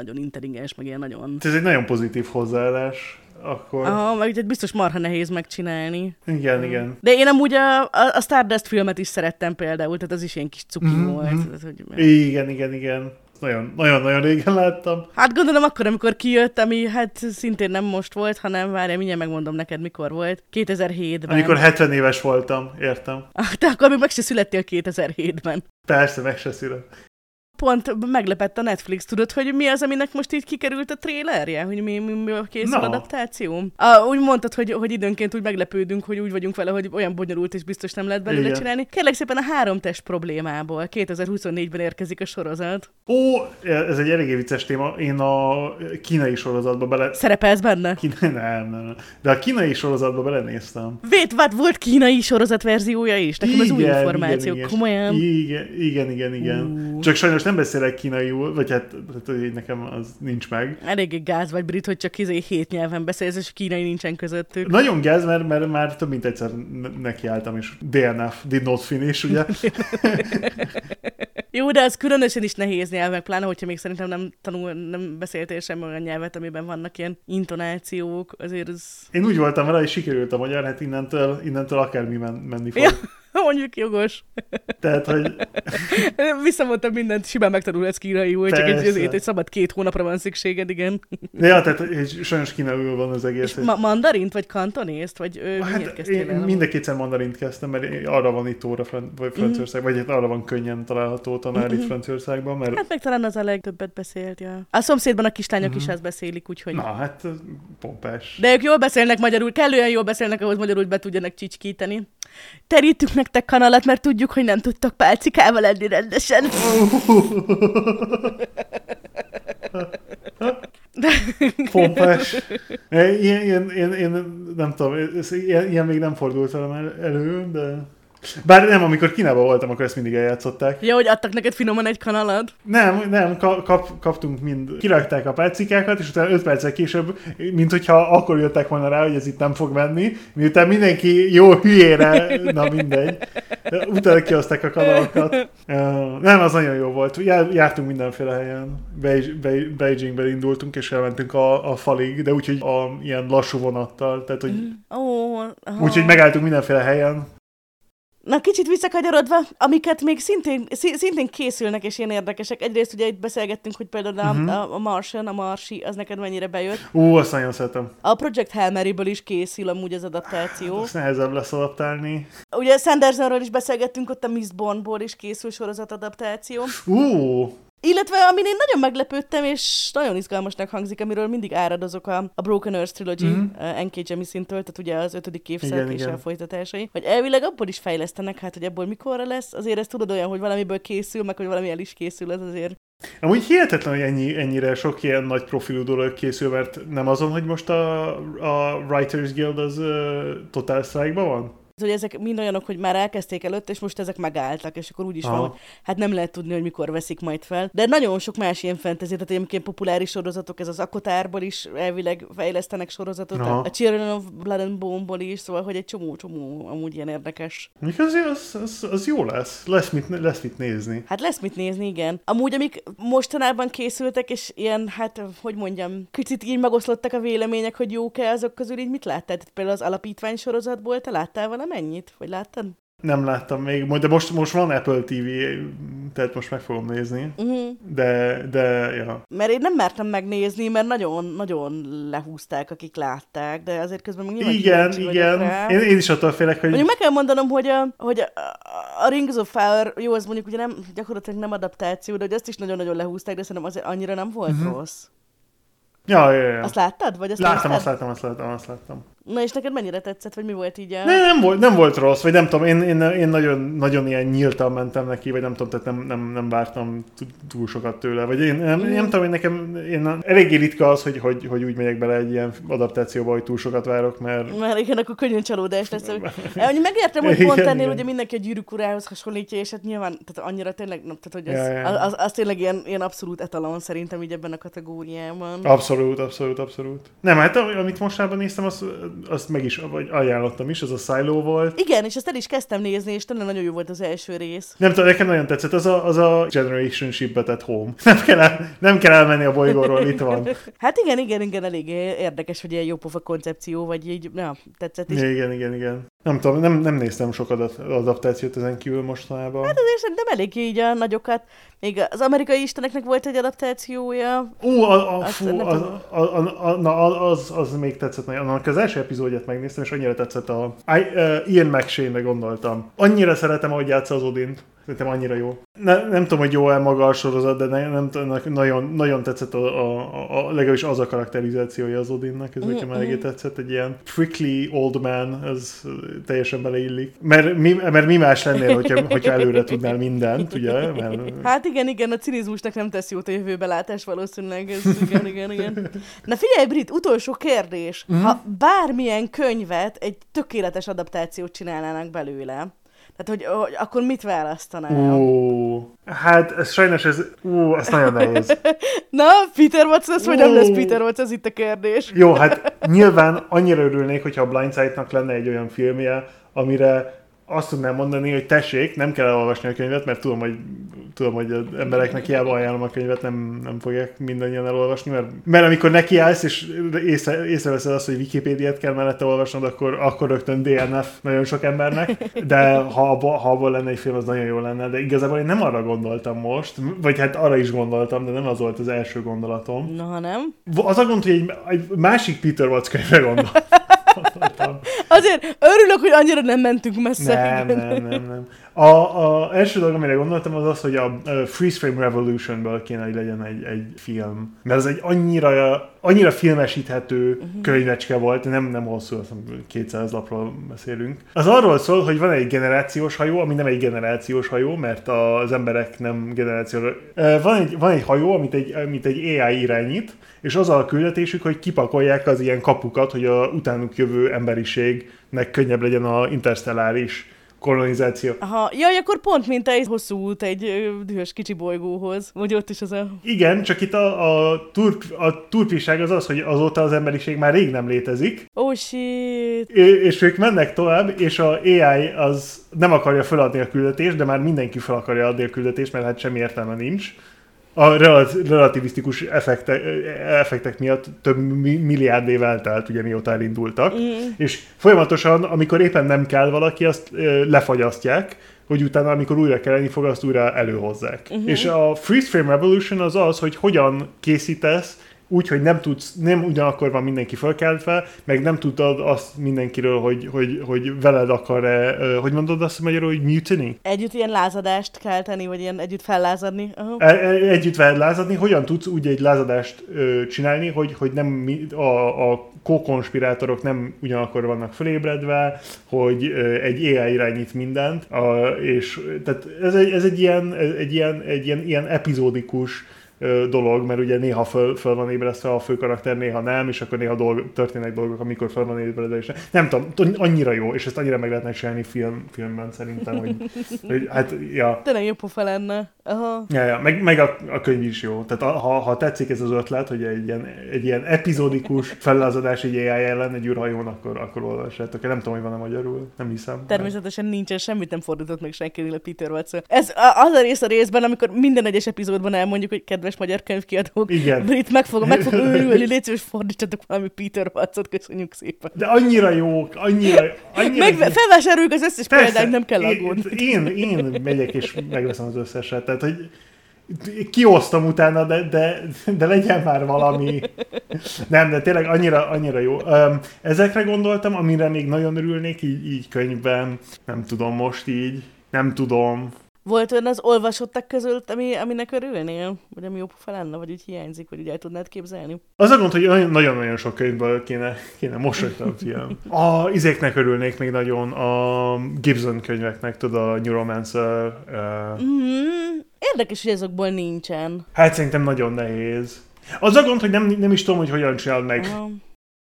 nagyon-nagyon-nagyon intelligens, meg ilyen nagyon... Ez egy nagyon pozitív hozzáállás akkor... Aha, meg biztos marha nehéz megcsinálni. Igen, igen. De én amúgy a, a, a Stardust filmet is szerettem például, tehát az is ilyen kis cuki mm-hmm. volt. Mhm. Tehát, hogy... Igen, igen, igen. Nagyon, nagyon, nagyon régen láttam. Hát gondolom akkor, amikor kijött, ami hát szintén nem most volt, hanem várj, mindjárt megmondom neked, mikor volt. 2007-ben. Amikor 70 éves voltam, értem. Ah, te akkor még meg se születtél 2007-ben. Persze, meg se szület pont meglepett a Netflix, tudod, hogy mi az, aminek most így kikerült a trélerje, hogy mi, mi, mi a készül no. adaptáció? A, úgy mondtad, hogy, hogy időnként úgy meglepődünk, hogy úgy vagyunk vele, hogy olyan bonyolult és biztos nem lehet belőle Igen. csinálni. Kérlek szépen a három test problémából 2024-ben érkezik a sorozat. Ó, ez egy eléggé vicces téma. Én a kínai sorozatba bele... Szerepelsz benne? Kína... <laughs> Nem, nem, nem. De a kínai sorozatba belenéztem. Vét, vad, volt kínai sorozat verziója is? Nekem igen, ez új információ, igen, komolyan. Igen, igen, igen, igen. Uh. Csak sajnos nem beszélek kínaiul, vagy hát, hát nekem az nincs meg. Elég gáz vagy brit, hogy csak izé hét nyelven beszélsz, és kínai nincsen közöttük. Nagyon gáz, mert, mert már több mint egyszer nekiálltam, és DNF, did not finish, ugye? <laughs> Jó, de az különösen is nehéz nyelvek, pláne, hogyha még szerintem nem tanul, nem beszéltél sem olyan nyelvet, amiben vannak ilyen intonációk, azért ez... Én úgy voltam vele, hogy sikerült a magyar, hát innentől, innentől akármi men, menni fog. Ja, <laughs> mondjuk jogos. Tehát, hogy <laughs> Visszamondtam mindent, simán megtanulhatsz kínaiul, csak egy, azért egy szabad két hónapra van szükséged, igen. ja, tehát hogy sajnos kínálul van az egész. És ma- mandarint, vagy kantonészt, vagy miért Hát én el? mind a kétszer mandarint kezdtem, mert arra van itt óra Fran- vagy Franciaország, vagy hát arra van könnyen található tanár itt Franciaországban, mert Hát meg talán az a legtöbbet beszélt, ja. A szomszédban a kislányok is ezt beszélik, úgyhogy... na hát pompás. De ők jól beszélnek magyarul, kellően jól beszélnek, ahhoz magyarul be tudjanak csicskíteni. Terítünk nektek kanalat, mert tudjuk, hogy nem tudtok pálcikával enni rendesen. Pompás. Ilyen, ilyen, ilyen, nem tudom, ilyen, ilyen még nem fordult velem el- elő, de... Bár nem, amikor Kínában voltam, akkor ezt mindig eljátszották. Ja, hogy adtak neked finoman egy kanalat. Nem, nem, ka- kap, kaptunk mind, kirakták a pálcikákat, és utána 5 perccel később, mint hogyha akkor jöttek volna rá, hogy ez itt nem fog menni, miután mindenki jó hülyére, <laughs> na mindegy, utána kihozták a kanalakat. Uh, nem, az nagyon jó volt. Jár, jártunk mindenféle helyen. Beij- Bei- Beijingbe indultunk, és elmentünk a, a falig, de úgyhogy a, ilyen lassú vonattal, tehát hogy aha. Úgyhogy megálltunk mindenféle helyen. Na, kicsit visszakanyarodva, amiket még szintén, szintén készülnek, és ilyen érdekesek. Egyrészt ugye itt beszélgettünk, hogy például a, Mhm. a, Martian, a Marsi, az neked mennyire bejött. Ú, azt nagyon szeretem. A Project Hail Maryből is készül amúgy az adaptáció. Azt nehezebb lesz adaptálni. Ugye Sandersonról is beszélgettünk, ott a Miss Bondból is készül sorozat adaptáció. Ú, Illetve, amin én nagyon meglepődtem, és nagyon izgalmasnak hangzik, amiről mindig áradozok a, a Broken Earth Trilogy Mhm. mm-hmm. uh, N.K. Jemisin-től, tehát ugye az ötödik igen. a folytatásai, hogy elvileg abból is fejlesztenek, hát hogy abból mikorra lesz, azért ez tudod olyan, hogy valamiből készül, meg hogy valami el is készül, ez azért Amúgy hihetetlen, hogy ennyi, ennyire sok ilyen nagy profilú dolog készül, mert nem azon, hogy most a, a Writers Guild az uh, Total strike van? Hogy ezek mind olyanok, hogy már elkezdték előtt, és most ezek megálltak, és akkor úgy is van, Aha. hogy hát nem lehet tudni, hogy mikor veszik majd fel. De nagyon sok más ilyen fantasy, tehát egyébként populáris sorozatok, ez az Akotárból is elvileg fejlesztenek sorozatot, Aha. a Children of Blood and Bone-ból is, szóval, hogy egy csomó-csomó amúgy ilyen érdekes. Mondjuk az, az, az, jó lesz. Lesz mit, lesz mit nézni. Hát lesz mit nézni, igen. Amúgy, amik mostanában készültek, és ilyen, hát, hogy mondjam, kicsit így megoszlottak a vélemények, hogy jók-e azok közül, így mit láttál? Tehát például az alapítvány sorozatból, te láttál valamennyit? Vagy láttad? Nem láttam még, majd- de most, most van Apple TV, tehát most meg fogom nézni. Uh-huh. De, de, ja. Mert én nem mertem megnézni, mert nagyon-nagyon lehúzták, akik látták, de azért közben még nyilván Igen, igen. Rá. Én, én is attól félek, hogy... Mondjuk meg kell mondanom, hogy a, hogy a, a Rings of Fire, jó, az mondjuk ugye nem, gyakorlatilag nem adaptáció, de hogy azt is nagyon-nagyon lehúzták, de szerintem azért annyira nem volt uh-huh. rossz. Ja, ja, ja. Azt láttad? Vagy azt Láttam, azt láttam, azt láttam, azt láttam. Na és neked mennyire tetszett, vagy mi volt így a... Nem, nem, volt, nem volt rossz, vagy nem tudom, én, én, én nagyon, nagyon ilyen nyíltan mentem neki, vagy nem tudom, tehát nem, nem, nem vártam túl sokat tőle, vagy én nem, Mhm. nem tudom, hogy nekem én eléggé ritka az, hogy, hogy, hogy úgy megyek bele egy ilyen adaptációba, hogy túl sokat várok, mert Mert igen, akkor könnyen csalódás lesz. Hogy <laughs> megértem, hogy pont ennél igen. ugye mindenki a gyűrűk urához hasonlítja, és hát nyilván tehát annyira tényleg, nem, tehát hogy az, ja. az, az, tényleg ilyen, ilyen abszolút etalon szerintem így ebben a kategóriában. abszolút, abszolút, abszolút. Nem, hát amit mostában néztem, azt, azt meg is, vagy ajánlottam is, az a Silo volt. Igen, és ezt el is kezdtem nézni, és tényleg nagyon jó volt az első rész. Nem tudom, nekem nagyon tetszett, az a, az a Generation Ship at Home. <laughs> Nem kell, el, nem kell elmenni a bolygóról, itt van. <laughs> Hát igen, igen, igen, elég érdekes, hogy ilyen jópofa koncepció, vagy így, na, tetszett is. Igen, igen, igen. Nem tudom, nem, nem néztem sok adat- adaptációt ezen kívül mostanában. Hát azért szerintem elég így a nagyokat. Még az amerikai isteneknek volt egy adaptációja. Ú, a, a, Azt fú, az, a, a, a, na, az, az még tetszett. Annak az első epizódját megnéztem, és annyira tetszett a... I, uh, Ian McShane-re gondoltam. Annyira szeretem, ahogy játsza az Odint. Szerintem annyira jó. Ne, nem tudom, hogy jó-e maga a sorozat, de ne, nem, nagyon, nagyon tetszett a, a, a, a, legalábbis az a karakterizációja az Odinnak, ez nekem Mhm, eléggé mhm. tetszett, egy ilyen prickly old man, ez teljesen beleillik. Mert mi, mert mi más lennél, hogyha, hogyha előre tudnál mindent, ugye? Mert, Hát igen, igen, a cinizmusnak nem tesz jót a jövőbelátás valószínűleg. Ez, igen, igen, igen. Na figyelj, Brit, utolsó kérdés. Mhm. Ha bármilyen könyvet, egy tökéletes adaptációt csinálnának belőle, tehát, hogy, hogy akkor mit választanál? Ó, hát ez sajnos ez, ú, ez nagyon nehéz. <laughs> Na, Peter Watson, ez vagy nem lesz Peter Watson, ez itt a kérdés. Jó, hát nyilván annyira örülnék, hogyha a Blindside-nak lenne egy olyan filmje, amire azt tudnám mondani, hogy tessék, nem kell elolvasni a könyvet, mert tudom, hogy tudom, hogy az embereknek hiába ajánlom a könyvet, nem, nem fogják mindannyian elolvasni, mert, mert amikor nekiállsz, és észre, észreveszed azt, hogy Wikipédiát kell mellette olvasnod, akkor, akkor rögtön DNF nagyon sok embernek, de ha, abba, ha abból lenne egy film, az nagyon jó lenne, de igazából én nem arra gondoltam most, vagy hát arra is gondoltam, de nem az volt az első gondolatom. Na, ha nem. Az a gond, hogy egy, egy másik Peter Watts könyvre gondoltam. Azért örülök, hogy annyira nem mentünk messze. Nem, nem, nem, nem. A, a első dolog, amire gondoltam, az az, hogy a, a Freeze Frame Revolutionből kéne, hogy legyen egy, egy film. Mert ez egy annyira, annyira filmesíthető uh-huh. könyvecske volt, nem, nem hosszú, azt 200 lapról beszélünk. Az arról szól, hogy van egy generációs hajó, ami nem egy generációs hajó, mert az emberek nem generáció. Van egy, van egy hajó, amit egy, amit egy AI irányít, és az a küldetésük, hogy kipakolják az ilyen kapukat, hogy a utánuk jövő emberiségnek könnyebb legyen a interstelláris kolonizáció. Aha, jaj, akkor pont mint egy hosszú út egy dühös kicsi bolygóhoz. Vagy ott is az a... Igen, csak itt a, a, turp, a turpiság az az, hogy azóta az emberiség már rég nem létezik. Oh shit. És ők mennek tovább, és a AI az nem akarja feladni a küldetést, de már mindenki fel akarja adni a küldetést, mert hát semmi értelme nincs a relativisztikus effektek, effektek miatt több milliárd év eltelt, ugye mióta elindultak, mm. és folyamatosan, amikor éppen nem kell valaki, azt lefagyasztják, hogy utána, amikor újra kelleni fog, azt újra előhozzák. Uh-huh. És a Freeze Frame Revolution az az, hogy hogyan készítesz úgy, hogy nem tudsz, nem ugyanakkor van mindenki fölkeltve, meg nem tudod azt mindenkiről, hogy, hogy, hogy veled akar-e, hogy mondod azt magyarul, hogy mutiny? Együtt ilyen lázadást kell tenni, vagy ilyen együtt fellázadni. Uh-huh. E- együtt fellázadni, hogyan tudsz úgy egy lázadást ö, csinálni, hogy, hogy nem a, a co-konspirátorok nem ugyanakkor vannak fölébredve, hogy ö, egy AI irányít mindent, a, és tehát ez egy, ez egy ilyen, egy ilyen, egy ilyen, ilyen epizódikus dolog, mert ugye néha föl, föl van ébresztve a főkarakter, néha nem, és akkor néha dolg, történnek dolgok, amikor föl van ébresztve, és nem tudom, annyira jó, és ezt annyira meg lehetne csinálni film, filmben szerintem, hogy, hogy hát, ja. Tényleg jó pofa lenne. Aha. Ja, ja, meg, meg a, a, könyv is jó. Tehát a, ha, ha tetszik ez az ötlet, hogy egy ilyen, egy ilyen epizódikus fellázadás egy AI ellen egy űrhajón, akkor, akkor olvassátok. Nem tudom, hogy van a magyarul, nem hiszem. Természetesen mert... nincsen, semmit nem fordított meg senki Peter Watson. Ez az a rész a részben, amikor minden egyes epizódban elmondjuk, hogy kedves magyar könyvkiadók, Igen. Brit meg fog, meg fog <laughs> őrülni, légy szíves, fordítsatok valami Peter Watsot, köszönjük szépen. De annyira jók, annyira, annyira meg, felvásároljuk az összes példányt, nem kell aggódni. Én, én, én megyek és megveszem az összeset, tehát hogy kiosztom utána, de, de, de legyen már valami. Nem, de tényleg annyira, annyira jó. Ezekre gondoltam, amire még nagyon örülnék így, így könyvben. Nem tudom most így. Nem tudom. Volt olyan az olvasottak közül, ami, aminek örülnél? Vagy ami jó pofa lenne, vagy úgy hiányzik, vagy úgy el tudnád képzelni? Az a gond, hogy nagyon-nagyon sok könyvből kéne, kéne most a film. A izéknek örülnék még nagyon, a Gibson könyveknek, tudod, a Neuromancer. Uh... Mm-hmm. Érdekes, hogy azokból nincsen. Hát szerintem nagyon nehéz. Az a gond, hogy nem, nem is tudom, hogy hogyan csinálod meg. Uh-huh.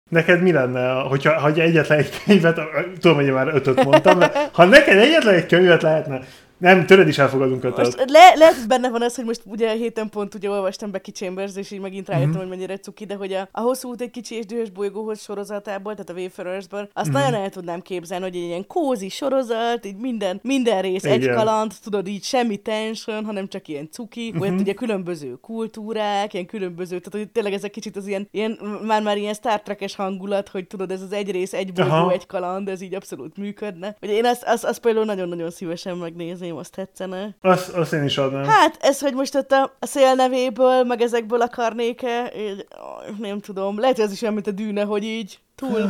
Neked mi lenne, hogyha, ha egyetlen egy könyvet, tudom, hogy már ötöt mondtam, de ha neked egyetlen egy könyvet lehetne nem, tőled is elfogadunk ötöt. Le, lehet, hogy benne van az, hogy most ugye héten pont ugye olvastam Becky Chambers, és így megint rájöttem, mm-hmm. hogy mennyire cuki, de hogy a, a hosszú út egy kicsi és dühös bolygóhoz sorozatából, tehát a Wayfarersből, azt mm-hmm. nagyon el tudnám képzelni, hogy egy ilyen kózi sorozat, így minden, minden rész Igen. egy kaland, tudod, így semmi tension, hanem csak ilyen cuki, mm-hmm. olyan ugye különböző kultúrák, ilyen különböző, tehát hogy tényleg ez egy kicsit az ilyen, ilyen már-már ilyen Star Trek-es hangulat, hogy tudod, ez az egy rész, egy bolygó, Aha. egy kaland, ez így abszolút működne. Ugye én azt, azt, azt például nagyon-nagyon szívesen megnézném szeretném, azt tetszene. Azt, azt én is adnám. Hát, ez, hogy most ott a, a szél nevéből, meg ezekből akarnék-e, így, nem tudom, lehet, hogy ez is olyan, mint a dűne, hogy így túl.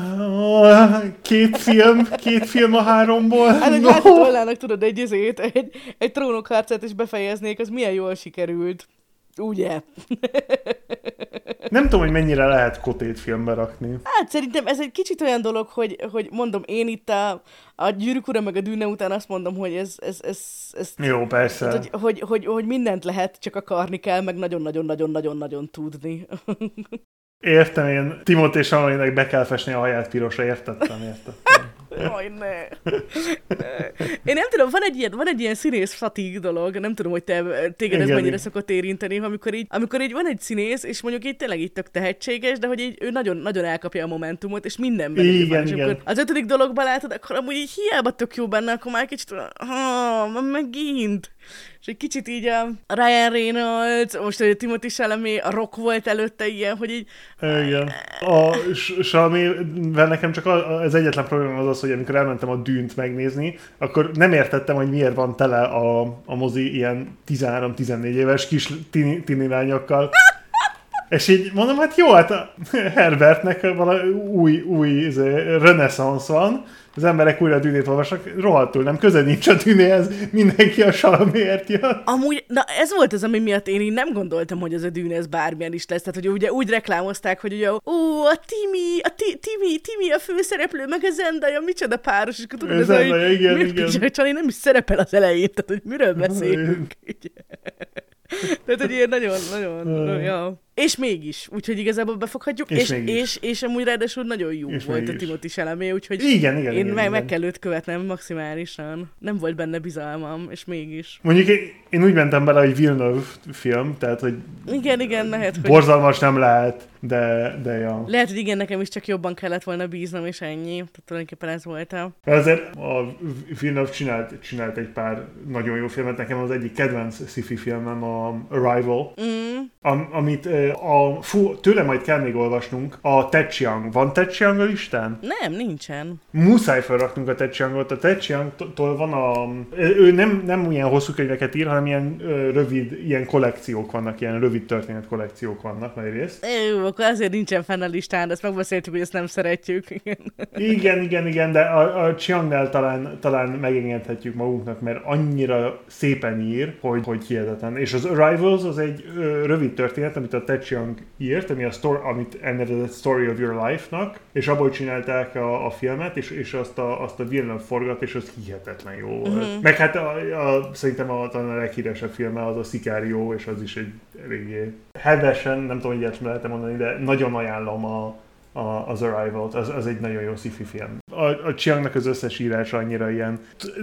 Két film, két film a háromból. Hát, hogy no. látod, tudod, egy ezét, egy, egy trónokharcát is befejeznék, az milyen jól sikerült. Ugye? Nem tudom, hogy mennyire lehet kotét filmbe rakni. Hát szerintem ez egy kicsit olyan dolog, hogy, hogy mondom, én itt a, a gyűrűk ura meg a dűne után azt mondom, hogy ez... ez, ez, ez Jó, persze. Hát, hogy, hogy, hogy, hogy mindent lehet, csak akarni kell, meg nagyon-nagyon-nagyon-nagyon-nagyon tudni. Értem én, Timot és Amalinek be kell fesni a haját pirosra, értettem, értettem. <laughs> Jaj, ne. ne. Én nem tudom, van egy ilyen, van egy ilyen színész fatig dolog, nem tudom, hogy te, téged ez mennyire szokott érinteni, amikor így, amikor így van egy színész, és mondjuk így tényleg így tök tehetséges, de hogy így ő nagyon, nagyon elkapja a momentumot, és mindenben igen, van. És igen. az ötödik dologban látod, akkor amúgy így hiába tök jó benne, akkor már kicsit, ha, megint és egy kicsit így a Ryan Reynolds, most a Timothy Chalamet, a Rock volt előtte ilyen, hogy így... Igen. A Chalamet-vel nekem csak az egyetlen probléma az az, hogy amikor elmentem a dűnt megnézni, akkor nem értettem, hogy miért van tele a, a mozi ilyen 13-14 éves kis tini, tini lányokkal. És így mondom, hát jó, hát a <laughs> Herbertnek valami új, új izé, reneszánsz van, az emberek újra a dűnét olvasnak, rohadtul nem, köze nincs a dűnéhez, mindenki a salamért jön. Amúgy, na ez volt az, ami miatt én így nem gondoltam, hogy ez a dűne ez bármilyen is lesz. Tehát, hogy ugye úgy reklámozták, hogy ugye, ó, a Timi, a Timi, Timi a főszereplő, meg a Zendaya, micsoda páros, és tudod, ez Zendaya, igen, igen. Csani nem is szerepel az elején, tehát hogy miről beszélünk. <laughs> Tehát, hogy ilyen nagyon, nagyon, nagyon, ja. És mégis, úgyhogy igazából befoghatjuk, és, és, és, és amúgy ráadásul nagyon jó és volt mégis. a Timothy Chalamet, úgyhogy igen, igen, én igen, meg, igen. meg kell őt követnem maximálisan. Nem volt benne bizalmam, és mégis. Mondjuk én, én úgy mentem bele, hogy Villeneuve film, tehát hogy igen, igen, lehet, hogy... Borzalmas nem lehet, de, de ja. Lehet, hogy igen, nekem is csak jobban kellett volna bíznom, és ennyi. Tehát tulajdonképpen ez volt a... Azért a Villeneuve csinált, csinált egy pár nagyon jó filmet. Nekem az egyik kedvenc sci-fi filmem a Arrival, mm. am, amit a, fú, tőle majd kell még olvasnunk, a Ted Chiang. Van Ted Chiang a listán? Nem, nincsen. Muszáj felraknunk a Ted Chiangot. A Ted Chiang-tól van a... Ő nem, nem ilyen hosszú könyveket ír, hanem ilyen rövid, ilyen kollekciók vannak, ilyen rövid történet kollekciók vannak nagy részt. Jó, akkor azért nincsen fenn a listán, ezt megbeszéltük, hogy ezt nem szeretjük. igen, igen, igen, de a, a Chiangnál talán, talán megengedhetjük magunknak, mert annyira szépen ír, hogy, hogy hihetetlen. És az Arrivals az egy ö, rövid történet, amit a Ted Chiang írt, ami a story, amit elnevezett Story of Your Life-nak, és abból csinálták a, a filmet, és, és azt a, azt a Villeneuve forgat, és az hihetetlen jó volt. Uh-huh. Meg hát a, a, szerintem a, talán a leghíresebb filme az a Sicario, és az is egy eléggé hevesen, nem tudom, hogy ilyet lehet mondani, de nagyon ajánlom a, a, az Arrival-t, az, az egy nagyon jó sci-fi film. A, a Chiangnak az összes írása annyira ilyen...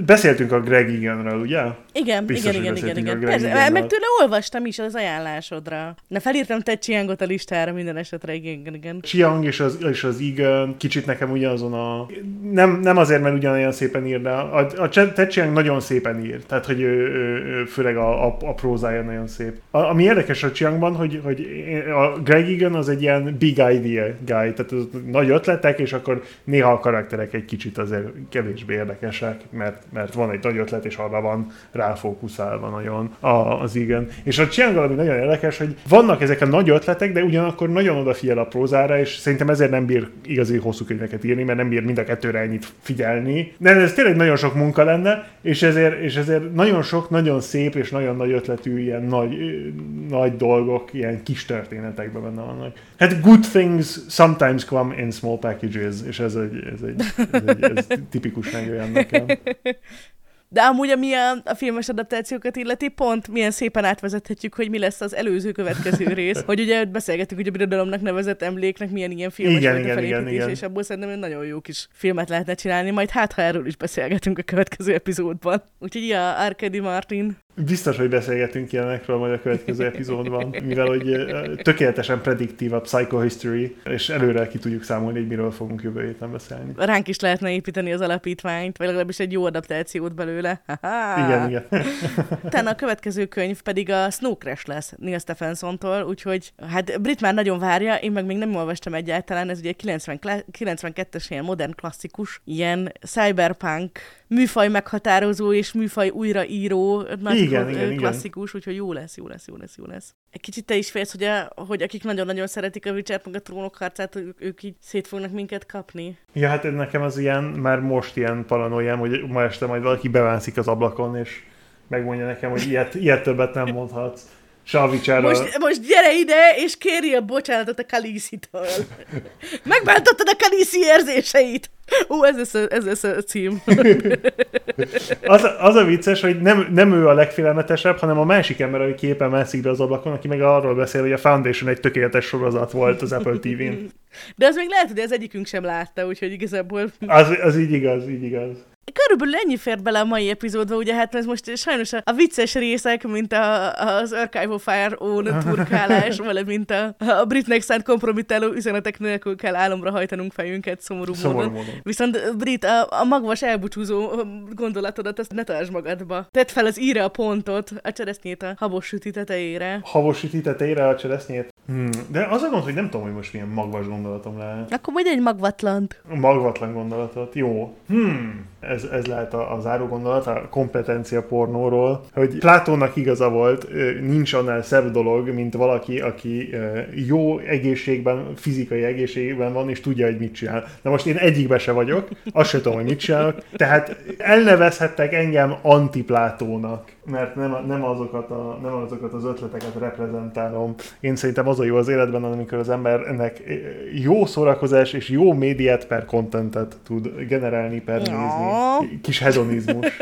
Beszéltünk a Greg Eganről, ugye? Igen, Biztos, igen, igen, igen, igen. Persze, Eganről. meg tőle olvastam is az ajánlásodra. Na, felírtam te Chiangot a listára minden esetre, igen, igen, igen. Chiang és az, és az Egan kicsit nekem ugyanazon a... Nem, nem azért, mert ugyanolyan szépen ír, de a, a Ted Chiang nagyon szépen ír. Tehát, hogy ő, ő, ő főleg a, a, a prózája nagyon szép. A, ami érdekes a Chiangban, hogy, hogy a Greg Egan az egy ilyen big idea guy, tehát nagy ötletek, és akkor néha a karakterek egy kicsit azért kevésbé érdekesek, mert, mert van egy nagy ötlet, és arra van ráfókuszálva nagyon a, az igen. És a Chiang ami nagyon érdekes, hogy vannak ezek a nagy ötletek, de ugyanakkor nagyon odafigyel a prózára, és szerintem ezért nem bír igazi hosszú könyveket írni, mert nem bír mind a kettőre ennyit figyelni. De ez tényleg nagyon sok munka lenne, és ezért, és ezért nagyon sok, nagyon szép és nagyon nagy ötletű ilyen nagy, nagy dolgok, ilyen kis történetekben benne vannak. Hát good things sometimes come in small packages, és ez egy, ez egy, ez egy ez tipikus nekem. <laughs> De amúgy, ami a, a filmes adaptációkat illeti, pont milyen szépen átvezethetjük, hogy mi lesz az előző következő <laughs> rész. hogy ugye beszélgettük, hogy a birodalomnak nevezett emléknek milyen ilyen filmes igen, igen, igen, igen. és abból szerintem egy nagyon jó kis filmet lehetne csinálni, majd hát, ha erről is beszélgetünk a következő epizódban. Úgyhogy ja, Arkady Martin. Biztos, hogy beszélgetünk ilyenekről majd a következő epizódban, mivel hogy tökéletesen prediktív a Psychohistory, és előre ki tudjuk számolni, hogy miről fogunk jövő héten beszélni. Ránk is lehetne építeni az alapítványt, vagy legalábbis egy jó adaptációt belőle. Ha-ha! Igen, igen. <laughs> Utána a következő könyv pedig a Snow Crash lesz Neil Stephensontól, úgyhogy hát Brit már nagyon várja, én meg még nem olvastam egyáltalán, ez ugye 90, 92-es ilyen modern klasszikus, ilyen cyberpunk műfaj meghatározó és műfaj újraíró, nagy igen, igen, klasszikus, igen. úgyhogy jó lesz, jó lesz, jó lesz, jó lesz. Egy kicsit te is félsz, hogy, a, hogy akik nagyon-nagyon szeretik a Witcher meg a trónok harcát, ők, ők így szét fognak minket kapni. Ja, hát nekem az ilyen, már most ilyen paranoiám, hogy ma este majd valaki bevászik az ablakon, és megmondja nekem, hogy ilyet, ilyet többet nem mondhatsz. Savicsára. Most, most gyere ide, és kérj a bocsánatot a Kalisi-től. <laughs> Megbántottad a Kalisi érzéseit. Ó, ez lesz a, ez lesz a cím. <laughs> az, az a vicces, hogy nem, nem ő a legfélelmetesebb, hanem a másik ember, aki képen mászik be az ablakon, aki meg arról beszél, hogy a Foundation egy tökéletes sorozat volt az Apple TV-n. De az még lehet, hogy az egyikünk sem látta, úgyhogy igazából... Az, az így igaz, így igaz. Körülbelül ennyi fért bele a mai epizódba, ugye hát ez most sajnos a, a vicces részek, mint a, az Archive of Fire Own turkálás, <laughs> valamint a, a britnek szánt kompromittáló üzenetek nélkül kell álomra hajtanunk fejünket szomorú, Szomorú módon. módon. Viszont Brit, a, a magvas elbúcsúzó gondolatodat, azt ne tartsd magadba. Tedd fel az íre a pontot, a cseresznyét a habos süti tetejére. Havosíti tetejére a cseresznyét. Hmm. De az a gond, hogy nem tudom, hogy most milyen magvas gondolatom lehet. Akkor majd egy magvatlant. Magvatlan gondolatot, jó. Hmm. Ez, ez lehet a, a záró gondolat a kompetencia pornóról, hogy Plátónnak igaza volt, nincs annál szebb dolog, mint valaki, aki jó egészségben, fizikai egészségben van, és tudja, hogy mit csinál. Na most én egyikbe se vagyok, azt sem tudom, hogy mit csinálok, tehát elnevezhettek engem antiplátónak, mert nem, nem, azokat a, nem azokat az ötleteket reprezentálom. Én szerintem az a jó az életben, amikor az embernek ö, jó szórakozás és jó médiát per contentet tud generálni, per nézni. Kis hedonizmus.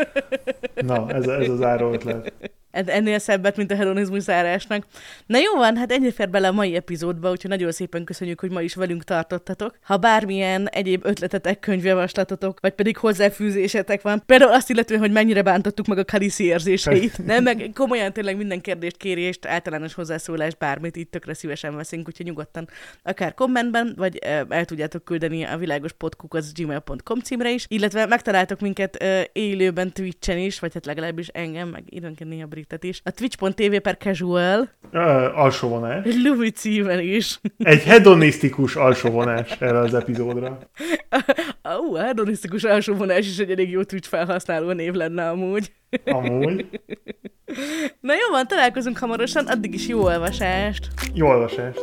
Na, ez, ez az áró ötlet. En- ennél szebbet, mint a hedonizmus zárásnak. Na jó van, hát ennyi fér bele a mai epizódba, úgyhogy nagyon szépen köszönjük, hogy ma is velünk tartottatok. Ha bármilyen egyéb ötletetek, könyvjavaslatotok, vagy pedig hozzáfűzésetek van, például azt illetően, hogy mennyire bántottuk meg a Kaliszi érzéseit. Nem, meg komolyan tényleg minden kérdést, kérést, általános hozzászólást, bármit itt tökre szívesen veszünk, úgyhogy nyugodtan akár kommentben, vagy el tudjátok küldeni a világospodkuk.gmail.com címre is, illetve megtaláltok minket élőben Twitchen is, vagy hát legalábbis engem, meg időnként néha Britet is. A twitch.tv per casual, Ö, alsóvonás. Louis címen is. Egy hedonisztikus alsóvonás erre az epizódra. <laughs> A hedonisztikus alsóvonás is egy elég jó Twitch felhasználó név lenne amúgy. Amúgy. Na jó van, találkozunk hamarosan, addig is jó olvasást! Jó olvasást.